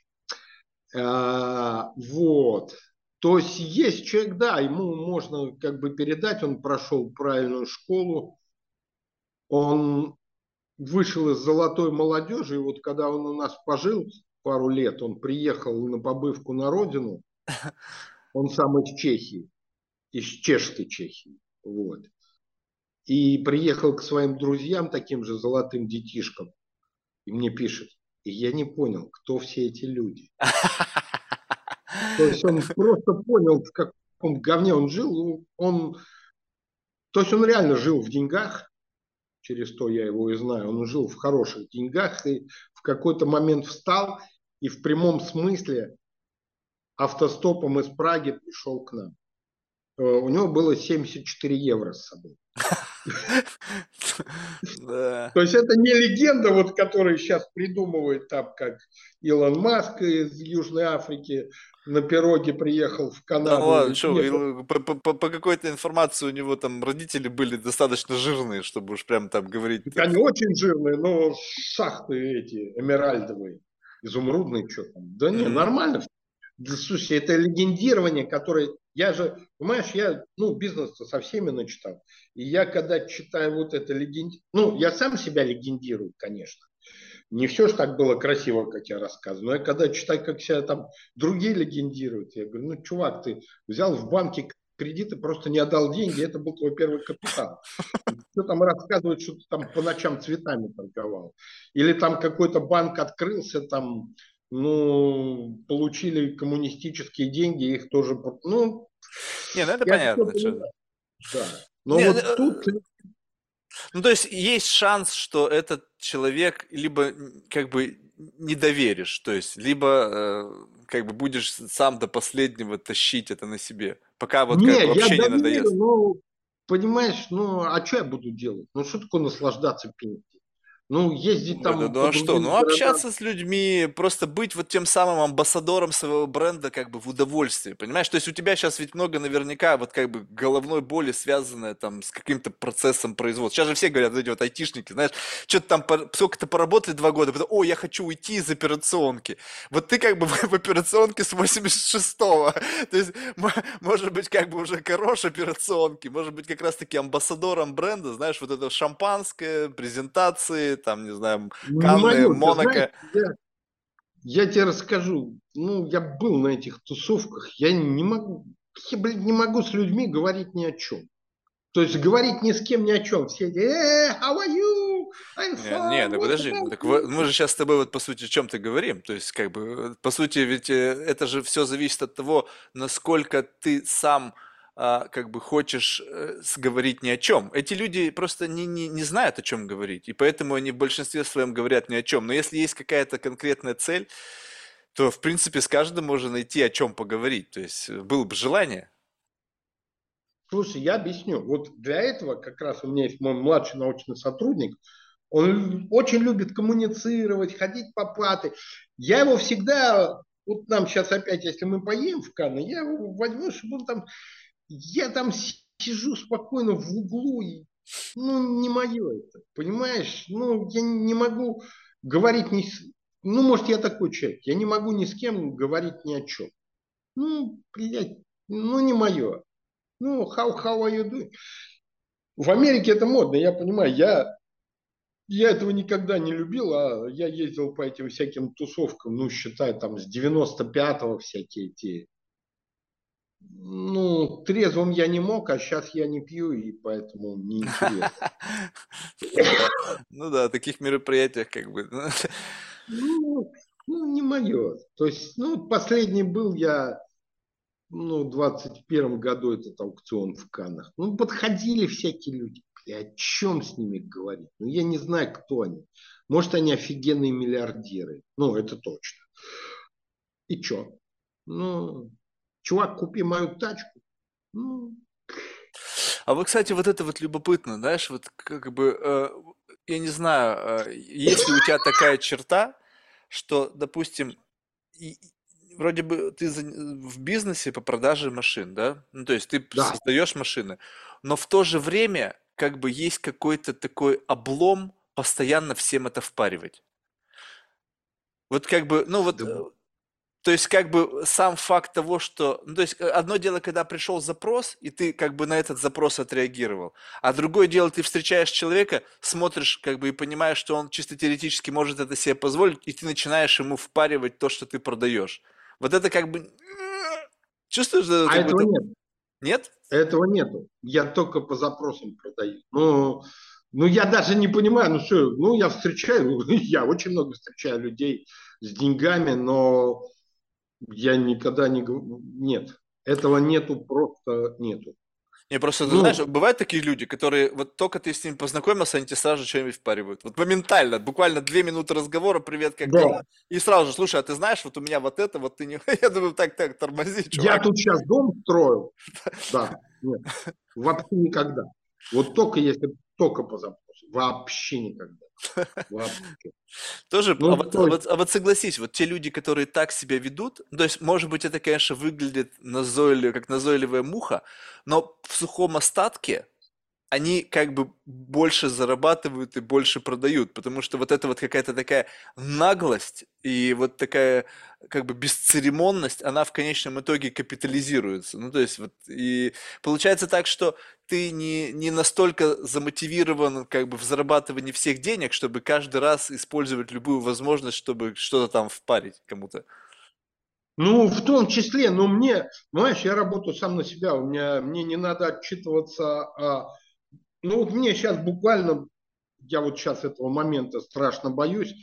А, вот. То есть есть человек, да, ему можно как бы передать, он прошел правильную школу, он вышел из золотой молодежи, и вот когда он у нас пожил пару лет, он приехал на побывку на родину, он сам из Чехии, из чешской Чехии, вот. И приехал к своим друзьям, таким же золотым детишкам, и мне пишет, и я не понял, кто все эти люди. То есть он просто понял, в каком говне он жил. Он, то есть он реально жил в деньгах, через то я его и знаю. Он жил в хороших деньгах и в какой-то момент встал и в прямом смысле автостопом из Праги пришел к нам. Э, у него было 74 евро с собой. То есть это не легенда, вот, которую сейчас придумывают там, как Илон Маск из Южной Африки на пироге приехал в Канаду. Да ладно, что, по, по, по какой-то информации у него там родители были достаточно жирные, чтобы уж прям там говорить. Они очень жирные, но шахты эти, эмеральдовые, изумрудные, что там. Да не, нормально. Да, слушай, это легендирование, которое я же, понимаешь, я, ну, бизнес со всеми начитал. И я, когда читаю вот это легенд... Ну, я сам себя легендирую, конечно. Не все же так было красиво, как я рассказываю. Но я когда читаю, как себя там другие легендируют, я говорю, ну, чувак, ты взял в банке кредиты, просто не отдал деньги, это был твой первый капитал. Что там рассказывают, что ты там по ночам цветами торговал. Или там какой-то банк открылся, там ну, получили коммунистические деньги, их тоже, ну... Не, ну это понятно. Что... Да. Но Не, вот э, тут... Ну, то есть есть шанс, что этот человек либо как бы не доверишь, то есть либо э, как бы будешь сам до последнего тащить это на себе, пока вот не, как вообще я не надоест. Ну, понимаешь, ну а что я буду делать? Ну что такое наслаждаться пенсией? Ну, ездить там... Да, да, а что? Ну, общаться с людьми, просто быть вот тем самым амбассадором своего бренда как бы в удовольствие, понимаешь? То есть у тебя сейчас ведь много наверняка вот как бы головной боли, связанная там с каким-то процессом производства. Сейчас же все говорят, вот эти вот айтишники, знаешь, что-то там, сколько-то поработали два года, потом, о, я хочу уйти из операционки. Вот ты как бы в, в операционке с 86-го. То есть, может быть, как бы уже хорош операционки, может быть, как раз-таки амбассадором бренда, знаешь, вот это шампанское, презентации, там, не знаю, Канны, ну, Монако. я, я тебе расскажу. Ну, я был на этих тусовках. Я не могу, я, блин, не могу с людьми говорить ни о чем. То есть говорить ни с кем ни о чем. Все эти, э, how are you? I'm fine. Нет, так подожди, ну, так мы же сейчас с тобой вот по сути о чем-то говорим. То есть как бы, по сути, ведь э, это же все зависит от того, насколько ты сам как бы хочешь э, говорить ни о чем. Эти люди просто не, не, не знают, о чем говорить, и поэтому они в большинстве своем говорят ни о чем. Но если есть какая-то конкретная цель, то, в принципе, с каждым можно найти, о чем поговорить. То есть э, было бы желание. Слушай, я объясню. Вот для этого как раз у меня есть мой младший научный сотрудник. Он очень любит коммуницировать, ходить по паты. Я его всегда, вот нам сейчас опять, если мы поем в Канны, я его возьму, чтобы он там я там сижу спокойно в углу, и, ну, не мое это, понимаешь? Ну, я не могу говорить ни с... Ну, может, я такой человек, я не могу ни с кем говорить ни о чем. Ну, блядь, ну, не мое. Ну, how, how are you doing? В Америке это модно, я понимаю, я, я этого никогда не любил, а я ездил по этим всяким тусовкам, ну, считай, там, с 95-го всякие эти ну, трезвым я не мог, а сейчас я не пью, и поэтому не интересно. Ну да, таких мероприятиях как бы. Ну, ну, не мое. То есть, ну, последний был я, ну, в 21 году этот аукцион в Канах. Ну, подходили всякие люди. И о чем с ними говорить? Ну, я не знаю, кто они. Может, они офигенные миллиардеры. Ну, это точно. И что? Ну, чувак, купи мою тачку. Ну. А вот, кстати, вот это вот любопытно, знаешь, вот как бы, э, я не знаю, э, есть ли у тебя такая черта, что, допустим, и, вроде бы ты в бизнесе по продаже машин, да? Ну, то есть ты да. создаешь машины, но в то же время как бы есть какой-то такой облом постоянно всем это впаривать. Вот как бы, ну вот да. То есть, как бы сам факт того, что... Ну, то есть, одно дело, когда пришел запрос, и ты как бы на этот запрос отреагировал. А другое дело, ты встречаешь человека, смотришь как бы и понимаешь, что он чисто теоретически может это себе позволить, и ты начинаешь ему впаривать то, что ты продаешь. Вот это как бы... Чувствуешь? А как этого нет. Нет? Этого нету. Я только по запросам продаю. Ну, ну, я даже не понимаю, ну что, ну, я встречаю, я очень много встречаю людей с деньгами, но я никогда не говорю, нет, этого нету, просто нету. Не, просто, ты знаешь, Ну, бывают такие люди, которые вот только ты с ними познакомился, они тебе сразу же что-нибудь впаривают. Вот моментально, буквально две минуты разговора, привет, как да. дела? И сразу же, слушай, а ты знаешь, вот у меня вот это, вот ты не... Я думаю, так, так, тормози, Я чувак. тут сейчас дом строю. Да, нет, вообще никогда. Вот только если только по запросу. Вообще никогда. Вообще. Тоже, а Ну, вот, а есть, вот, а вот согласись, вот те люди, которые так себя ведут, то есть, может быть, это, конечно, выглядит назойливо, как назойливая муха, но в сухом остатке они как бы больше зарабатывают и больше продают, потому что вот это вот какая-то такая наглость и вот такая как бы бесцеремонность, она в конечном итоге капитализируется. Ну, то есть вот и получается так, что ты не, не настолько замотивирован как бы в зарабатывании всех денег, чтобы каждый раз использовать любую возможность, чтобы что-то там впарить кому-то. ну, в том числе, но мне, знаешь, я работаю сам на себя, у меня, мне не надо отчитываться. а, ну, вот мне сейчас буквально, я вот сейчас этого момента страшно боюсь.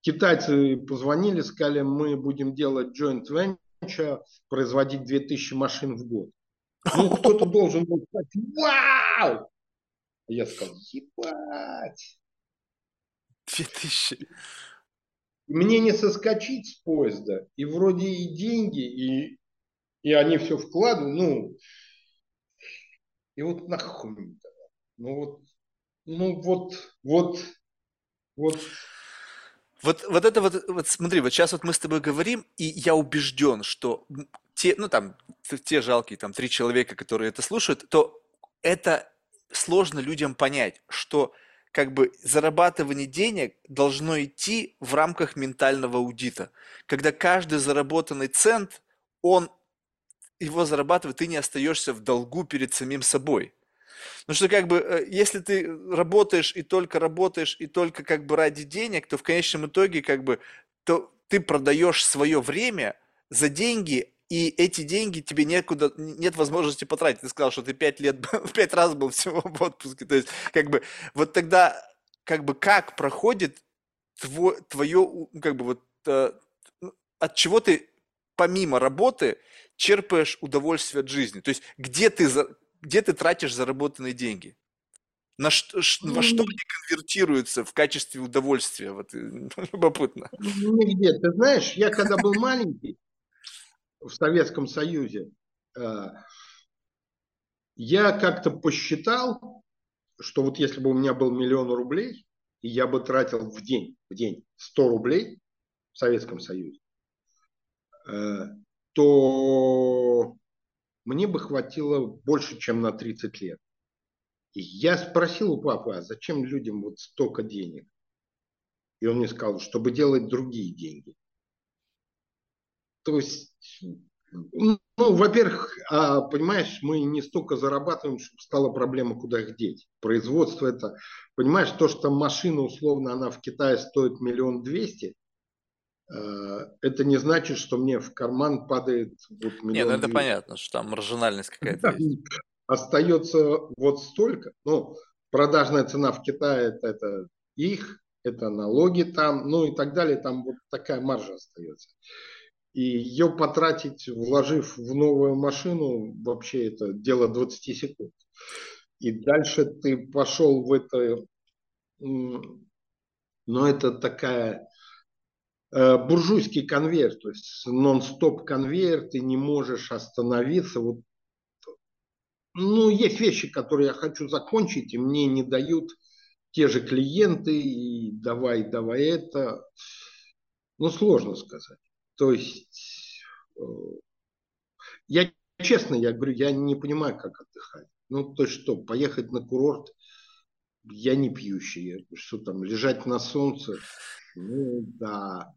Китайцы позвонили, сказали, мы будем делать joint venture, производить 2000 машин в год. Ну, кто-то должен был сказать, вау! А Я сказал, ебать! Две тысячи. Мне не соскочить с поезда, и вроде и деньги, и, и они все вкладывают, ну, и вот нахуй? Ну вот, ну вот, вот, вот, Вот, вот это вот, вот смотри, вот сейчас вот мы с тобой говорим, и я убежден, что те, ну там, те жалкие там три человека, которые это слушают, то это сложно людям понять, что как бы зарабатывание денег должно идти в рамках ментального аудита, когда каждый заработанный цент, он его зарабатывает, ты не остаешься в долгу перед самим собой. Ну что как бы, э, если ты работаешь и только работаешь, и только как бы ради денег, то в конечном итоге как бы то ты продаешь свое время за деньги, и эти деньги тебе некуда, нет возможности потратить. Ты сказал, что ты пять лет, пять раз был всего в отпуске. То есть как бы вот тогда как бы как проходит тво- твое, у- ну, как бы вот э, ну, от чего ты помимо работы черпаешь удовольствие от жизни? То есть где ты, где ты тратишь заработанные деньги? На что, ш- во что ну, они конвертируются в качестве удовольствия? Вот э, любопытно. нигде. Ты знаешь, я когда был маленький в Советском Союзе, э, я как-то посчитал, что вот если бы у меня был миллион рублей, и я бы тратил в день, в день 100 рублей в Советском Союзе, э, то мне бы хватило больше, чем на 30 лет. И я спросил у папы, а зачем людям вот столько денег? И он мне сказал, чтобы делать другие деньги. То есть, ну, во-первых, а, понимаешь, мы не столько зарабатываем, чтобы стала проблема, куда их деть. Производство это, понимаешь, то, что машина условно, она в Китае стоит миллион двести, это не значит, что мне в карман падает вот ну миллион это двести. понятно, что там маржинальность какая-то есть. Остается вот столько. Ну, продажная цена в Китае это, это их, это налоги там, ну и так далее. Там вот такая маржа остается. И ее потратить, вложив в новую машину, вообще это дело 20 секунд. И дальше ты пошел в это, но это такая э, буржуйский конвейер, то есть нон-стоп конвейер, ты не можешь остановиться. Вот, ну, есть вещи, которые я хочу закончить, и мне не дают те же клиенты, и давай, давай это. Ну, сложно сказать. То есть э, я честно, я говорю, я не понимаю, как отдыхать. Ну, то есть что, поехать на курорт, я не пьющий. Что там, лежать на солнце? Ну, да.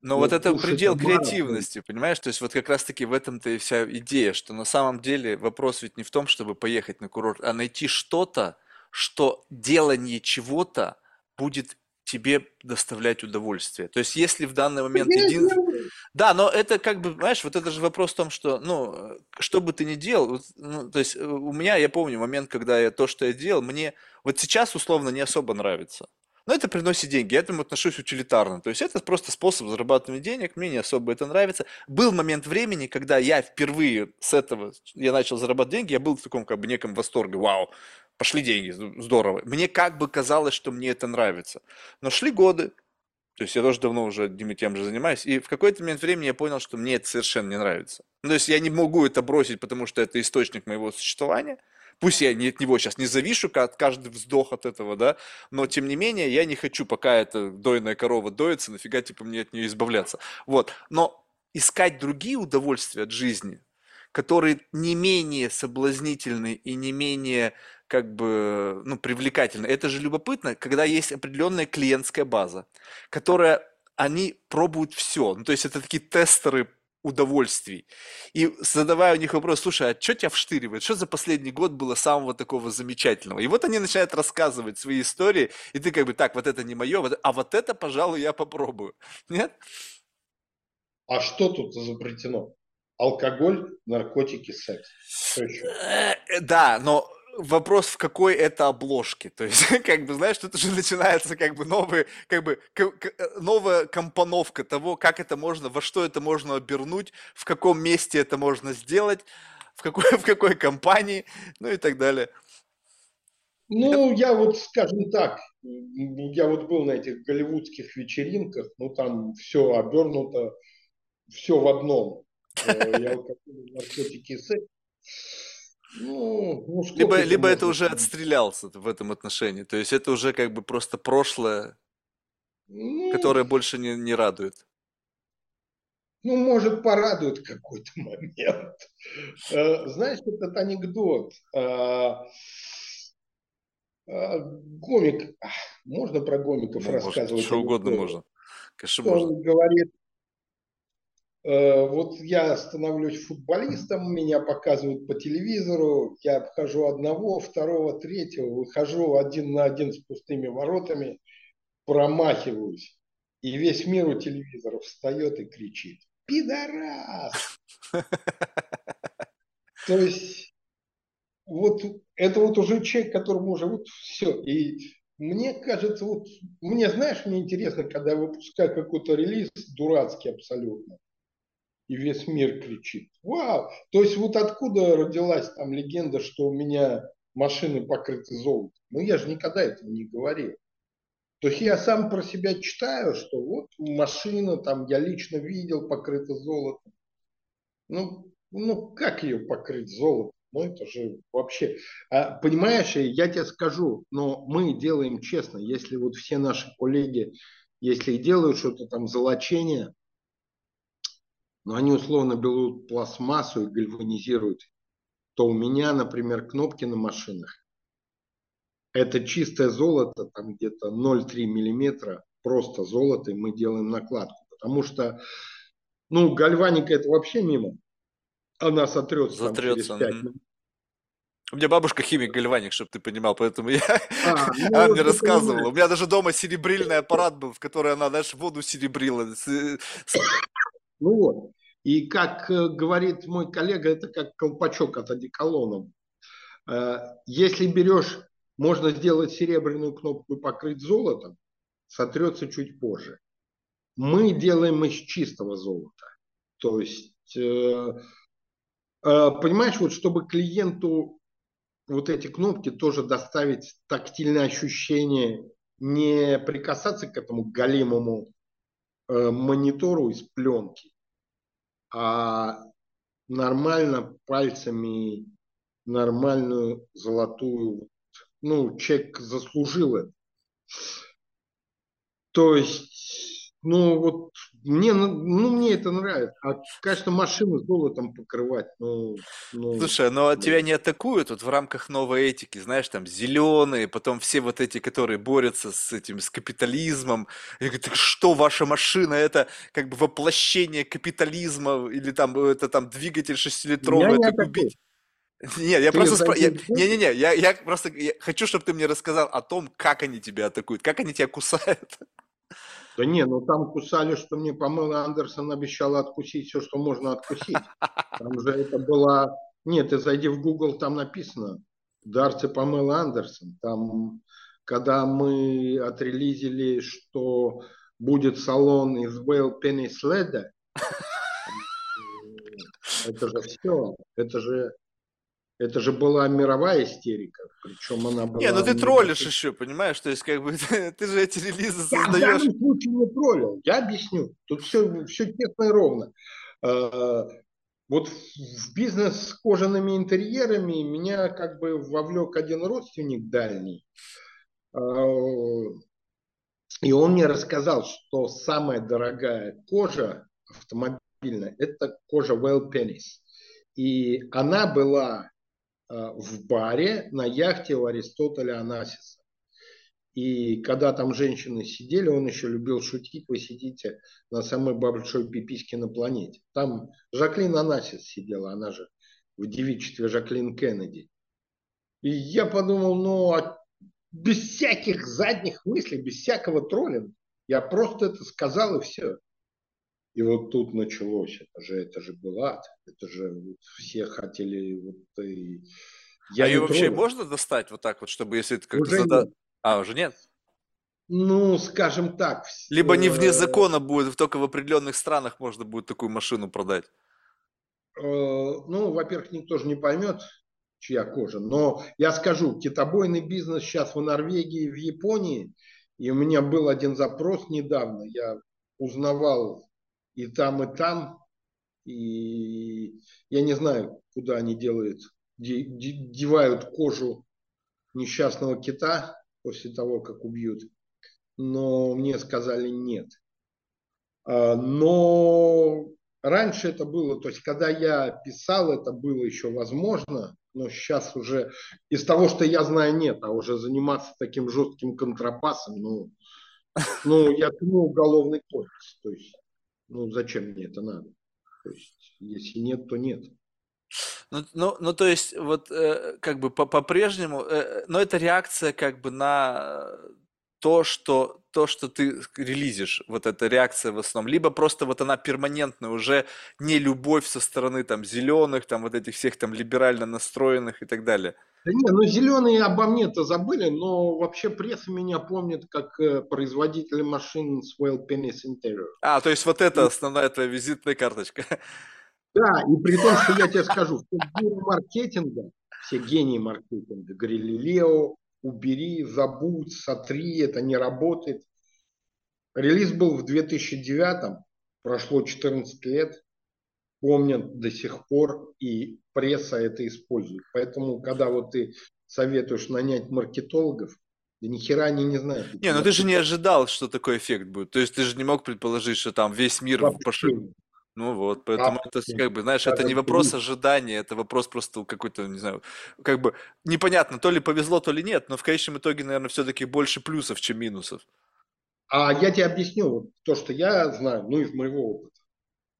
Но вот Вот это предел омаров, креативности, понимаешь? То есть вот как раз-таки в этом-то и вся идея, что на самом деле вопрос ведь не в том, чтобы поехать на курорт, а найти что-то, что делание чего-то будет тебе доставлять удовольствие. То есть если в данный момент един... Да, но это как бы, знаешь, вот это же вопрос в том, что, ну, э, что бы ты ни делал, ну, то есть э, у меня, я помню момент, когда я то, что я делал, мне вот сейчас условно не особо нравится. Но это приносит деньги, я к этому отношусь утилитарно. То есть это просто способ зарабатывания денег, мне не особо это нравится. Был момент времени, когда я впервые с этого, я начал зарабатывать деньги, я был в таком как бы неком восторге, вау, пошли деньги, здорово. Мне как бы казалось, что мне это нравится. Но шли годы, то есть я тоже давно уже одним и тем же занимаюсь. И в какой-то момент времени я понял, что мне это совершенно не нравится. Ну, то есть я не могу это бросить, потому что это источник моего существования. Пусть я не от него сейчас не завишу, от каждый вздох от этого, да, но тем не менее я не хочу, пока эта дойная корова доится, нафига типа мне от нее избавляться. Вот. Но искать другие удовольствия от жизни, которые не менее соблазнительны и не менее как бы, ну, привлекательны. Это же любопытно, когда есть определенная клиентская база, которая, они пробуют все. Ну, то есть это такие тестеры удовольствий. И задавая у них вопрос, слушай, а что тебя вштыривает? Что за последний год было самого такого замечательного? И вот они начинают рассказывать свои истории, и ты как бы, так, вот это не мое, а вот это, пожалуй, я попробую. Нет? А что тут запретено? Алкоголь, наркотики, секс. Еще? Э, да, но вопрос, в какой это обложке. То есть, как бы, знаешь, тут уже начинается как бы новые, как бы, э, новая компоновка того, как это можно, во что это можно обернуть, в каком месте это можно сделать, в какой, в какой компании, ну и так далее. Ну, я вот, скажем так, я вот был на этих голливудских вечеринках, ну, там все обернуто, все в одном. Э, я наркотики и секс. Ну, ну либо, либо это уже отстрелялся в этом отношении. То есть это уже как бы просто прошлое, ну, которое больше не, не радует. Ну, может, порадует какой-то момент. Э, знаешь, этот анекдот. Э, э, гомик, можно про гомиков ну, рассказывать? Что угодно можно. Конечно, Он говорит, вот я становлюсь футболистом, меня показывают по телевизору, я обхожу одного, второго, третьего, выхожу один на один с пустыми воротами, промахиваюсь. И весь мир у телевизора встает и кричит «Пидорас!» То есть вот это вот уже человек, которому уже вот все. И мне кажется, вот мне, знаешь, мне интересно, когда я выпускаю какой-то релиз, дурацкий абсолютно, и весь мир кричит. Вау! То есть вот откуда родилась там легенда, что у меня машины покрыты золотом? Ну я же никогда этого не говорил. То есть я сам про себя читаю, что вот машина там я лично видел покрыта золотом. Ну, ну как ее покрыть золотом? Ну это же вообще... А, понимаешь, я тебе скажу, но мы делаем честно, если вот все наши коллеги, если делают что-то там золочение, но они условно берут пластмассу и гальванизируют, то у меня, например, кнопки на машинах, это чистое золото, там где-то 0,3 миллиметра, просто золото, и мы делаем накладку. Потому что, ну, гальваника это вообще мимо. Она сотрется, сотрется. там, через 5 минут. У меня бабушка химик гальваник, чтобы ты понимал, поэтому я... А, ну, она мне рассказывала. У меня даже дома серебрильный аппарат был, в который она, знаешь, воду серебрила. Ну вот. И как э, говорит мой коллега, это как колпачок от одеколона. Э, если берешь, можно сделать серебряную кнопку и покрыть золотом, сотрется чуть позже. Мы делаем из чистого золота. То есть, э, понимаешь, вот чтобы клиенту вот эти кнопки тоже доставить тактильное ощущение, не прикасаться к этому галимому монитору из пленки, а нормально пальцами нормальную золотую, ну, человек заслужил это. То есть, ну, вот мне, ну, мне это нравится. А, конечно, машину золотом покрывать, ну... ну Слушай, но ну, тебя не атакуют вот в рамках новой этики, знаешь, там, зеленые, потом все вот эти, которые борются с этим, с капитализмом. И говорят, что ваша машина, это как бы воплощение капитализма, или там, это там двигатель шестилитровый, это губить. Нет, я ты просто спро... Не-не-не, я, я просто я хочу, чтобы ты мне рассказал о том, как они тебя атакуют, как они тебя кусают. Да не, ну там кусали, что мне Памела Андерсон обещала откусить все, что можно откусить. Там же это было... Нет, ты зайди в Google, там написано. Дарцы Памела Андерсон. Там когда мы отрелизили, что будет салон из Вейл Пенни Следа, это же все, это же это же была мировая истерика, причем она была... Не, ну ты троллишь еще, понимаешь? То есть, как бы, ты, же эти релизы создаешь... Я в данном случае не троллил, я объясню. Тут все, все честно и ровно. А, вот в бизнес с кожаными интерьерами меня как бы вовлек один родственник дальний. А, и он мне рассказал, что самая дорогая кожа автомобильная – это кожа Well Pennies. И она была в баре на яхте у Аристотеля Анасиса. И когда там женщины сидели, он еще любил шутить, вы сидите на самой большой пипиське на планете. Там Жаклин Анасис сидела, она же в девичестве Жаклин Кеннеди. И я подумал, ну, а без всяких задних мыслей, без всякого троллинга, я просто это сказал и все. И вот тут началось, это же, это же был ад, это же вот все хотели вот и... Я а ее вообще трогал. можно достать вот так вот, чтобы если это как-то зада... А, уже нет? Ну, скажем так. Либо не вне э, закона будет, только в определенных странах можно будет такую машину продать. Э, ну, во-первых, никто же не поймет, чья кожа. Но я скажу, китобойный бизнес сейчас в Норвегии, в Японии, и у меня был один запрос недавно, я узнавал и там, и там. И я не знаю, куда они делают, девают кожу несчастного кита после того, как убьют. Но мне сказали нет. А, но раньше это было, то есть когда я писал, это было еще возможно, но сейчас уже из того, что я знаю, нет, а уже заниматься таким жестким контрапасом, ну, ну я тяну уголовный кодекс. То есть ну зачем мне это надо? То есть, если нет, то нет. Ну, ну, ну то есть, вот э, как бы по- по-прежнему, э, но это реакция как бы на то, что то, что ты релизишь, вот эта реакция в основном, либо просто вот она перманентная, уже не любовь со стороны там зеленых, там вот этих всех там либерально настроенных и так далее. Да не, ну зеленые обо мне-то забыли, но вообще пресса меня помнит как э, производитель машин с Well Penis Interior. А, то есть вот это основная твоя визитная карточка. Да, и при том, что я тебе скажу, гении маркетинга, все гении маркетинга говорили, Лео, убери, забудь, сотри, это не работает. Релиз был в 2009, прошло 14 лет, помнят до сих пор, и пресса это использует. Поэтому, когда вот ты советуешь нанять маркетологов, да ни хера они не знают. Не, ну ты же не ожидал, что такой эффект будет. То есть ты же не мог предположить, что там весь мир пошел. Ну вот, поэтому это как бы, знаешь, это не вопрос ожидания, это вопрос просто какой-то, не знаю, как бы непонятно, то ли повезло, то ли нет, но в конечном итоге, наверное, все-таки больше плюсов, чем минусов. А я тебе объясню, то, что я знаю, ну, из моего опыта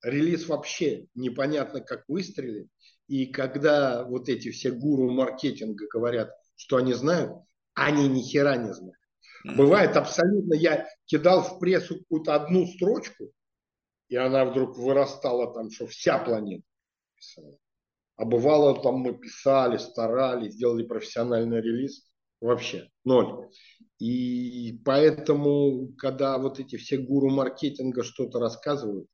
релиз вообще непонятно как выстрелит. И когда вот эти все гуру маркетинга говорят, что они знают, они ни хера не знают. Бывает абсолютно, я кидал в прессу какую-то одну строчку, и она вдруг вырастала там, что вся планета писала. А бывало там мы писали, старались, сделали профессиональный релиз, вообще ноль. И поэтому, когда вот эти все гуру маркетинга что-то рассказывают,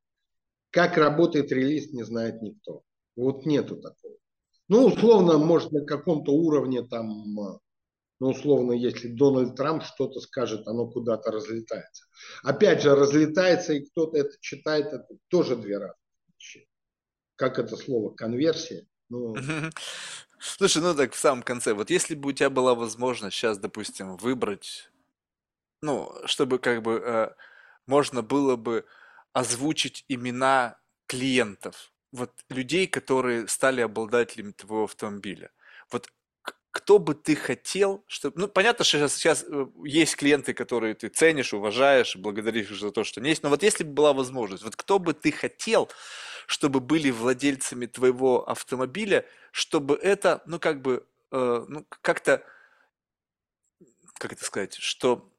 как работает релиз, не знает никто. Вот нету такого. Ну, условно, может, на каком-то уровне там, ну, условно, если Дональд Трамп что-то скажет, оно куда-то разлетается. Опять же, разлетается, и кто-то это читает, это тоже две разные. Как это слово? Конверсия? Ну... Слушай, ну так в самом конце, вот если бы у тебя была возможность сейчас, допустим, выбрать, ну, чтобы как бы э, можно было бы озвучить имена клиентов, вот людей, которые стали обладателями твоего автомобиля. Вот кто бы ты хотел, чтобы... Ну, понятно, что сейчас, сейчас э, есть клиенты, которые ты ценишь, уважаешь, благодаришь за то, что они есть, но вот если бы была возможность, вот кто бы ты хотел, чтобы были владельцами твоего автомобиля, чтобы это, ну, как бы, э, ну, как-то, как это сказать, что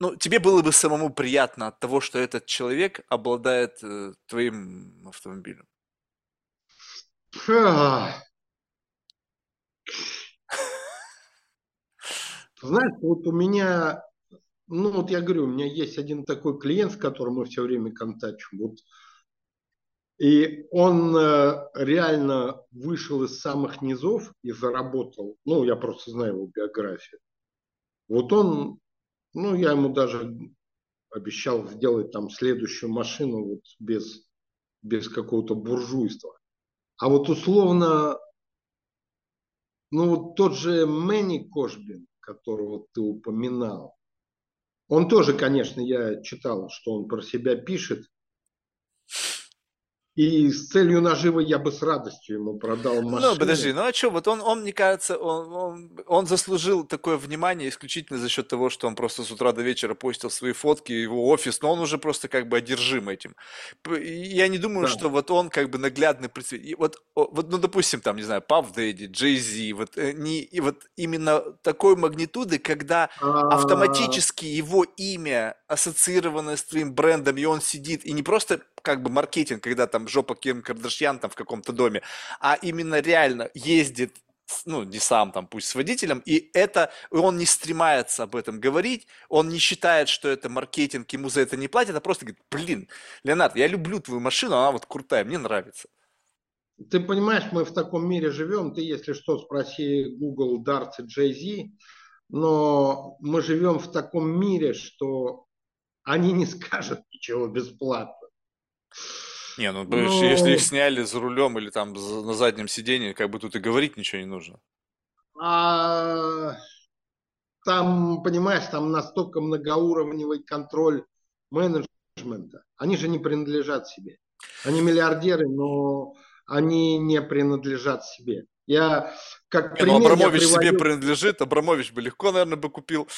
ну, тебе было бы самому приятно от того, что этот человек обладает э, твоим автомобилем. Знаешь, вот у меня, ну вот я говорю, у меня есть один такой клиент, с которым мы все время контактим. Вот и он э, реально вышел из самых низов и заработал. Ну, я просто знаю его биографию. Вот он, ну, я ему даже обещал сделать там следующую машину вот без, без какого-то буржуйства. А вот условно, ну вот тот же Мэнни Кошбин, которого ты упоминал, он тоже, конечно, я читал, что он про себя пишет, и с целью наживы я бы с радостью ему продал ну, машину. Ну, подожди, ну а что, вот он, он мне кажется, он, он, он заслужил такое внимание исключительно за счет того, что он просто с утра до вечера постил свои фотки, его офис, но он уже просто как бы одержим этим. Я не думаю, да. что вот он как бы наглядный представитель. Вот, вот, ну, допустим, там, не знаю, Пав Дэдди, Джей Зи, вот, э, не, и вот именно такой магнитуды, когда а. автоматически его имя ассоциировано с твоим брендом, и он сидит, и не просто как бы маркетинг, когда там жопа Ким Кардашьян там в каком-то доме, а именно реально ездит ну, не сам там, пусть с водителем, и это, он не стремается об этом говорить, он не считает, что это маркетинг, ему за это не платят, а просто говорит, блин, Леонард, я люблю твою машину, она вот крутая, мне нравится. Ты понимаешь, мы в таком мире живем, ты, если что, спроси Google, Darts и Jay-Z, но мы живем в таком мире, что они не скажут ничего бесплатно. Не, ну, Но... если их сняли за рулем или там на заднем сидении, как бы тут и говорить ничего не нужно. А, там, понимаешь, там настолько многоуровневый контроль менеджмента. Они же не принадлежат себе. Они миллиардеры, но они не принадлежат себе. Я как не, ну, пример, ну, Абрамович приводил... себе принадлежит, Абрамович бы легко, наверное, бы купил.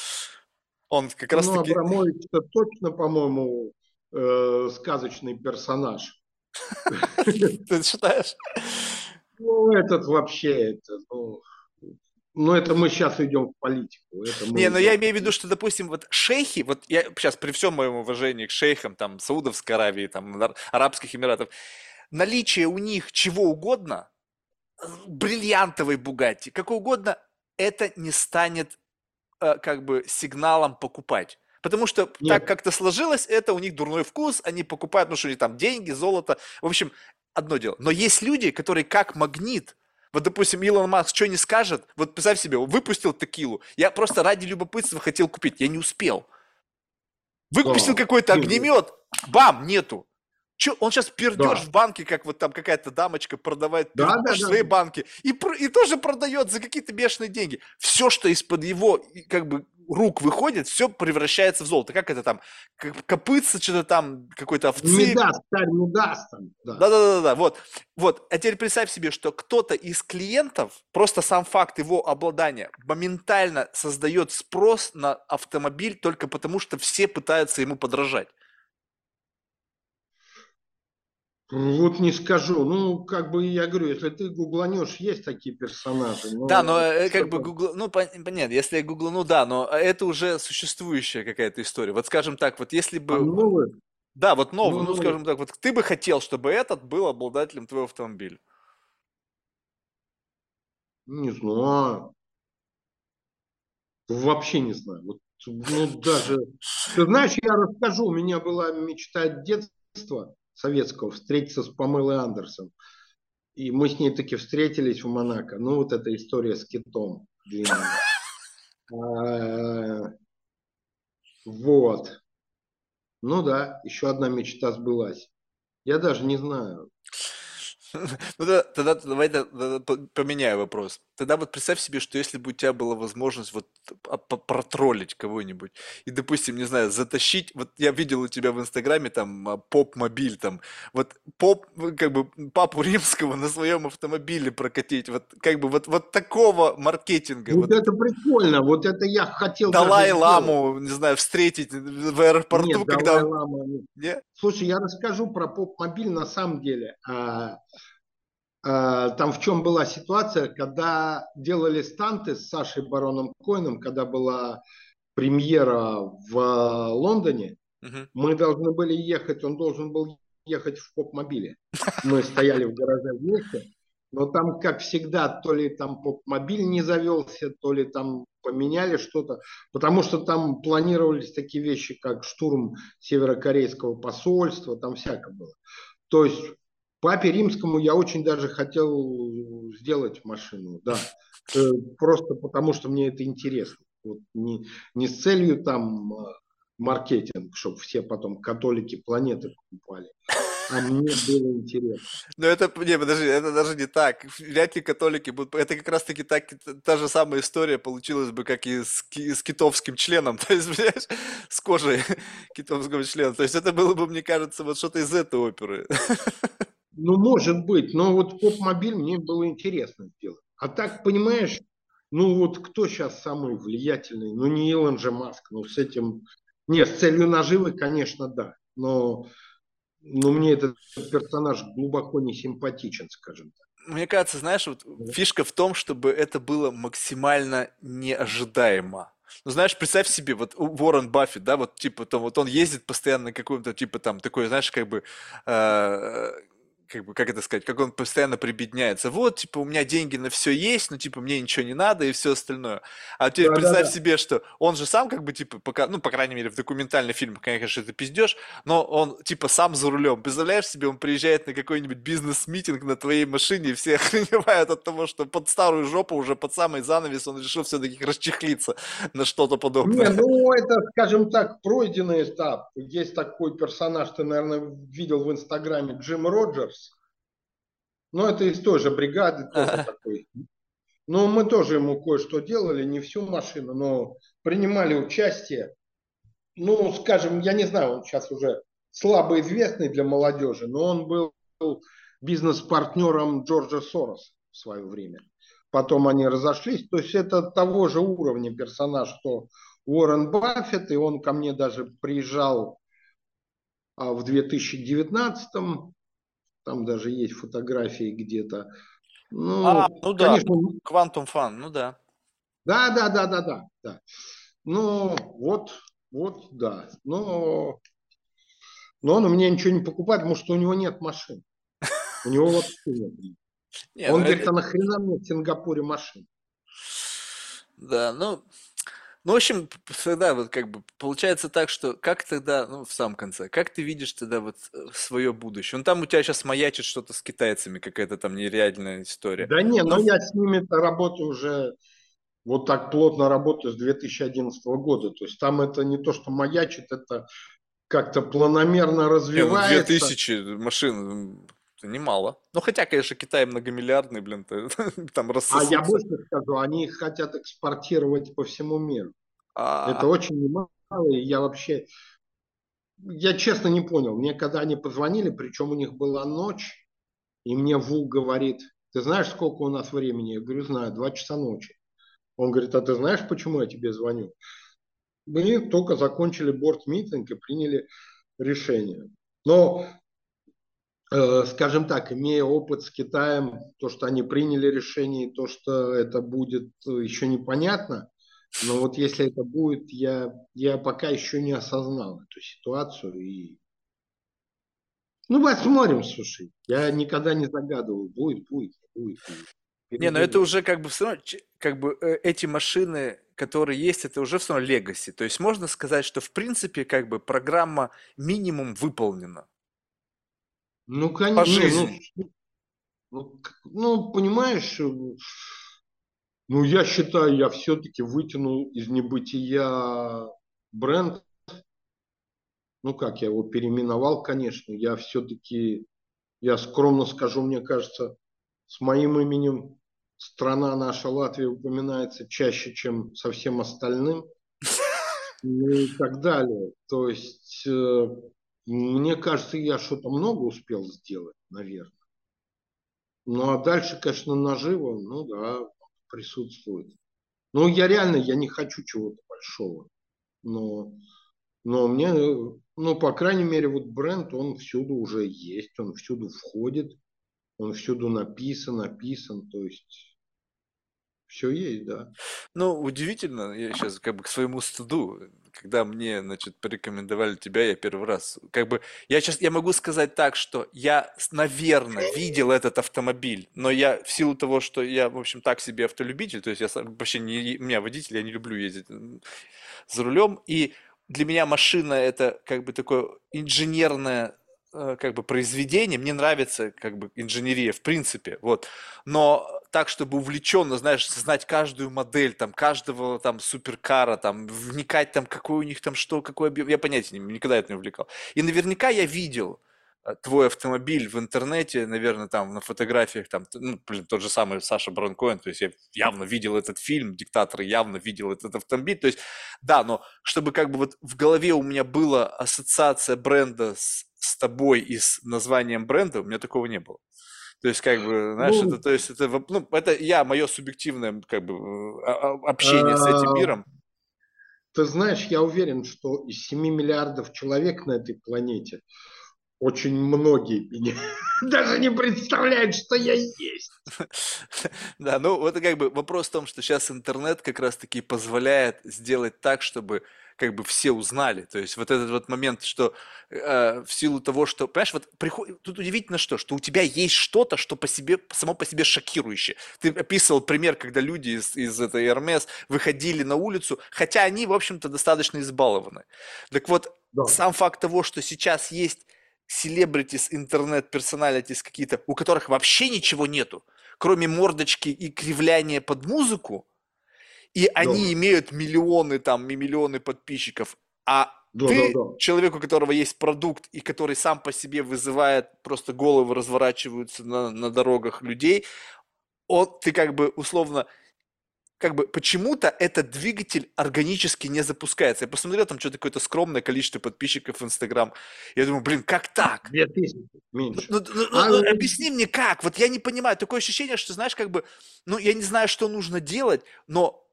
Он как раз ну, таки... Абрамович точно, по-моему, э, сказочный персонаж. Ты считаешь? Ну, этот вообще, это, ну, ну, это мы сейчас идем в политику. Это не, но ну, я имею в виду, что, допустим, вот шейхи, вот я сейчас при всем моем уважении к шейхам, там, Саудовской Аравии, там, Арабских Эмиратов, наличие у них чего угодно, бриллиантовой Бугатти, какой угодно, это не станет э, как бы сигналом покупать. Потому что Нет. так как-то сложилось, это у них дурной вкус, они покупают, ну что, там деньги, золото. В общем, одно дело. Но есть люди, которые как магнит, вот, допустим, Илон Маск что не скажет, вот представь себе, выпустил текилу, я просто ради любопытства хотел купить, я не успел. Выпустил какой-то огнемет, бам, нету. Че, он сейчас пердеж да. в банке, как вот там какая-то дамочка продавает да, да, в своей да. банке, и, и тоже продает за какие-то бешеные деньги. Все, что из-под его как бы рук выходит, все превращается в золото. Как это там, копытца что-то там, какой-то овцы. Не даст, царь не даст. Да-да-да, вот. Вот, а теперь представь себе, что кто-то из клиентов, просто сам факт его обладания, моментально создает спрос на автомобиль только потому, что все пытаются ему подражать. Вот не скажу. Ну, как бы я говорю, если ты гугланешь, есть такие персонажи. Но да, но э, как бы гугл, ну понятно, если я гуглану, да, но это уже существующая какая-то история. Вот скажем так, вот если бы... А новый? Да, вот новый, ну, ну скажем так, вот ты бы хотел, чтобы этот был обладателем твоего автомобиля. Не знаю. Вообще не знаю. Вот, ну, даже... Ты знаешь, я расскажу, у меня была мечта детства советского встретиться с Памелой Андерсон. И мы с ней таки встретились в Монако. Ну, вот эта история с китом а, Вот. Ну да, еще одна мечта сбылась. Я даже не знаю. Ну да, тогда давай тогда поменяю вопрос. Тогда вот представь себе, что если бы у тебя была возможность вот а, протроллить кого-нибудь и, допустим, не знаю, затащить, вот я видел у тебя в Инстаграме там а, поп-мобиль, там, вот поп, как бы папу римского на своем автомобиле прокатить, вот как бы вот, вот такого маркетинга. Вот, вот это прикольно, вот это я хотел Далай-ламу, не знаю, встретить в аэропорту, Нет, когда... Далай-лама нет. Слушай, я расскажу про поп-мобиль на самом деле. А, там в чем была ситуация, когда делали станты с Сашей Бароном Коином, когда была премьера в Лондоне, угу. мы должны были ехать, он должен был ехать в поп-мобиле. Мы стояли в гараже вместе, но там, как всегда, то ли там поп-мобиль не завелся, то ли там поменяли что-то, потому что там планировались такие вещи, как штурм северокорейского посольства, там всякое было. То есть папе римскому я очень даже хотел сделать машину, да, э, просто потому что мне это интересно. Вот не, не с целью там э, маркетинг, чтобы все потом католики планеты покупали, а мне было интересно. Ну это, не, подожди, это даже не так. Вряд ли католики будут... Это как раз-таки так, та же самая история получилась бы, как и с, с китовским членом. То есть, понимаешь, с кожей китовского члена. То есть это было бы, мне кажется, вот что-то из этой оперы. Ну, может быть. Но вот поп-мобиль мне было интересно сделать. А так, понимаешь, ну вот кто сейчас самый влиятельный? Ну не Илон же Маск, ну с этим... Нет, с целью наживы, конечно, да. Но но мне этот персонаж глубоко не симпатичен, скажем так. Мне кажется, знаешь, вот фишка в том, чтобы это было максимально неожидаемо. Ну, знаешь, представь себе, вот Уоррен Баффет, да, вот типа там, вот он ездит постоянно на каком-то, типа там, такой, знаешь, как бы э, как бы, как это сказать, как он постоянно прибедняется. Вот, типа, у меня деньги на все есть, но, типа, мне ничего не надо и все остальное. А теперь да, представь да, да. себе, что он же сам, как бы, типа, пока, ну, по крайней мере, в документальных фильмах, конечно, это пиздешь, но он, типа, сам за рулем. Представляешь себе, он приезжает на какой-нибудь бизнес-митинг на твоей машине, и все охреневают от того, что под старую жопу, уже под самый занавес, он решил все-таки расчехлиться на что-то подобное. Не, ну, это, скажем так, пройденный этап. Есть такой персонаж, ты, наверное, видел в Инстаграме, Джим Роджерс, ну, это из той же бригады, тоже ага. такой. Ну, мы тоже ему кое-что делали, не всю машину, но принимали участие. Ну, скажем, я не знаю, он сейчас уже слабо известный для молодежи, но он был бизнес-партнером Джорджа Сороса в свое время. Потом они разошлись. То есть это того же уровня персонаж, что Уоррен Баффет, и он ко мне даже приезжал а, в 2019 там даже есть фотографии где-то. Ну, а, ну да, конечно, Quantum Fun, ну да. Да, да, да, да, да, да. Ну, вот, вот, да. Но, но он у меня ничего не покупает, потому что у него нет машин. У него вообще нет. Нет, он ну говорит, а нахрена мне в Сингапуре машин? Да, ну, ну, в общем, тогда вот как бы получается так, что как тогда, ну, в самом конце, как ты видишь тогда вот э, свое будущее? Ну, там у тебя сейчас маячит что-то с китайцами, какая-то там нереальная история. Да не, ну, Но... ну я с ними работаю уже, вот так плотно работаю с 2011 года. То есть там это не то, что маячит, это как-то планомерно развивается. Не, ну, 2000 машин, немало. Ну, хотя, конечно, Китай многомиллиардный, блин, там рассосутся. А я больше скажу, они хотят экспортировать по всему миру. А... Это очень немало, и я вообще... Я честно не понял. Мне когда они позвонили, причем у них была ночь, и мне Ву говорит, ты знаешь, сколько у нас времени? Я говорю, знаю, два часа ночи. Он говорит, а ты знаешь, почему я тебе звоню? Мы только закончили борт-митинг и приняли решение. Но скажем так, имея опыт с Китаем, то, что они приняли решение, то, что это будет э, еще непонятно, но вот если это будет, я, я пока еще не осознал эту ситуацию. И... Ну, посмотрим, слушай. Я никогда не загадывал, будет, будет, будет. будет. Не, но это уже как бы все равно, как бы э, эти машины, которые есть, это уже все равно легаси. То есть можно сказать, что в принципе как бы программа минимум выполнена. Ну, конечно. По жизни. Ну, ну, ну, понимаешь, э, ну, я считаю, я все-таки вытянул из небытия бренд. Ну, как, я его переименовал, конечно. Я все-таки, я скромно скажу, мне кажется, с моим именем страна наша Латвия упоминается чаще, чем со всем остальным. Ну и так далее. То есть э, мне кажется, я что-то много успел сделать, наверное. Ну, а дальше, конечно, наживо, ну да, присутствует. Ну, я реально, я не хочу чего-то большого. Но, но мне, ну, по крайней мере, вот бренд, он всюду уже есть, он всюду входит, он всюду написан, написан, то есть все есть, да. Ну, удивительно, я сейчас как бы к своему стыду когда мне, значит, порекомендовали тебя, я первый раз, как бы, я сейчас, я могу сказать так, что я, наверное, видел этот автомобиль, но я в силу того, что я, в общем, так себе автолюбитель, то есть я вообще не, у меня водитель, я не люблю ездить за рулем, и для меня машина это как бы такое инженерное как бы произведение, мне нравится как бы инженерия в принципе, вот, но так, чтобы увлеченно, знаешь, знать каждую модель, там, каждого там суперкара, там, вникать там, какой у них там что, какой объем, я понятия не никогда это не увлекал. И наверняка я видел, Э, твой автомобиль в интернете, наверное, там на фотографиях, там, ну, блин, тот же самый Саша Бранкоин, то есть я явно видел этот фильм, диктатор явно видел этот автомобиль, то есть, да, но чтобы как бы вот в голове у меня была ассоциация бренда с, с тобой и с названием бренда, у меня такого не было. То есть, как бы, знаешь, ну, это, то есть, это, ну, это я, мое субъективное, как бы, а, а, общение с этим а, миром. Ты знаешь, я уверен, что из 7 миллиардов человек на этой планете очень многие меня даже не представляют, что я есть. Да, ну вот как бы вопрос в том, что сейчас интернет как раз-таки позволяет сделать так, чтобы как бы все узнали. То есть вот этот вот момент, что э, в силу того, что, понимаешь, вот приходит, тут удивительно что, что у тебя есть что-то, что по себе, само по себе шокирующее. Ты описывал пример, когда люди из, из этой РМС выходили на улицу, хотя они, в общем-то, достаточно избалованы. Так вот, да. сам факт того, что сейчас есть селебритис, интернет-персоналитис какие-то, у которых вообще ничего нету, кроме мордочки и кривляния под музыку, и да. они имеют миллионы там и миллионы подписчиков, а да, ты, да, да. человек, у которого есть продукт, и который сам по себе вызывает, просто головы разворачиваются на, на дорогах людей, он, ты как бы условно как бы почему-то этот двигатель органически не запускается. Я посмотрел, там что-то какое-то скромное количество подписчиков в Инстаграм. Я думаю, блин, как так? Две тысячи меньше. Ну, ну, ну, а, ну, объясни мне как. Вот я не понимаю. Такое ощущение, что, знаешь, как бы, ну, я не знаю, что нужно делать, но,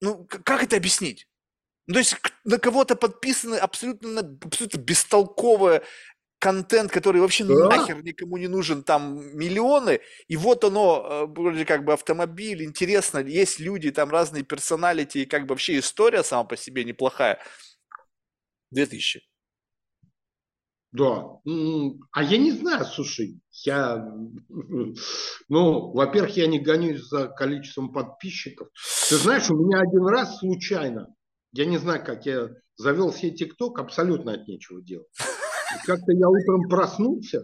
ну, как это объяснить? Ну, то есть на кого-то подписаны абсолютно, абсолютно бестолковое контент, который вообще да. нахер никому не нужен, там миллионы, и вот оно, э, вроде как бы автомобиль, интересно, есть люди, там разные персоналити, и как бы вообще история сама по себе неплохая. 2000. Да. А я не знаю, слушай, я, ну, во-первых, я не гонюсь за количеством подписчиков. Ты знаешь, у меня один раз случайно, я не знаю, как я завел себе ТикТок, абсолютно от нечего делать. Как-то я утром проснулся,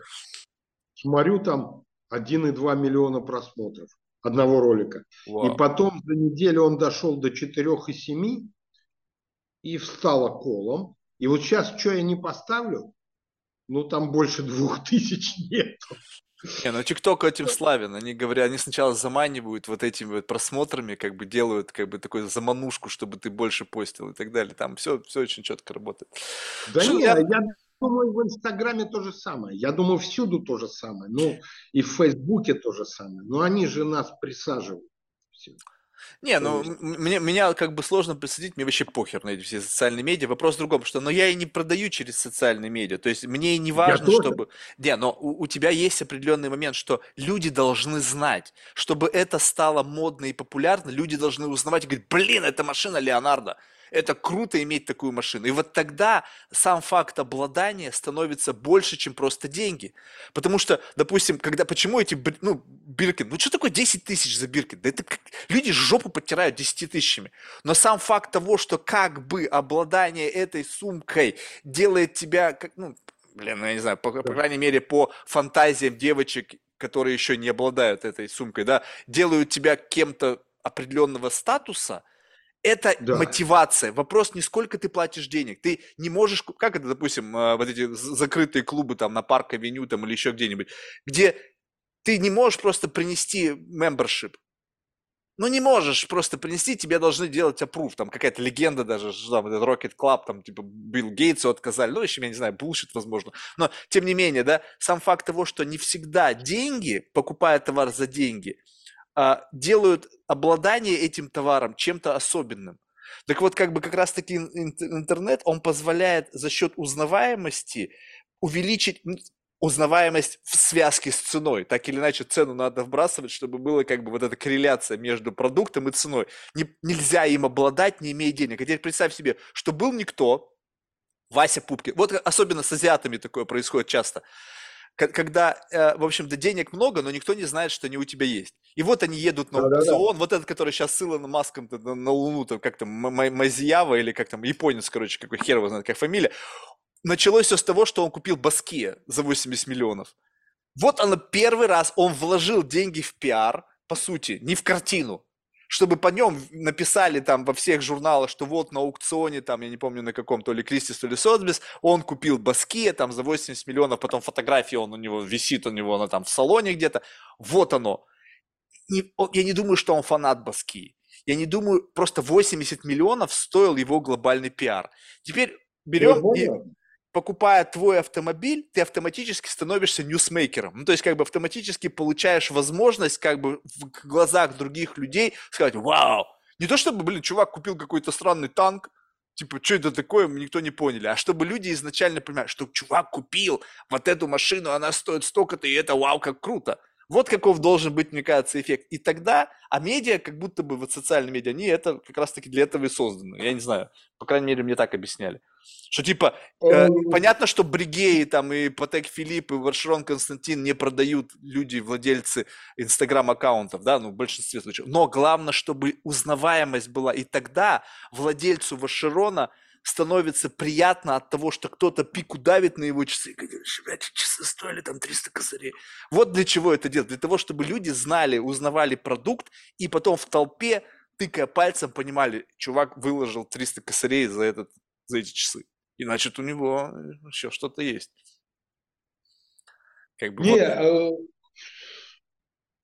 смотрю там 1,2 миллиона просмотров одного ролика. Вау. И потом за неделю он дошел до 4,7 и встало колом. И вот сейчас, что я не поставлю, ну там больше двух тысяч нет. Не, ну ТикТок этим славен. Они говорят, они сначала заманивают вот этими вот просмотрами, как бы делают как бы такую заманушку, чтобы ты больше постил и так далее. Там все, все очень четко работает. Да Что, нет, я... я думаю, в Инстаграме то же самое. Я думаю, всюду то же самое. Ну, и в Фейсбуке то же самое. Но они же нас присаживают. Все. Не, ну, мне, меня как бы сложно присадить, мне вообще похер на эти все социальные медиа. Вопрос в другом, что, но я и не продаю через социальные медиа. То есть мне и не важно, чтобы... Не, но у, у тебя есть определенный момент, что люди должны знать. Чтобы это стало модно и популярно, люди должны узнавать и говорить, блин, это машина Леонардо это круто иметь такую машину. И вот тогда сам факт обладания становится больше, чем просто деньги. Потому что, допустим, когда, почему эти, ну, Биркин, ну что такое 10 тысяч за Биркин? Да это как, люди жопу подтирают 10 тысячами. Но сам факт того, что как бы обладание этой сумкой делает тебя, как, ну, блин, ну, я не знаю, по, по крайней мере, по фантазиям девочек, которые еще не обладают этой сумкой, да, делают тебя кем-то определенного статуса, это да. мотивация. Вопрос не сколько ты платишь денег. Ты не можешь, как это, допустим, а, вот эти закрытые клубы там на парк авеню там или еще где-нибудь, где ты не можешь просто принести membership. Ну, не можешь просто принести, тебе должны делать approve. Там какая-то легенда даже, что там этот Rocket Club, там типа Билл Гейтсу отказали. Ну, еще, я не знаю, булшит, возможно. Но, тем не менее, да, сам факт того, что не всегда деньги, покупая товар за деньги – делают обладание этим товаром чем-то особенным. Так вот, как бы как раз-таки интернет, он позволяет за счет узнаваемости увеличить, узнаваемость в связке с ценой. Так или иначе, цену надо вбрасывать, чтобы была как бы вот эта корреляция между продуктом и ценой. Не, нельзя им обладать, не имея денег. А теперь представь себе, что был никто, Вася Пупкин. Вот особенно с азиатами такое происходит часто. Когда, э, в общем-то, денег много, но никто не знает, что они у тебя есть. И вот они едут на аукцион, вот этот, который сейчас с Илоном Маском на, Луну, там как там, Мазиява или как там, японец, короче, какой хер его знает, как фамилия, началось все с того, что он купил Баския за 80 миллионов. Вот оно первый раз, он вложил деньги в пиар, по сути, не в картину, чтобы по нем написали там во всех журналах, что вот на аукционе, там, я не помню на каком, то ли Кристис, то ли Сотбис, он купил Баския там за 80 миллионов, потом фотографии он у него висит, у него она там в салоне где-то. Вот оно. Не, я не думаю, что он фанат Баски. Я не думаю, просто 80 миллионов стоил его глобальный пиар. Теперь берем и, покупая твой автомобиль, ты автоматически становишься ньюсмейкером. Ну, то есть, как бы автоматически получаешь возможность, как бы в глазах других людей сказать, вау, не то чтобы, блин, чувак купил какой-то странный танк, типа, что это такое, мы никто не поняли, а чтобы люди изначально понимали, что чувак купил вот эту машину, она стоит столько-то, и это вау, как круто. Вот каков должен быть, мне кажется, эффект. И тогда, а медиа, как будто бы вот социальные медиа, они это как раз-таки для этого и созданы. Я не знаю, по крайней мере, мне так объясняли. Что типа, э, понятно, что Бригей там и Патек Филипп и Варшерон Константин не продают люди, владельцы инстаграм-аккаунтов, да, ну в большинстве случаев. Но главное, чтобы узнаваемость была. И тогда владельцу Варшерона – становится приятно от того, что кто-то пику давит на его часы и говорит, эти часы стоили там 300 косарей. Вот для чего это делать. Для того, чтобы люди знали, узнавали продукт и потом в толпе, тыкая пальцем, понимали, чувак выложил 300 косарей за, этот, за эти часы. И значит, у него еще что-то есть. Как бы, не, вот... э,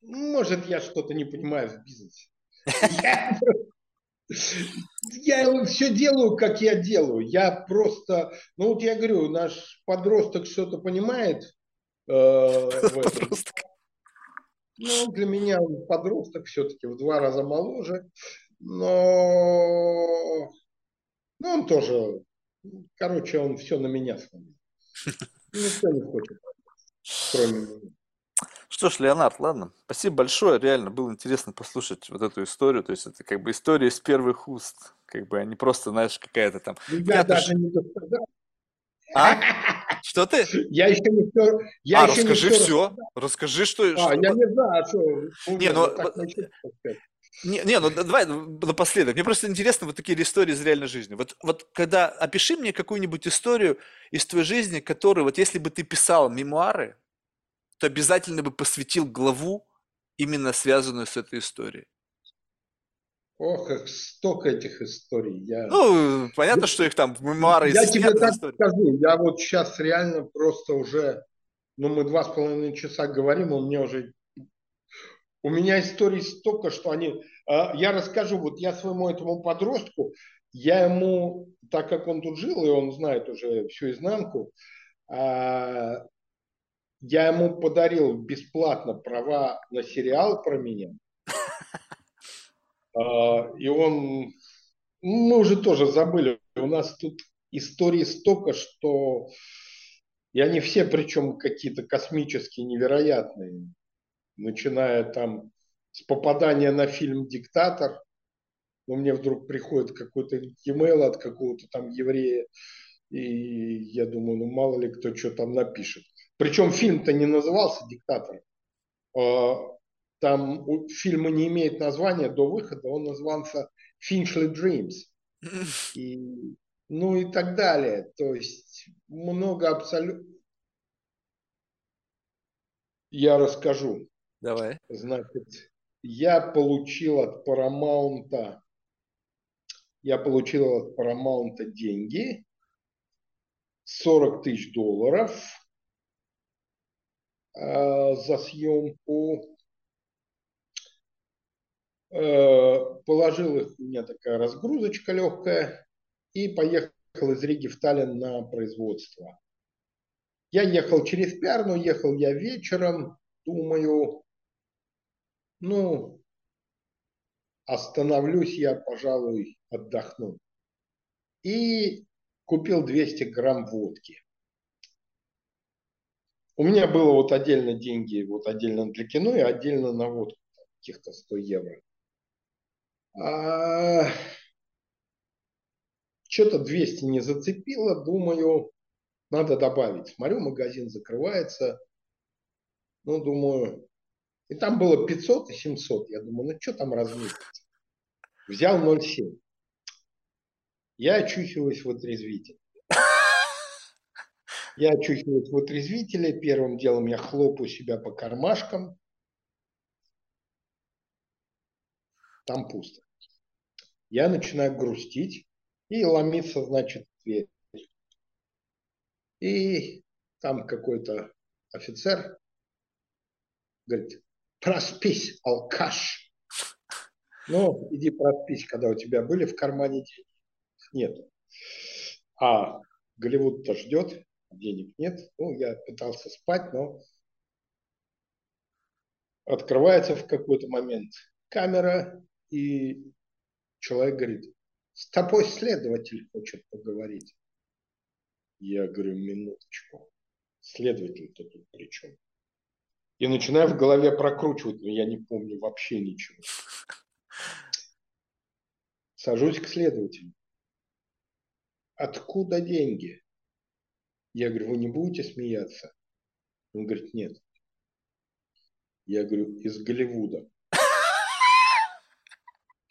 может, я что-то не понимаю в бизнесе. Я все делаю, как я делаю. Я просто, ну вот я говорю, наш подросток что-то понимает. Э. Ну, для меня он подросток все-таки в два раза моложе. Но ну, он тоже, короче, он все на меня смотрит. Никто не хочет, кроме меня. Что ж, Леонард, ладно. Спасибо большое. Реально было интересно послушать вот эту историю. То есть это как бы история из первых уст. Как бы, а не просто, знаешь, какая-то там... Ну, я, я даже не досказал. А? Что ты? Я еще не все. Я а, еще расскажи не все. все. Расскажи, что. А, что... я не знаю, что. Не, ну. Не, не, ну давай напоследок. Мне просто интересно вот такие истории из реальной жизни. Вот, вот когда опиши мне какую-нибудь историю из твоей жизни, которую, вот если бы ты писал мемуары, то обязательно бы посвятил главу, именно связанную с этой историей. Ох, как столько этих историй. Я... Ну, понятно, я, что их там мемуары Я тебе так истории. скажу, я вот сейчас реально просто уже, ну, мы два с половиной часа говорим, у меня уже, у меня историй столько, что они, а, я расскажу, вот я своему этому подростку, я ему, так как он тут жил, и он знает уже всю изнанку, а, я ему подарил бесплатно права на сериал про меня. А, и он, мы уже тоже забыли, у нас тут истории столько, что и они все, причем какие-то космические, невероятные, начиная там с попадания на фильм «Диктатор», но мне вдруг приходит какой-то e-mail от какого-то там еврея, и я думаю, ну мало ли кто что там напишет. Причем фильм-то не назывался «Диктатор». А, там фильм не имеет названия до выхода, он назывался «Finchley Dreams». И, ну и так далее. То есть много абсолютно... Я расскажу. Давай. Значит, я получил от Paramount, я получил от Paramount деньги, 40 тысяч долларов – за съемку. Э, положил их, у меня такая разгрузочка легкая, и поехал из Риги в Таллин на производство. Я ехал через Пярну, ехал я вечером, думаю, ну, остановлюсь я, пожалуй, отдохну. И купил 200 грамм водки. У меня было вот отдельно деньги, вот отдельно для кино и отдельно на водку, каких-то 100 евро. А, что-то 200 не зацепило, думаю, надо добавить. Смотрю, магазин закрывается, ну, думаю, и там было 500 и 700. Я думаю, ну, что там разместится? Взял 0,7. Я очухиваюсь в отрезвителе. Я очухиваюсь в отрезвителе. Первым делом я хлопаю себя по кармашкам. Там пусто. Я начинаю грустить и ломиться, значит, в дверь. И там какой-то офицер говорит, проспись, алкаш. Ну, иди проспись, когда у тебя были в кармане деньги. Нет. А Голливуд-то ждет, денег нет. Ну, я пытался спать, но открывается в какой-то момент камера, и человек говорит, с тобой следователь хочет поговорить. Я говорю, минуточку, следователь-то тут при чем? И начинаю в голове прокручивать, но я не помню вообще ничего. Сажусь к следователю. Откуда деньги? Я говорю, вы не будете смеяться? Он говорит, нет. Я говорю, из Голливуда.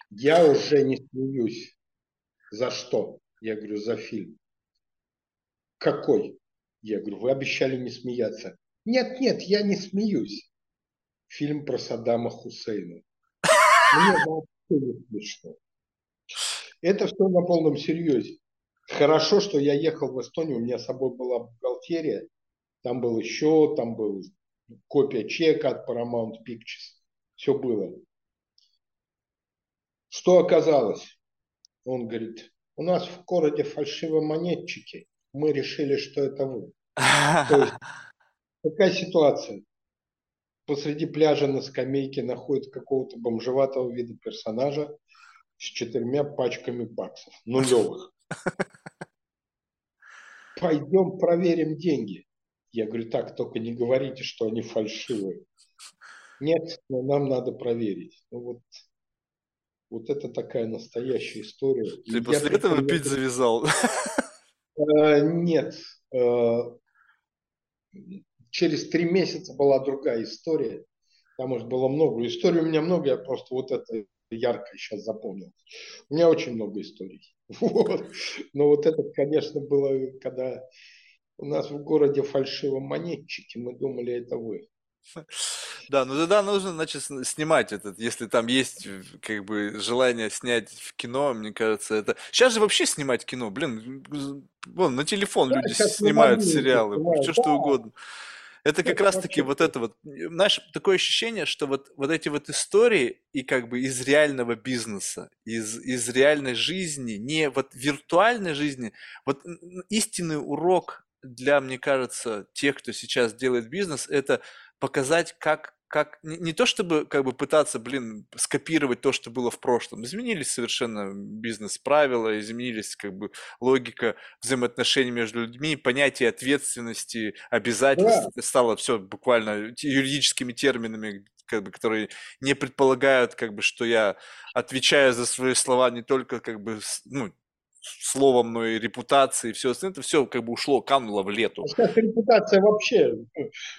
Я уже не смеюсь. За что? Я говорю, за фильм. Какой? Я говорю, вы обещали не смеяться. Нет, нет, я не смеюсь. Фильм про Саддама Хусейна. Мне вообще не смешно. Это все на полном серьезе. Хорошо, что я ехал в Эстонию, у меня с собой была бухгалтерия, там был счет, там был копия чека от Paramount Pictures, все было. Что оказалось? Он говорит, у нас в городе фальшивомонетчики, мы решили, что это вы. То есть, такая ситуация. Посреди пляжа на скамейке находит какого-то бомжеватого вида персонажа с четырьмя пачками баксов, нулевых. Пойдем проверим деньги. Я говорю, так, только не говорите, что они фальшивые. Нет, но нам надо проверить. Ну вот, вот это такая настоящая история. Ты И после этого пить завязал? Э, нет. Э, через три месяца была другая история. Там уж было много. Историй у меня много, я просто вот это ярко сейчас запомнил. У меня очень много историй. Вот. Но вот это, конечно, было, когда у нас в городе фальшивомонетчики, мы думали, это вы. Да, ну тогда нужно, значит, снимать этот, если там есть как бы желание снять в кино, мне кажется, это... Сейчас же вообще снимать кино, блин, вон, на телефон да, люди снимают сериалы, все да. что угодно. Это как раз-таки вот это вот, знаешь, такое ощущение, что вот, вот эти вот истории и как бы из реального бизнеса, из, из реальной жизни, не вот виртуальной жизни, вот истинный урок для, мне кажется, тех, кто сейчас делает бизнес, это показать, как как не, не то чтобы как бы пытаться, блин, скопировать то, что было в прошлом. Изменились совершенно бизнес-правила, изменились как бы логика взаимоотношений между людьми, понятие ответственности, обязательств да. стало все буквально юридическими терминами, как бы, которые не предполагают, как бы, что я отвечаю за свои слова не только как бы, ну, словом, но и репутацией, все остальное, это все как бы ушло, кануло в лету. Сейчас репутация вообще,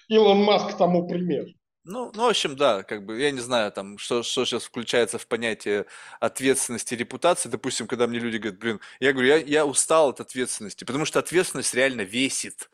Илон Маск тому пример. Ну, ну, в общем, да, как бы, я не знаю, там, что, что сейчас включается в понятие ответственности, репутации. Допустим, когда мне люди говорят, блин, я говорю, я, я устал от ответственности, потому что ответственность реально весит.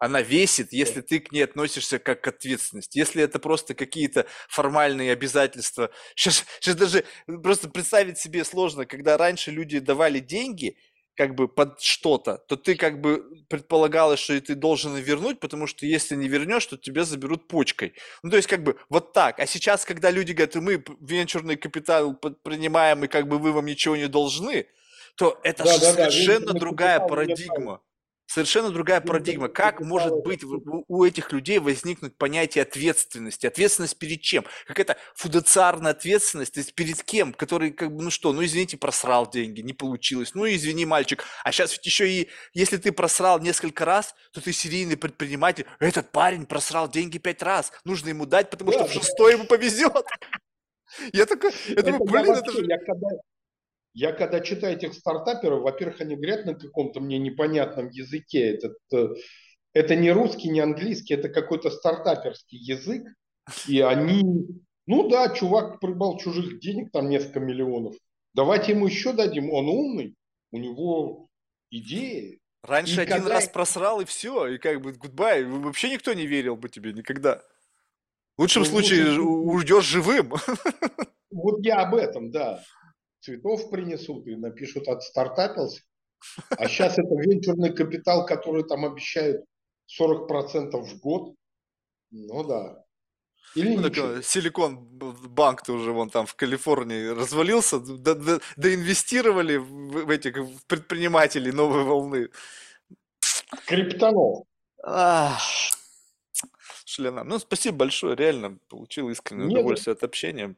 Она весит, если ты к ней относишься как к ответственности. Если это просто какие-то формальные обязательства. Сейчас, сейчас даже просто представить себе сложно, когда раньше люди давали деньги – как бы под что-то, то ты как бы предполагалось, что и ты должен вернуть, потому что если не вернешь, то тебя заберут почкой. Ну, то есть как бы вот так. А сейчас, когда люди говорят, мы венчурный капитал принимаем, и как бы вы вам ничего не должны, то это да, совершенно да, да. другая парадигма. Совершенно другая парадигма. Как может быть у этих людей возникнуть понятие ответственности? Ответственность перед чем? Какая-то фудоциарная ответственность, то есть перед кем? Который, как бы, ну что, ну извините, просрал деньги, не получилось. Ну извини, мальчик. А сейчас ведь еще и, если ты просрал несколько раз, то ты серийный предприниматель. Этот парень просрал деньги пять раз. Нужно ему дать, потому что в шестой ему повезет. Я такой, я думаю, блин, это же... я когда, читаю этих стартаперов, во-первых, они говорят на каком-то мне непонятном языке. Этот, э, это не русский, не английский, это какой-то стартаперский язык. И они, ну да, чувак прибал чужих денег, там несколько миллионов. Давайте ему еще дадим, он умный, у него идеи. Раньше И один когда- раз просрал, и все, и как бы гудбай, вообще никто не верил бы тебе никогда. В лучшем Ну, случае случае. уйдешь живым. Вот я об этом, да. Цветов принесут и напишут отстартапился. А сейчас это венчурный капитал, который там обещают 40% в год. Ну да. Или Ну, ничего. такой Силикон банк-то уже вон там в Калифорнии развалился, до- до- доинвестировали в, в этих в предпринимателей новой волны. Криптонов. Ах, Шлена. Ну, спасибо большое, реально получил искреннее Не за удовольствие от общения.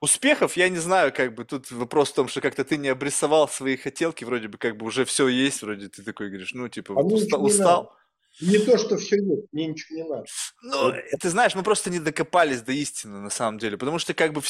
Успехов, я не знаю, как бы тут вопрос в том, что как-то ты не обрисовал свои хотелки, вроде бы как бы уже все есть, вроде ты такой говоришь, ну, типа, А уста- не устал. Не то, что все есть, мне ничего не надо. Ну, ты знаешь, мы просто не докопались до истины на самом деле, потому что как бы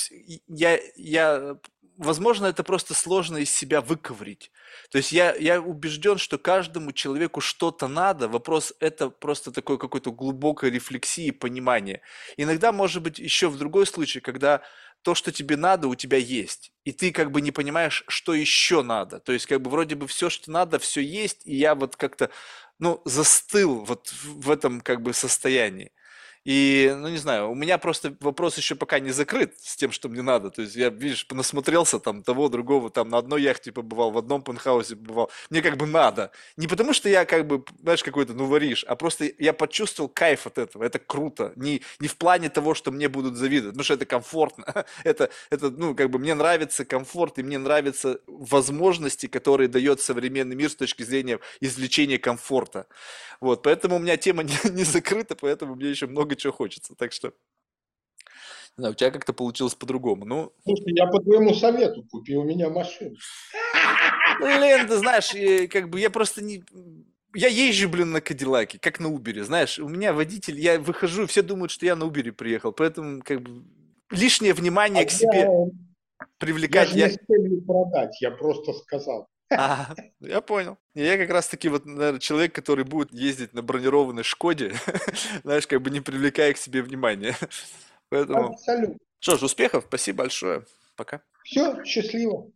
я, я, возможно, это просто сложно из себя выковырить. То есть я, я убежден, что каждому человеку что-то надо, вопрос это просто такой какой-то глубокой рефлексии, понимания. Иногда, может быть, еще в другой случай, когда то, что тебе надо, у тебя есть, и ты как бы не понимаешь, что еще надо. То есть как бы вроде бы все, что надо, все есть, и я вот как-то ну, застыл вот в этом как бы состоянии. И, ну, не знаю, у меня просто вопрос еще пока не закрыт с тем, что мне надо. То есть я, видишь, понасмотрелся там того, другого, там на одной яхте побывал, в одном пентхаусе побывал. Мне как бы надо. Не потому что я как бы, знаешь, какой-то, ну, варишь, а просто я почувствовал кайф от этого. Это круто. Не, не в плане того, что мне будут завидовать, потому что это комфортно. Это, это, ну, как бы мне нравится комфорт, и мне нравятся возможности, которые дает современный мир с точки зрения извлечения комфорта. Вот, поэтому у меня тема не, не закрыта, поэтому мне еще много чего хочется. Так что, не знаю, у тебя как-то получилось по-другому. Ну, Слушай, я по твоему совету купи у меня машину. блин, ты знаешь, э, как бы я просто не... Я езжу, блин, на Кадиллаке, как на Убере, знаешь, у меня водитель, я выхожу, все думают, что я на Убере приехал, поэтому как бы лишнее внимание А к себе я, я привлекать. же не с целью продать, я просто сказал. А, я понял. Я как раз таки вот, наверное, человек, который будет ездить на бронированной Шкоде, знаешь, как бы не привлекая к себе внимания. Поэтому, Абсолютно. что ж, успехов, спасибо большое. Пока. Все, счастливо.